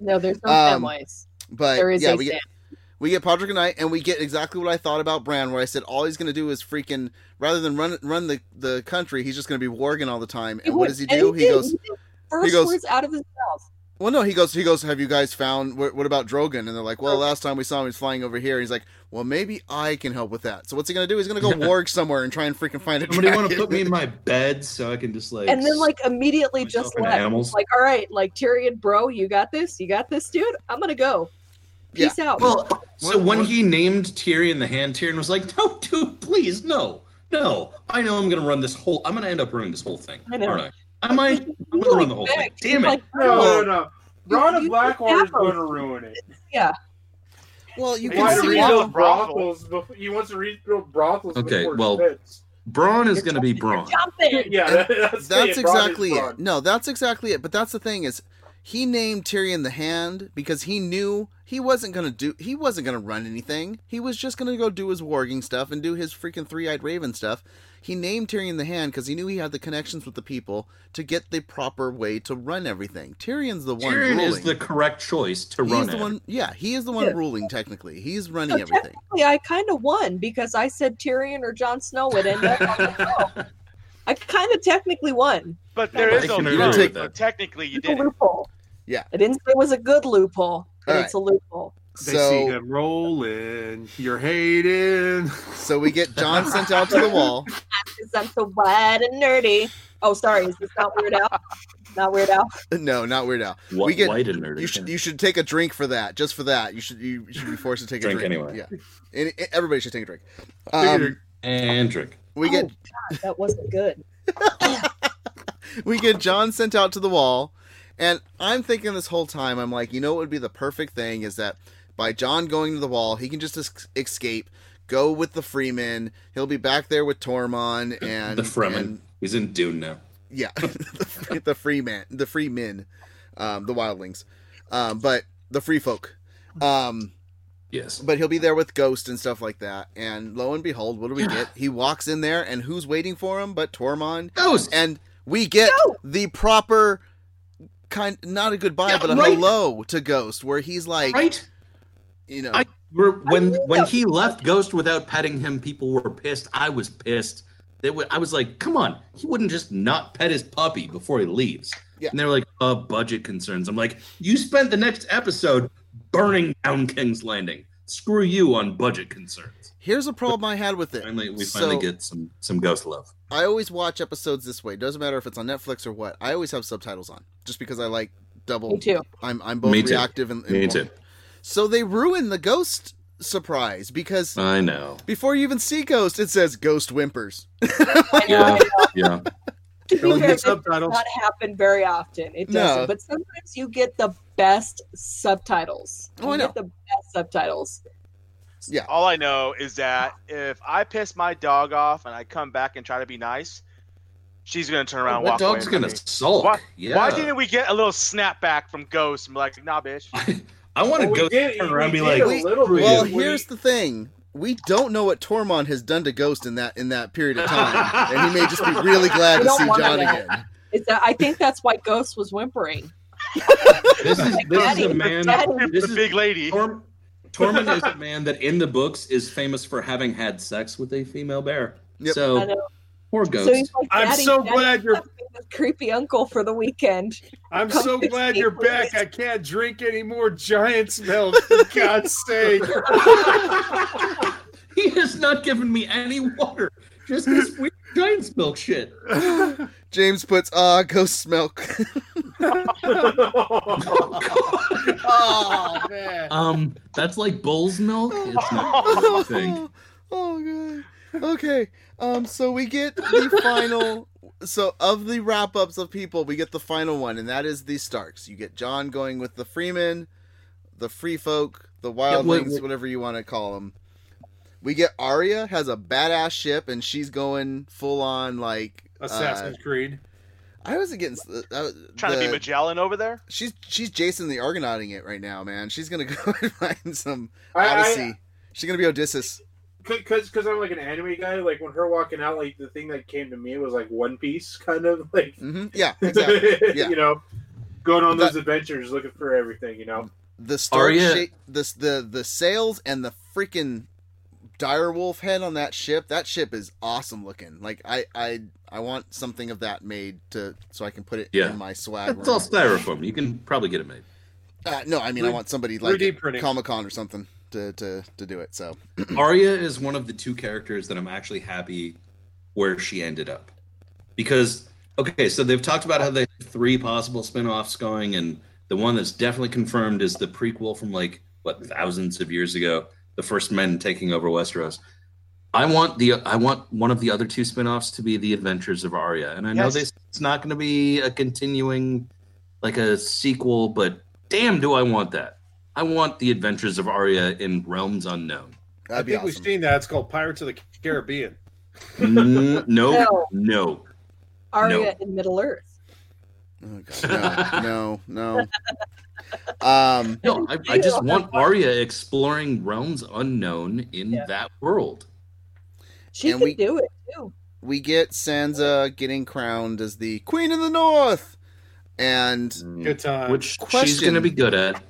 Speaker 11: No, there's no
Speaker 6: Um,
Speaker 11: Samwise.
Speaker 6: but
Speaker 11: There is
Speaker 6: yeah
Speaker 11: a
Speaker 6: we
Speaker 11: Sam.
Speaker 6: get we get Podrick and Knight and we get exactly what I thought about Bran where I said all he's gonna do is freaking rather than run run the the country he's just gonna be warging all the time and what
Speaker 11: would-
Speaker 6: does he
Speaker 11: and
Speaker 6: do he
Speaker 11: did.
Speaker 6: goes
Speaker 11: did. First
Speaker 6: goes-
Speaker 11: words out of his mouth.
Speaker 6: Well, no, he goes. He goes. Have you guys found what, what about Drogon? And they're like, well, last time we saw him, he's flying over here. He's like, well, maybe I can help with that. So what's he gonna do? He's gonna go warg somewhere and try and freaking find a
Speaker 8: Somebody want to put me in my bed so I can just like.
Speaker 11: And then like immediately just
Speaker 8: into
Speaker 11: left. Like, all right, like Tyrion, bro, you got this. You got this, dude. I'm gonna go.
Speaker 6: Yeah.
Speaker 11: Peace out.
Speaker 8: Well, so when he named Tyrion the Hand, Tyrion was like, "No, dude, please, no, no. I know I'm gonna run this whole. I'm gonna end up running this whole thing,
Speaker 11: I know.
Speaker 8: aren't I? I might. I'm gonna run the whole thing. Damn it!
Speaker 11: Like,
Speaker 10: No, no, no. Ron
Speaker 11: you-
Speaker 10: Blackwater is going to ruin it.
Speaker 11: yeah.
Speaker 6: well, you
Speaker 10: He
Speaker 9: Why
Speaker 10: wants
Speaker 6: can
Speaker 10: to
Speaker 6: see
Speaker 10: rebuild
Speaker 9: know-
Speaker 10: brothels. Before, he wants to rebuild brothels.
Speaker 8: Okay,
Speaker 10: before
Speaker 8: well,
Speaker 10: Spitz.
Speaker 8: Bronn is gonna be Bronn.
Speaker 11: Jumping.
Speaker 10: yeah, that, that's,
Speaker 6: that's
Speaker 10: it.
Speaker 6: Exactly
Speaker 10: Bronn.
Speaker 6: it. No, that's exactly it. But that's the thing is, he named Tyrion the Hand because he knew he wasn't gonna do. He wasn't gonna run anything. He was just gonna go do his warging stuff and do his freaking three-eyed raven stuff. He named Tyrion the Hand because he knew he had the connections with the people to get the proper way to run everything. Tyrion's the one
Speaker 8: Tyrion
Speaker 6: ruling.
Speaker 8: is the correct choice to
Speaker 6: He's
Speaker 8: run
Speaker 6: the one. Yeah, he is the one
Speaker 11: Yeah.
Speaker 6: ruling technically. He's running
Speaker 11: So
Speaker 6: everything.
Speaker 11: technically, I kind of won because I said Tyrion or Jon Snow would end up on the show. I kind of technically won.
Speaker 9: But there is
Speaker 8: I
Speaker 9: is no
Speaker 8: can
Speaker 6: agree
Speaker 9: proof.
Speaker 6: with
Speaker 8: that.
Speaker 9: but technically you
Speaker 11: It's a
Speaker 9: did it.
Speaker 11: loophole.
Speaker 6: Yeah.
Speaker 11: I didn't say it was a good loophole, but
Speaker 6: All
Speaker 11: it's a loophole.
Speaker 7: They
Speaker 6: So-
Speaker 7: see him rolling. You're hating.
Speaker 6: So we get Jon sent out to the wall.
Speaker 11: Because I'm so wide and nerdy. Oh, sorry. Is this not Weird Al? Not Weird Al.
Speaker 6: No, not Weird Al.
Speaker 8: Wh-
Speaker 6: we get
Speaker 8: white and nerdy.
Speaker 6: You should you should take a drink for that. Just for that, you should you should be forced to take
Speaker 8: Drink
Speaker 6: a drink
Speaker 8: anyway.
Speaker 6: Yeah, and, and everybody should take a drink. Um,
Speaker 8: and drink.
Speaker 6: we get
Speaker 11: Oh, God, that wasn't good.
Speaker 6: we get Jon sent out to the wall, and I'm thinking this whole time, I'm like, you know what would be the perfect thing is that by Jon going to the wall, he can just es- escape, go with the Freemen. He'll be back there with Tormund and
Speaker 8: the Fremen.
Speaker 6: and-
Speaker 8: He's in Dune now.
Speaker 6: yeah, the, the free the free men, um, the wildlings, um, but the free folk. Um,
Speaker 8: Yes.
Speaker 6: but he'll be there with Ghost and stuff like that. And lo and behold, what do we get? He walks in there, and who's waiting for him but Tormund?
Speaker 8: Ghost.
Speaker 6: And we get
Speaker 11: No!
Speaker 6: the proper kind, not a goodbye,
Speaker 8: Yeah,
Speaker 6: but a
Speaker 8: right.
Speaker 6: hello to Ghost, where he's like,
Speaker 8: right.
Speaker 6: You know,
Speaker 8: I were- when
Speaker 11: knew
Speaker 8: when he left Ghost without petting him, people were pissed. I was pissed. They would, I was like, come on, he wouldn't just not pet his puppy before he leaves.
Speaker 6: Yeah.
Speaker 8: And they're like, uh, budget concerns. I'm like, you spent the next episode burning down King's Landing. Screw you on budget concerns.
Speaker 6: here's a problem I had with it.
Speaker 8: Finally, we finally
Speaker 6: So-
Speaker 8: get some some Ghost love.
Speaker 6: I always watch episodes this way. Doesn't matter if it's on Netflix or what. I always have subtitles on, just because I like double.
Speaker 11: Me too.
Speaker 6: I'm I'm both
Speaker 8: Me too.
Speaker 6: reactive and, and
Speaker 8: Me too.
Speaker 6: So they ruin the ghost surprise because
Speaker 8: I know.
Speaker 6: before you even see Ghost, it says Ghost whimpers.
Speaker 8: Yeah, yeah.
Speaker 11: To be fair,
Speaker 7: get
Speaker 11: it does not happen very often. It doesn't. But sometimes you get the best subtitles.
Speaker 6: Oh, I
Speaker 11: You
Speaker 6: know.
Speaker 11: get the best subtitles. Yeah.
Speaker 9: All I know is that if I piss my dog off and I come back and try to be nice, she's gonna turn around. and walk
Speaker 8: dog's
Speaker 9: away
Speaker 8: gonna
Speaker 9: me.
Speaker 8: sulk.
Speaker 9: Why,
Speaker 8: Yeah.
Speaker 9: why didn't we get a little snapback from Ghost and be like, nah, bitch?
Speaker 8: I want to
Speaker 10: Well,
Speaker 8: go
Speaker 10: did-
Speaker 8: turn
Speaker 10: we
Speaker 8: around and be like,
Speaker 10: a little bit.
Speaker 6: Well,
Speaker 10: We-
Speaker 6: here's the thing. We don't know what Tormund has done to Ghost in that in that period of time, and he may just be really glad to see Jon
Speaker 11: that.
Speaker 6: again.
Speaker 11: Is that, I think that's why Ghost was whimpering.
Speaker 8: this is this
Speaker 11: Daddy,
Speaker 8: is a man.
Speaker 11: Daddy.
Speaker 8: This
Speaker 9: the
Speaker 8: is
Speaker 9: big lady.
Speaker 8: Torm, Tormund is a man that in the books is famous for having had sex with a female bear.
Speaker 6: Yep.
Speaker 8: So poor ghost.
Speaker 11: he's like,
Speaker 7: I'm so
Speaker 11: Daddy,
Speaker 7: glad you're-
Speaker 11: left me with creepy uncle for the weekend.
Speaker 7: I'm
Speaker 11: Come
Speaker 7: so glad you're back. I can't drink any more Giant's milk. For God's sake.
Speaker 8: he has not given me any water. Just this weird giant's milk shit.
Speaker 6: James puts ah Ghost's milk.
Speaker 7: oh man.
Speaker 8: Um, that's like bull's milk. It's not a thing.
Speaker 6: oh god. Okay. Um. So we get the final. So of the wrap ups of people, we get the final one, and that is the Starks. You get Jon going with the Freemen, the Free Folk, the Wildlings,
Speaker 8: wait.
Speaker 6: whatever you want to call them. We get Arya has a badass ship, and she's going full on like
Speaker 7: Assassin's
Speaker 6: uh,
Speaker 7: Creed.
Speaker 6: I was against uh, uh,
Speaker 9: Trying to be Magellan over there.
Speaker 6: She's she's Jason the Argonauting it right now, man. She's gonna go and find some
Speaker 10: I- I-
Speaker 6: Odyssey. She's gonna be Odysseus.
Speaker 10: Because because I'm like an anime guy. Like when her walking out, like the thing that came to me was like One Piece, kind of like
Speaker 6: hmm Yeah, exactly. Yeah.
Speaker 10: you know, going on
Speaker 6: That-
Speaker 10: those adventures, looking for everything. You know,
Speaker 6: The Stark
Speaker 8: Arya-
Speaker 6: shape, the the the sails and the freaking direwolf head on that ship. That ship is awesome looking. Like I I I want something of that made to so I can put it
Speaker 8: Yeah.
Speaker 6: in my swag.
Speaker 8: That's all styrofoam. You can probably get it made.
Speaker 6: Uh, no, I mean I want somebody like
Speaker 7: 3D.
Speaker 6: Comic Con or something to to to do it. So
Speaker 8: Arya is one of the two characters that I'm actually happy where she ended up. Because okay, so they've talked about how they have three possible spin-offs going and the one that's definitely confirmed is the prequel from like what thousands of years ago, the first men taking over Westeros. I want the I want one of the other two spin-offs to be the Adventures of Arya. And I know this it's not going to be a continuing like a sequel, but damn do I want that. I want the Adventures of Arya in Realms Unknown.
Speaker 7: I
Speaker 6: that'd be
Speaker 7: think we've seen that. It's called Pirates of the Caribbean.
Speaker 8: Mm, no,
Speaker 11: No.
Speaker 8: no.
Speaker 11: Arya in Middle Earth.
Speaker 6: Oh, God. No, no, no. Um,
Speaker 8: No, I, I just want Arya exploring realms unknown in
Speaker 11: Yeah.
Speaker 8: that world.
Speaker 11: She
Speaker 6: And
Speaker 11: could
Speaker 6: we-
Speaker 11: do it too.
Speaker 6: we get Sansa getting crowned as the Queen of the North, and
Speaker 7: Good time.
Speaker 8: Which she's
Speaker 6: Question.
Speaker 8: going to be good at.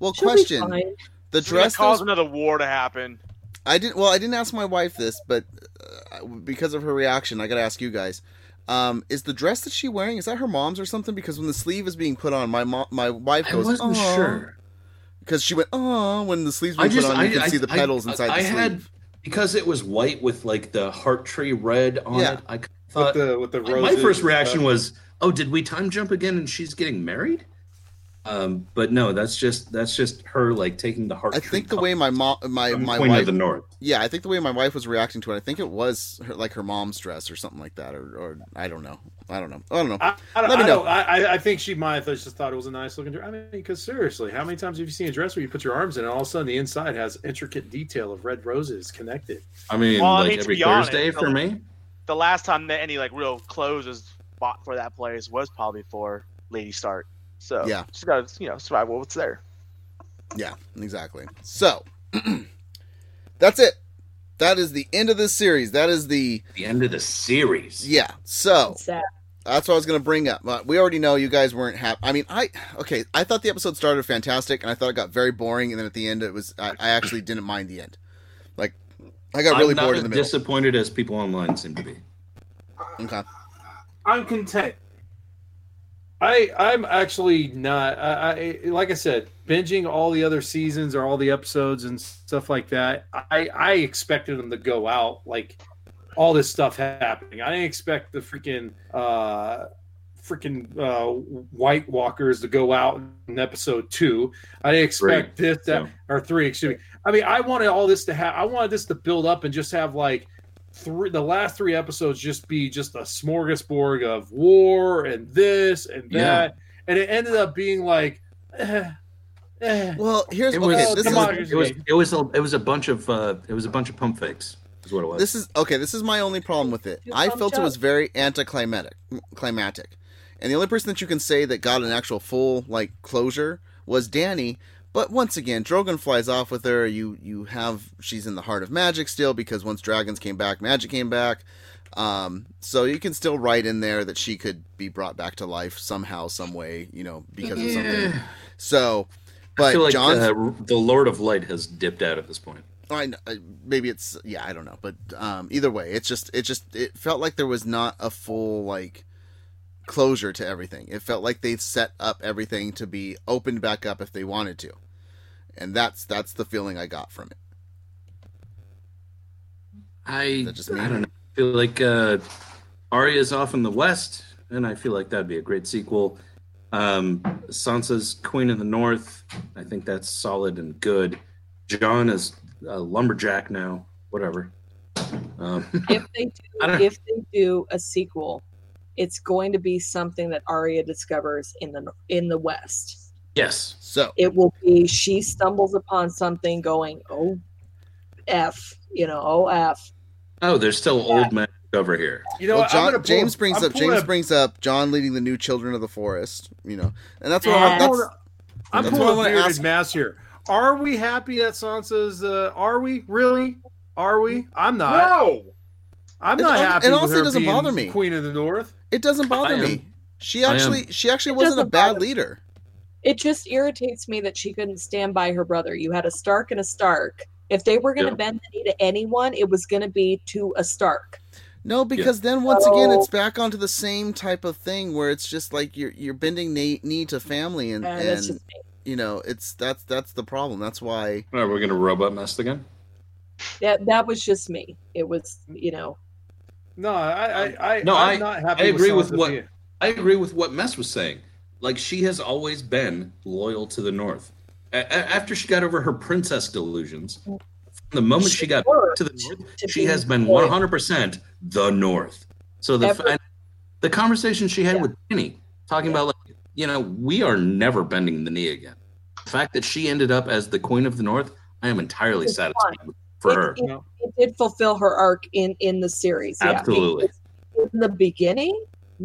Speaker 6: Well,
Speaker 11: She'll be
Speaker 6: question
Speaker 11: fine.
Speaker 6: the
Speaker 9: It's
Speaker 6: dress.
Speaker 9: cause
Speaker 6: those-
Speaker 9: another war to happen.
Speaker 6: I didn't. Well, I didn't ask my wife this, but uh, because of her reaction, I got to ask you guys. Um, is the dress that she wearing is that her mom's or something? Because when the sleeve is being put on, my mom, my wife
Speaker 8: I
Speaker 6: goes,
Speaker 8: wasn't
Speaker 6: "Aw,"
Speaker 8: sure.
Speaker 6: because she went, "Oh," when the sleeves
Speaker 8: I
Speaker 6: were
Speaker 8: just
Speaker 6: put on,
Speaker 8: I,
Speaker 6: you can
Speaker 8: I-
Speaker 6: see the
Speaker 8: I-
Speaker 6: petals inside
Speaker 8: I,
Speaker 6: the
Speaker 8: I
Speaker 6: sleeve.
Speaker 8: had because it was white with like the heart tree red on
Speaker 6: Yeah.
Speaker 8: it. I
Speaker 7: with
Speaker 8: thought
Speaker 7: the with the
Speaker 8: my-
Speaker 7: roses.
Speaker 8: my first reaction
Speaker 7: stuff.
Speaker 8: was, "Oh, did we time jump again?" And she's getting married. Um, but no, that's just that's just her like taking the heart.
Speaker 6: I think the way my mom, my my
Speaker 8: Queen
Speaker 6: wife,
Speaker 8: of the North.
Speaker 6: yeah, I think the way my wife was reacting to it, I think it was her, like her mom's dress or something like that, or, or I don't know, I don't know, I don't know.
Speaker 7: I, I, don't-
Speaker 6: Let me
Speaker 7: I,
Speaker 6: know.
Speaker 7: I, I- I think she might have just thought it was a nice looking dress. I mean, because seriously, how many times have you seen a dress where you put your arms in and all of a sudden the inside has intricate detail of red roses connected?
Speaker 8: I mean,
Speaker 9: Well, I
Speaker 8: like
Speaker 9: mean,
Speaker 8: every
Speaker 9: be honest,
Speaker 8: Thursday for
Speaker 9: the-
Speaker 8: me.
Speaker 9: The last time that any like real clothes was bought for that place was probably for Lady Stark. So
Speaker 6: Yeah.
Speaker 9: she's got to you know survive what's there.
Speaker 6: Yeah, exactly. So that's it. That is the end of this series. That is the
Speaker 8: The end of the series.
Speaker 6: yeah. So that's what I was going to bring up. But we already know you guys weren't happy. I mean, I okay. I thought the episode started fantastic, and I thought it got very boring, and then at the end, it was. I, I actually didn't mind the end. Like, I got really
Speaker 8: I'm not
Speaker 6: bored
Speaker 8: as
Speaker 6: in the middle.
Speaker 8: disappointed as people online seem to be.
Speaker 6: Okay.
Speaker 10: I'm content.
Speaker 7: I I'm actually not. I, I like I said, binging all the other seasons or all the episodes and stuff like that. I I expected them to go out like all this stuff happening. I didn't expect the freaking uh freaking uh White Walkers to go out in episode two. I didn't expect this that
Speaker 8: so.
Speaker 7: or three. Excuse me. I mean, I wanted all this to have. I wanted this to build up and just have like three the last three episodes just be just a smorgasbord of war and this and
Speaker 8: Yeah.
Speaker 7: that and it ended up being like eh, eh.
Speaker 6: Well, here's
Speaker 8: It was,
Speaker 6: okay. This
Speaker 8: it,
Speaker 6: is
Speaker 7: come
Speaker 8: was,
Speaker 7: on.
Speaker 8: it was it was a it was a bunch of uh, it was a bunch of pump fakes. Is what it was.
Speaker 6: This is okay. This is my only problem with it. I
Speaker 11: thumbs
Speaker 6: felt it was very anticlimactic. Climatic, and the only person that you can say that got an actual full like closure was Dany. But once again, Drogon flies off with her. You you have she's in the heart of magic still because once dragons came back, magic came back. Um, so you can still write in there that she could be brought back to life somehow, some way, you know, because of something. So,
Speaker 8: I
Speaker 6: but
Speaker 8: feel like
Speaker 6: John,
Speaker 8: the, the Lord of Light has dipped out at this point.
Speaker 6: I, kn- I maybe it's yeah I don't know but um either way it's just it just it felt like there was not a full like closure to everything it felt like they set up everything to be opened back up if they wanted to and that's that's the feeling I got from it
Speaker 8: I
Speaker 6: that just me?
Speaker 8: I don't know. I feel like uh, Arya's off in the west, and I feel like that'd be a great sequel. Um, Sansa's Queen of the North. I think that's solid and good. Jon is a lumberjack now. Whatever. Um,
Speaker 11: if they do, if they do a sequel, it's going to be something that Arya discovers in the in the West.
Speaker 8: Yes.
Speaker 6: so
Speaker 11: It will be she stumbles upon something, going, "Oh, f," you know, "Oh f."
Speaker 8: Oh, there's still old men over here.
Speaker 7: You know,
Speaker 6: well,
Speaker 7: Jon, pull-
Speaker 6: James brings
Speaker 7: I'm
Speaker 6: up James
Speaker 7: a-
Speaker 6: brings up Jon leading the new children of the forest you know and that's what
Speaker 11: Ah.
Speaker 6: I, that's
Speaker 7: I'm
Speaker 6: That's what I
Speaker 7: pulling a
Speaker 6: wanna
Speaker 7: mass here. Are we happy that Sansa's? Uh, are we really? Are we? I'm not.
Speaker 10: No.
Speaker 7: I'm not
Speaker 6: hon-
Speaker 7: happy.
Speaker 6: it
Speaker 7: with
Speaker 6: honestly doesn't
Speaker 7: being
Speaker 6: bother me.
Speaker 7: Queen of the North.
Speaker 6: it doesn't bother me she actually she actually
Speaker 11: It
Speaker 6: wasn't a bad
Speaker 11: bother-
Speaker 6: leader
Speaker 11: It just irritates me that she couldn't stand by her brother. You had a Stark and a Stark. If they were going to
Speaker 8: Yeah.
Speaker 11: bend the knee to anyone, it was going to be to a Stark.
Speaker 6: No, because then once again it's back onto the same type of thing where it's just like you're you're bending knee, knee to family and,
Speaker 11: And
Speaker 6: and you know it's that's that's the problem. That's why
Speaker 8: Are we gonna robot mess again?
Speaker 11: that that was just me. It was, you know,
Speaker 7: No, I, I, I
Speaker 8: No,
Speaker 7: I'm
Speaker 8: I-
Speaker 7: not happy.
Speaker 8: I agree with
Speaker 7: Sansa
Speaker 8: what- I agree with what Mest was saying. Like she has always been loyal to the North. A- after she got over her princess delusions, from the moment she,
Speaker 11: She
Speaker 8: got to the North,
Speaker 11: to
Speaker 8: she has been 100% the North. So the
Speaker 11: Ever-
Speaker 8: the conversation she had
Speaker 11: Yeah.
Speaker 8: with Penny, talking about like, you know, we are never bending the knee again. The fact that she ended up as the Queen of the North, I am entirely
Speaker 11: It's
Speaker 8: satisfied with- for
Speaker 11: it,
Speaker 8: her.
Speaker 11: It, it did fulfill her arc in in the series.
Speaker 8: Absolutely.
Speaker 11: Because In the beginning,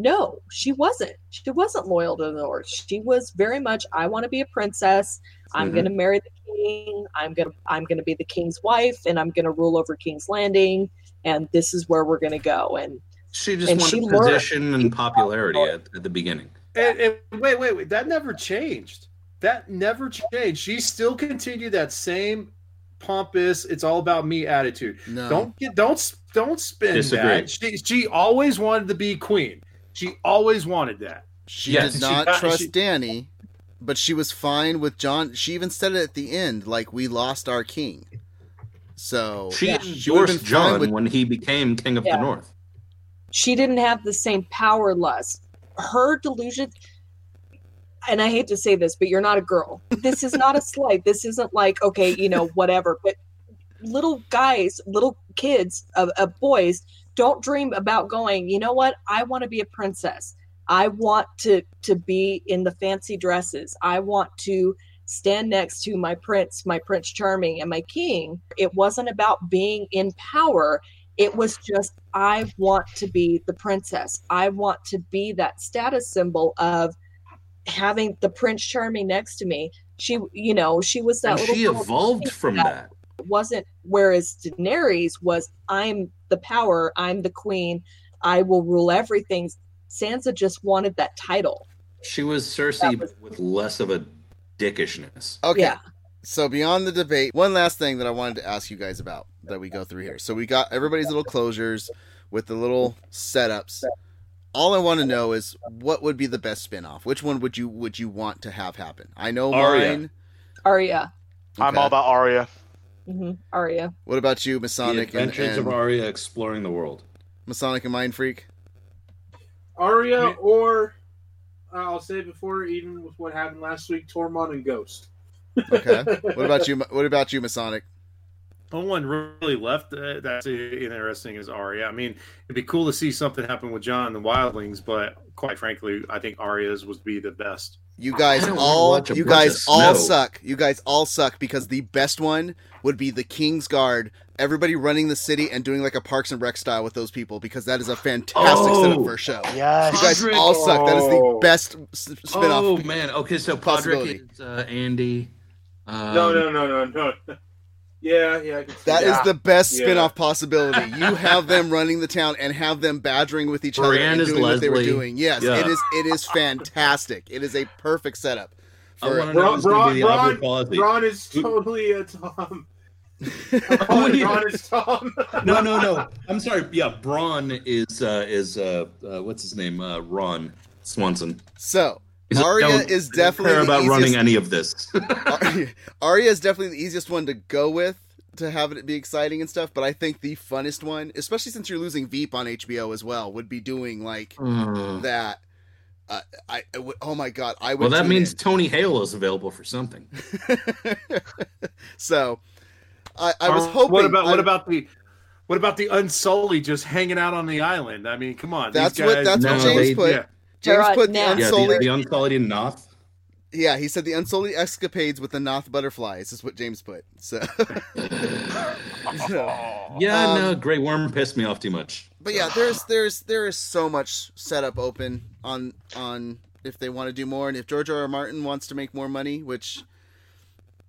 Speaker 11: no, she wasn't. She wasn't loyal to the North. She was very much, I want to be a princess. I'm
Speaker 8: Mhm.
Speaker 11: going to marry the king. I'm going to I'm going to be the king's wife, and I'm going to rule over King's Landing. And this is where we're going to go. And
Speaker 8: She just
Speaker 11: And
Speaker 8: wanted
Speaker 11: she learned-
Speaker 8: position and popularity at, at the beginning.
Speaker 7: And, and wait, wait, wait. That never changed. That never changed. She still continued that same pompous, it's all about me attitude.
Speaker 6: no
Speaker 7: Don't get, don't, don't spin
Speaker 8: Disagree.
Speaker 7: that. She, she always wanted to be queen. She always wanted that.
Speaker 6: she
Speaker 8: Yes.
Speaker 6: did not
Speaker 7: got-
Speaker 6: trust
Speaker 7: she-
Speaker 6: Dany, but she was fine with Jon. She even said it at the end, like we lost our king. So
Speaker 8: She
Speaker 11: Yeah.
Speaker 8: Endorsed
Speaker 6: been
Speaker 8: Jon
Speaker 6: with-
Speaker 8: when he became King of
Speaker 11: Yeah.
Speaker 8: the North.
Speaker 11: she didn't have the same power lust. Her delusion, and I hate to say this, but you're not a girl. This is not a slight. This isn't like, okay, you know, whatever. But little guys, little kids, of, of boys, don't dream about going, you know what? I want to be a princess. I want to to be in the fancy dresses. I want to stand next to my prince, my prince charming and my king. It wasn't about being in power. It was just I want to be the princess. I want to be that status symbol of having the prince charming next to me. She, you know, she was that
Speaker 8: And
Speaker 11: little
Speaker 8: she evolved from that.
Speaker 11: Wasn't whereas Daenerys was I'm the power, I'm the queen, I will rule everything. Sansa just wanted that title.
Speaker 8: She was Cersei
Speaker 11: was-
Speaker 8: with less of a dickishness.
Speaker 6: okay.
Speaker 11: Yeah.
Speaker 6: So beyond the debate, one last thing that I wanted to ask you guys about that we go through here. So we got everybody's little closures with the little setups. All I want to know is what would be the best spin-off? Which one would you would you want to have happen? I know
Speaker 8: Arya.
Speaker 6: mine.
Speaker 11: Arya.
Speaker 9: I'm all about Arya.
Speaker 11: Hmm Arya.
Speaker 6: What about you, Masonic and,
Speaker 8: Adventures
Speaker 6: and
Speaker 8: of Arya exploring the world.
Speaker 6: Masonic and Mind Freak?
Speaker 10: Arya or uh, I'll say before, even with what happened last week, Tormund and Ghost.
Speaker 6: Okay. what about you? What about you, Masonic?
Speaker 7: No one really left. Uh, that's interesting is Arya. I mean, it'd be cool to see something happen with Jon and the Wildlings, but quite frankly, I think Arya's would be the best.
Speaker 6: You guys
Speaker 8: I don't wanna
Speaker 6: all you guys all suck. You guys all suck because the best one would be the King's Guard. Everybody running the city and doing like a Parks and Rec style with those people because that is a fantastic setup
Speaker 8: Oh.
Speaker 6: for a show.
Speaker 9: Yes.
Speaker 6: You guys all suck. That is the best s- spin-off.
Speaker 8: Oh man. Okay, so Podrick is uh, Andy. Um,
Speaker 10: no, no, no, no, no. Yeah, yeah. I can see
Speaker 6: That is the best
Speaker 10: Yeah.
Speaker 6: spin-off possibility. You have them running the town and have them badgering with each other and
Speaker 8: is
Speaker 6: doing what they were doing. Yes,
Speaker 8: Yeah.
Speaker 6: it is. It is fantastic. It is a perfect setup.
Speaker 8: I
Speaker 6: For,
Speaker 8: wanna know
Speaker 10: Ron, Ron,
Speaker 8: the Aubrey
Speaker 10: Ron, Ron is totally a Tom.
Speaker 8: Oh.
Speaker 10: Ron is Tom.
Speaker 8: no, no, no. I'm sorry. Yeah, Bronn is uh, is uh, uh, what's his name? Uh, Ron Swanson.
Speaker 6: so
Speaker 8: He's-
Speaker 6: Arya
Speaker 8: don't-
Speaker 6: is definitely
Speaker 8: care
Speaker 6: the
Speaker 8: about running
Speaker 6: easiest-
Speaker 8: any of this.
Speaker 6: Arya, Arya is definitely the easiest one to go with to have it be exciting and stuff. But I think the funnest one, especially since you're losing Veep on HBO as well, would be doing like
Speaker 8: Uh,
Speaker 6: that. Uh, I, I would, oh my god, I would.
Speaker 8: well, that means
Speaker 6: in.
Speaker 8: Tony Hale is available for something.
Speaker 6: so. I, I was hoping.
Speaker 7: What about what about the what about the Unsullied just hanging out on the island? I mean, come on.
Speaker 6: That's
Speaker 7: these
Speaker 6: what that's
Speaker 8: No,
Speaker 6: what James
Speaker 8: they-
Speaker 6: put.
Speaker 7: yeah.
Speaker 6: James
Speaker 11: They're
Speaker 6: put
Speaker 11: on
Speaker 6: the
Speaker 11: Naath.
Speaker 8: Yeah, the, the Unsullied in Naath.
Speaker 6: Yeah, he said the Unsullied escapades with the Naath butterflies is what James put. So, So,
Speaker 8: Yeah,
Speaker 6: Um,
Speaker 8: no, Grey Worm pissed me off too much.
Speaker 6: but yeah, there's there's there is so much setup open on on if they want to do more, and if George R. R. Martin wants to make more money, which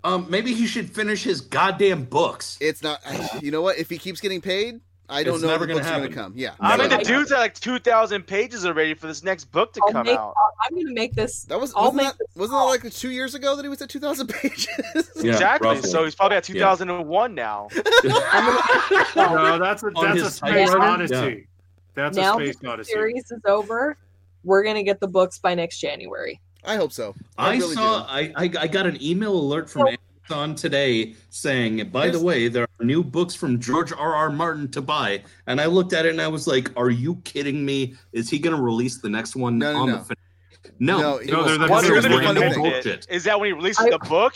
Speaker 8: Um, maybe he should finish his goddamn books.
Speaker 6: it's not. You know what? If he keeps getting paid, I don't
Speaker 8: It's
Speaker 6: know if
Speaker 8: never
Speaker 6: the
Speaker 8: gonna
Speaker 6: books going to come. Yeah,
Speaker 9: I mean, the dude's at like 2,000 pages already for this next book to
Speaker 11: I'll
Speaker 9: come
Speaker 11: make,
Speaker 9: out.
Speaker 11: I'm going to make this.
Speaker 6: that was
Speaker 11: I'll
Speaker 6: wasn't that,
Speaker 11: this
Speaker 6: wasn't that like two years ago that he was at two thousand pages?
Speaker 8: Yeah,
Speaker 9: exactly.
Speaker 8: roughly.
Speaker 9: So he's probably at 2001 now.
Speaker 7: No, that's a
Speaker 8: On
Speaker 7: that's a space
Speaker 11: typewriter?
Speaker 7: odyssey. That's
Speaker 11: now
Speaker 7: a space
Speaker 11: the
Speaker 7: odyssey.
Speaker 11: series is over, we're going to get the books by next January.
Speaker 6: I hope so. I,
Speaker 8: I
Speaker 6: really
Speaker 8: saw.
Speaker 6: do.
Speaker 8: I, I I got an email alert from Amazon today saying, by the way, there are new books from George R. R. Martin to buy. And I looked at it and I was like, Are you kidding me? Is he going to release the next one
Speaker 6: No, no,
Speaker 8: on
Speaker 6: no.
Speaker 8: the? Fin- no,
Speaker 6: No,
Speaker 7: No,
Speaker 8: was
Speaker 7: they're the-
Speaker 9: What's
Speaker 7: they're
Speaker 9: going to
Speaker 7: the
Speaker 9: be
Speaker 7: random
Speaker 8: bullshit.
Speaker 9: is that when he releases
Speaker 11: I-
Speaker 9: the book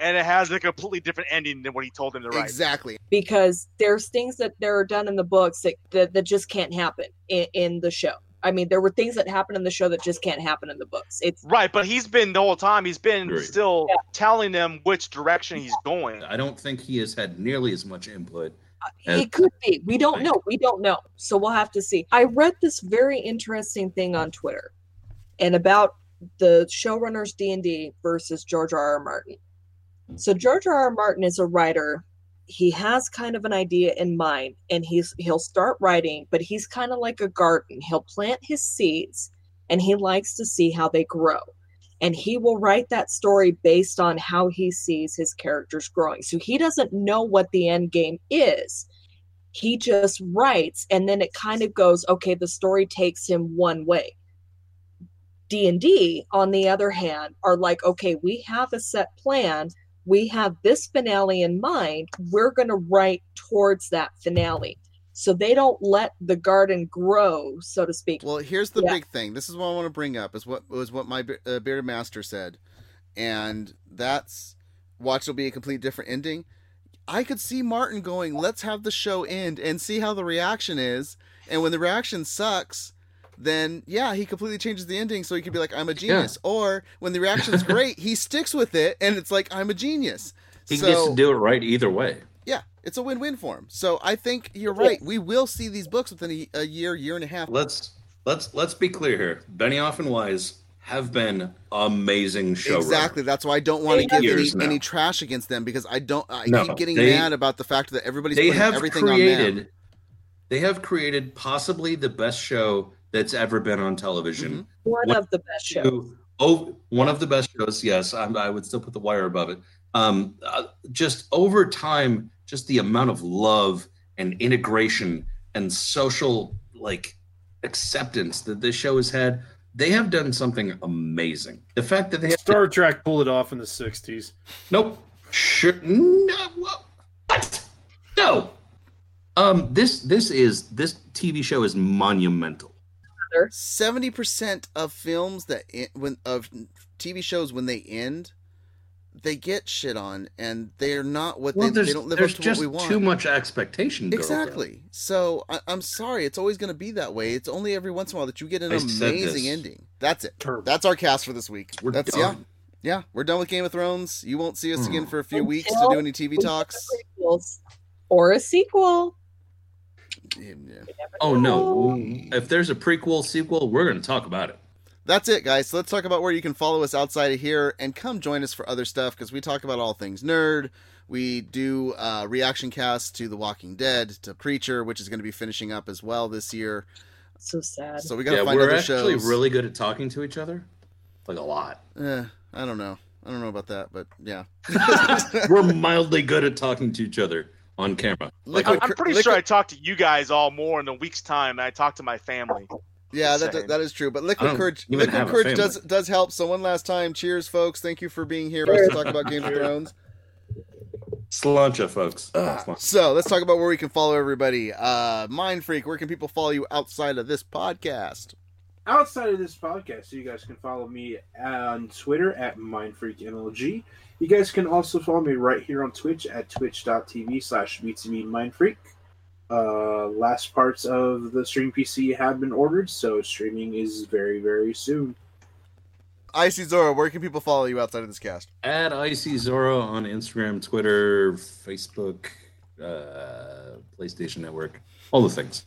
Speaker 9: and it has a completely different ending than what he told him to write.
Speaker 6: Exactly.
Speaker 11: because there's things that that are done in the books that that, that just can't happen in, in the show. I mean, there were things that happened in the show that just can't happen in the books. It's
Speaker 9: Right, but he's been the whole time. He's been
Speaker 8: Agreed.
Speaker 9: still
Speaker 11: Yeah.
Speaker 9: telling them which direction he's going.
Speaker 8: I don't think he has had nearly as much input. Uh, as-
Speaker 11: it could be. We don't know. We don't know. So we'll have to see. I read this very interesting thing on Twitter, and about the showrunners D and D versus George R. R. Martin. So George R. R. Martin is a writer. He has kind of an idea in mind, and he's he'll start writing, but he's kind of like a garden. He'll plant his seeds, and he likes to see how they grow. And he will write that story based on how he sees his characters growing. So he doesn't know what the end game is. He just writes, and then it kind of goes, okay, the story takes him one way. D&D on the other hand are like okay we have a set plan we have this finale in mind we're going to write towards that finale so they don't let the garden grow so to speak
Speaker 6: Well, here's the
Speaker 11: Yeah.
Speaker 6: big thing. This is what I want to bring up. Is what was what my uh, bearded master said, and that's watch will be a complete different ending. I could see Martin going, "Let's have the show end and see how the reaction is." And when the reaction sucks, then yeah, he completely changes the ending so he could be like, "I'm a genius." Or when the reaction's great, he sticks with it and it's like, "I'm a genius."
Speaker 8: He
Speaker 6: so,
Speaker 8: gets to do it right either way.
Speaker 6: yeah, it's a win-win for him. So I think you're right. We will see these books within a, a year, year and a half.
Speaker 8: Let's let's let's be clear here. Benioff and Weiss have been amazing showrunners.
Speaker 6: Exactly. That's why I don't want to give any, any trash against them because I don't. I
Speaker 8: No,
Speaker 6: keep getting
Speaker 8: they-
Speaker 6: mad about the fact that everybody's
Speaker 8: they
Speaker 6: putting
Speaker 8: have
Speaker 6: everything on them.
Speaker 8: created they have created possibly the best show that's ever been on television
Speaker 11: one
Speaker 8: What
Speaker 11: of the best shows
Speaker 8: to- oh one of the best shows yes i i would still put the wire above it um uh, just over time just the amount of love and integration and social like acceptance that this show has had they have done something amazing the fact that they have
Speaker 7: Star Trek pulled it off in the '60s.
Speaker 8: Nope. Sure. No. What? No. Um. This. This is. This TV show is monumental.
Speaker 6: Seventy percent of films that en- when of TV shows when they end, they get shit on, and they're not what
Speaker 8: Well,
Speaker 6: they,
Speaker 8: there's,
Speaker 6: they don't live up to
Speaker 8: just
Speaker 6: what we want.
Speaker 8: too much expectation. built up.
Speaker 6: Exactly. So I, I'm sorry. It's always going to be that way. It's only every once in a while that you get an
Speaker 8: I
Speaker 6: amazing ending. That's it. That's our cast for this week.
Speaker 8: We're
Speaker 6: That's
Speaker 8: done.
Speaker 6: yeah. Yeah, we're done with Game of Thrones. You won't see us mm. again for a few weeks to do any TV talks.
Speaker 11: or a sequel.
Speaker 8: Oh no! If there's a prequel, sequel, we're going to talk about it.
Speaker 6: That's it, guys. So let's talk about where you can follow us outside of here and come join us for other stuff because we talk about all things nerd. We do uh, reaction casts to The Walking Dead, to Preacher, which is going to be finishing up as well this year.
Speaker 11: So sad.
Speaker 6: So we got to
Speaker 8: yeah,
Speaker 6: find
Speaker 8: we're
Speaker 6: other
Speaker 8: actually
Speaker 6: shows.
Speaker 8: really good at talking to each other, like a lot.
Speaker 6: Eh, I don't know. I don't know about that, but yeah.
Speaker 8: we're mildly good at talking to each other on camera. Like,
Speaker 9: I'm, I'm pretty sure I talked to you guys all more in a week's time than I talked to my family.
Speaker 6: Yeah, that, that is true. But Liquid Courage, Liquid Courage does does help. So one last time, cheers, folks. Thank you for being here for us to talk about Game of Thrones.
Speaker 8: Sláinte, folks.
Speaker 6: So let's talk about where we can follow everybody. Uh, Mind Freak, where can people follow you outside of this podcast?
Speaker 10: outside of this podcast, so you guys can follow me on Twitter at MindFreakMLG. You guys can also follow me right here on Twitch at twitch.tv slash BTB Uh, last parts of the stream PC have been ordered, so streaming is very, very soon.
Speaker 6: ICZorro, where can people follow you outside of this cast?
Speaker 8: At ICZorro on Instagram, Twitter, Facebook, uh, PlayStation Network, all the things.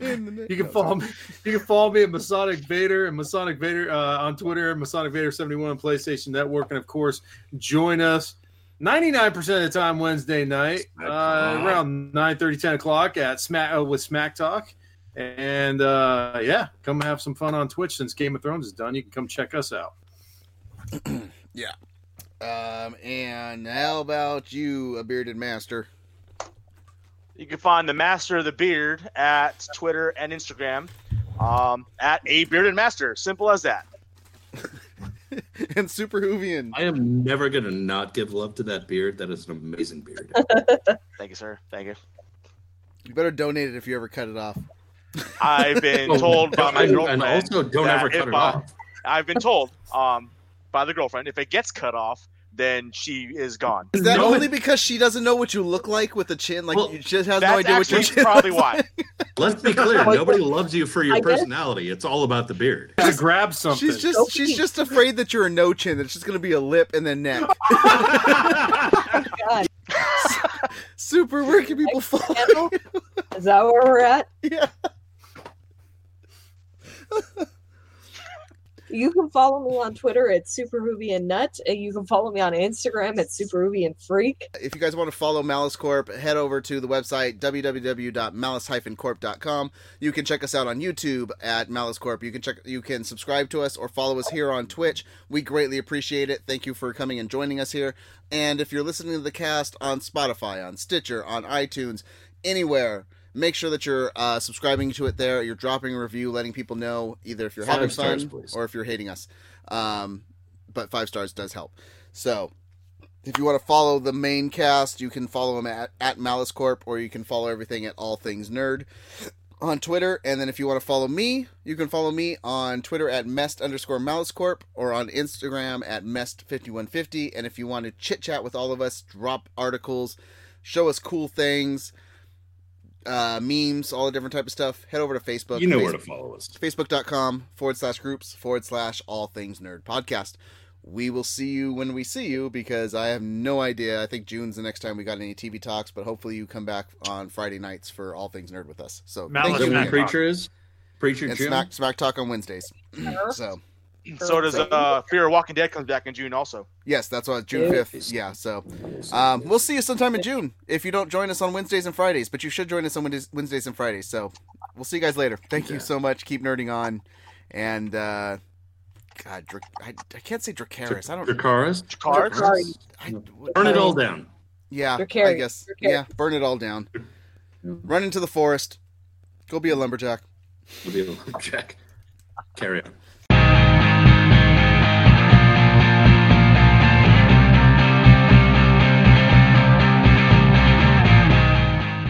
Speaker 7: You can follow me. You can follow me at Masonic Vader and Masonic Vader uh, on Twitter, Masonic Vader seventy one on PlayStation Network, and of course, join us ninety nine percent of the time Wednesday night uh, around 9 30, 10 o'clock at Smack uh, with Smack Talk. And uh, yeah, come have some fun on Twitch since Game of Thrones is done. You can come check us out.
Speaker 6: Yeah. Um, and how about you, a bearded master?
Speaker 9: You can find the Master of the Beard at Twitter and Instagram um, at a bearded master. Simple as that.
Speaker 6: and Superwhovian.
Speaker 8: I am never going to not give love to that beard. That is an amazing beard.
Speaker 9: Thank you, sir. Thank you.
Speaker 6: You better donate it if you ever cut it off.
Speaker 9: I've been
Speaker 8: Oh,
Speaker 9: told by my girlfriend.
Speaker 8: and also don't ever cut it
Speaker 9: I-
Speaker 8: off.
Speaker 9: I've been told um, by the girlfriend if it gets cut off, then she is gone.
Speaker 6: Is that only because she doesn't know what you look like with a chin? Like she just has no idea what your
Speaker 9: actually
Speaker 6: chin
Speaker 9: probably why.
Speaker 6: like?
Speaker 8: Let's be clear. Nobody loves you for your
Speaker 11: I guess-
Speaker 8: personality. It's all about the beard.
Speaker 7: To grab something.
Speaker 6: She's just she's just afraid that you're a no chin. That it's just gonna be a lip and then neck.
Speaker 11: Oh God.
Speaker 6: Super. Where can people follow?
Speaker 11: Handle? Is that where we're at?
Speaker 6: Yeah.
Speaker 11: You can follow me on Twitter at SuperWhovianNut. and uh, You can follow me on Instagram at Superwhovian Freak.
Speaker 6: If you guys want to follow Malice Corp, head over to the website www.malice-corp.com. You can check us out on YouTube at Malice Corp. You can check you can subscribe to us or follow us here on Twitch. We greatly appreciate it. Thank you for coming and joining us here. And if you're listening to the cast on Spotify, on Stitcher, on iTunes, anywhere, make sure that you're uh, subscribing to it there. You're dropping a review, letting people know either if you're
Speaker 8: Five
Speaker 6: having
Speaker 8: stars,
Speaker 6: fun
Speaker 8: please.
Speaker 6: or if you're hating us. Um, but five stars does help. So if you want to follow the main cast, you can follow them at, at Malice Corp, or you can follow everything at All Things Nerd on Twitter. And then if you want to follow me, you can follow me on Twitter at Mest underscore Malice Corp, or on Instagram at Mest5150. And if you want to chit chat with all of us, drop articles, show us cool things, uh, memes, all the different type of stuff, head over to Facebook.
Speaker 8: You know
Speaker 6: Face-
Speaker 8: where to follow us.
Speaker 6: Facebook.com forward slash groups forward slash all things nerd podcast. We will see you when we see you because I have no idea. I think June's the next time we got any TV talks, but hopefully you come back on Friday nights for all things nerd with us. So
Speaker 7: Malice
Speaker 6: thank you.
Speaker 8: that when Preacher is? Preacher
Speaker 6: And
Speaker 8: June?
Speaker 6: Smack, Smack Talk on Wednesdays. so
Speaker 9: So does uh, Fear of Walking Dead comes back in June also.
Speaker 6: yes, that's what June
Speaker 11: Yeah.
Speaker 6: fifth. Yeah. So um, we'll see you sometime in June if you don't join us on Wednesdays and Fridays, but you should join us on Wednesdays, Wednesdays and Fridays. So we'll see you guys later. Thank you so much. Keep nerding on, and uh, God, Dra- I, I can't say Dracarys. I don't.
Speaker 8: Dracarys?
Speaker 9: Cards.
Speaker 6: I,
Speaker 8: Burn it all down.
Speaker 6: Yeah, I guess.
Speaker 11: Dracarys.
Speaker 6: Yeah, burn it all down. Run into the forest. Go be a lumberjack.
Speaker 8: We'll be able to check. Carry on.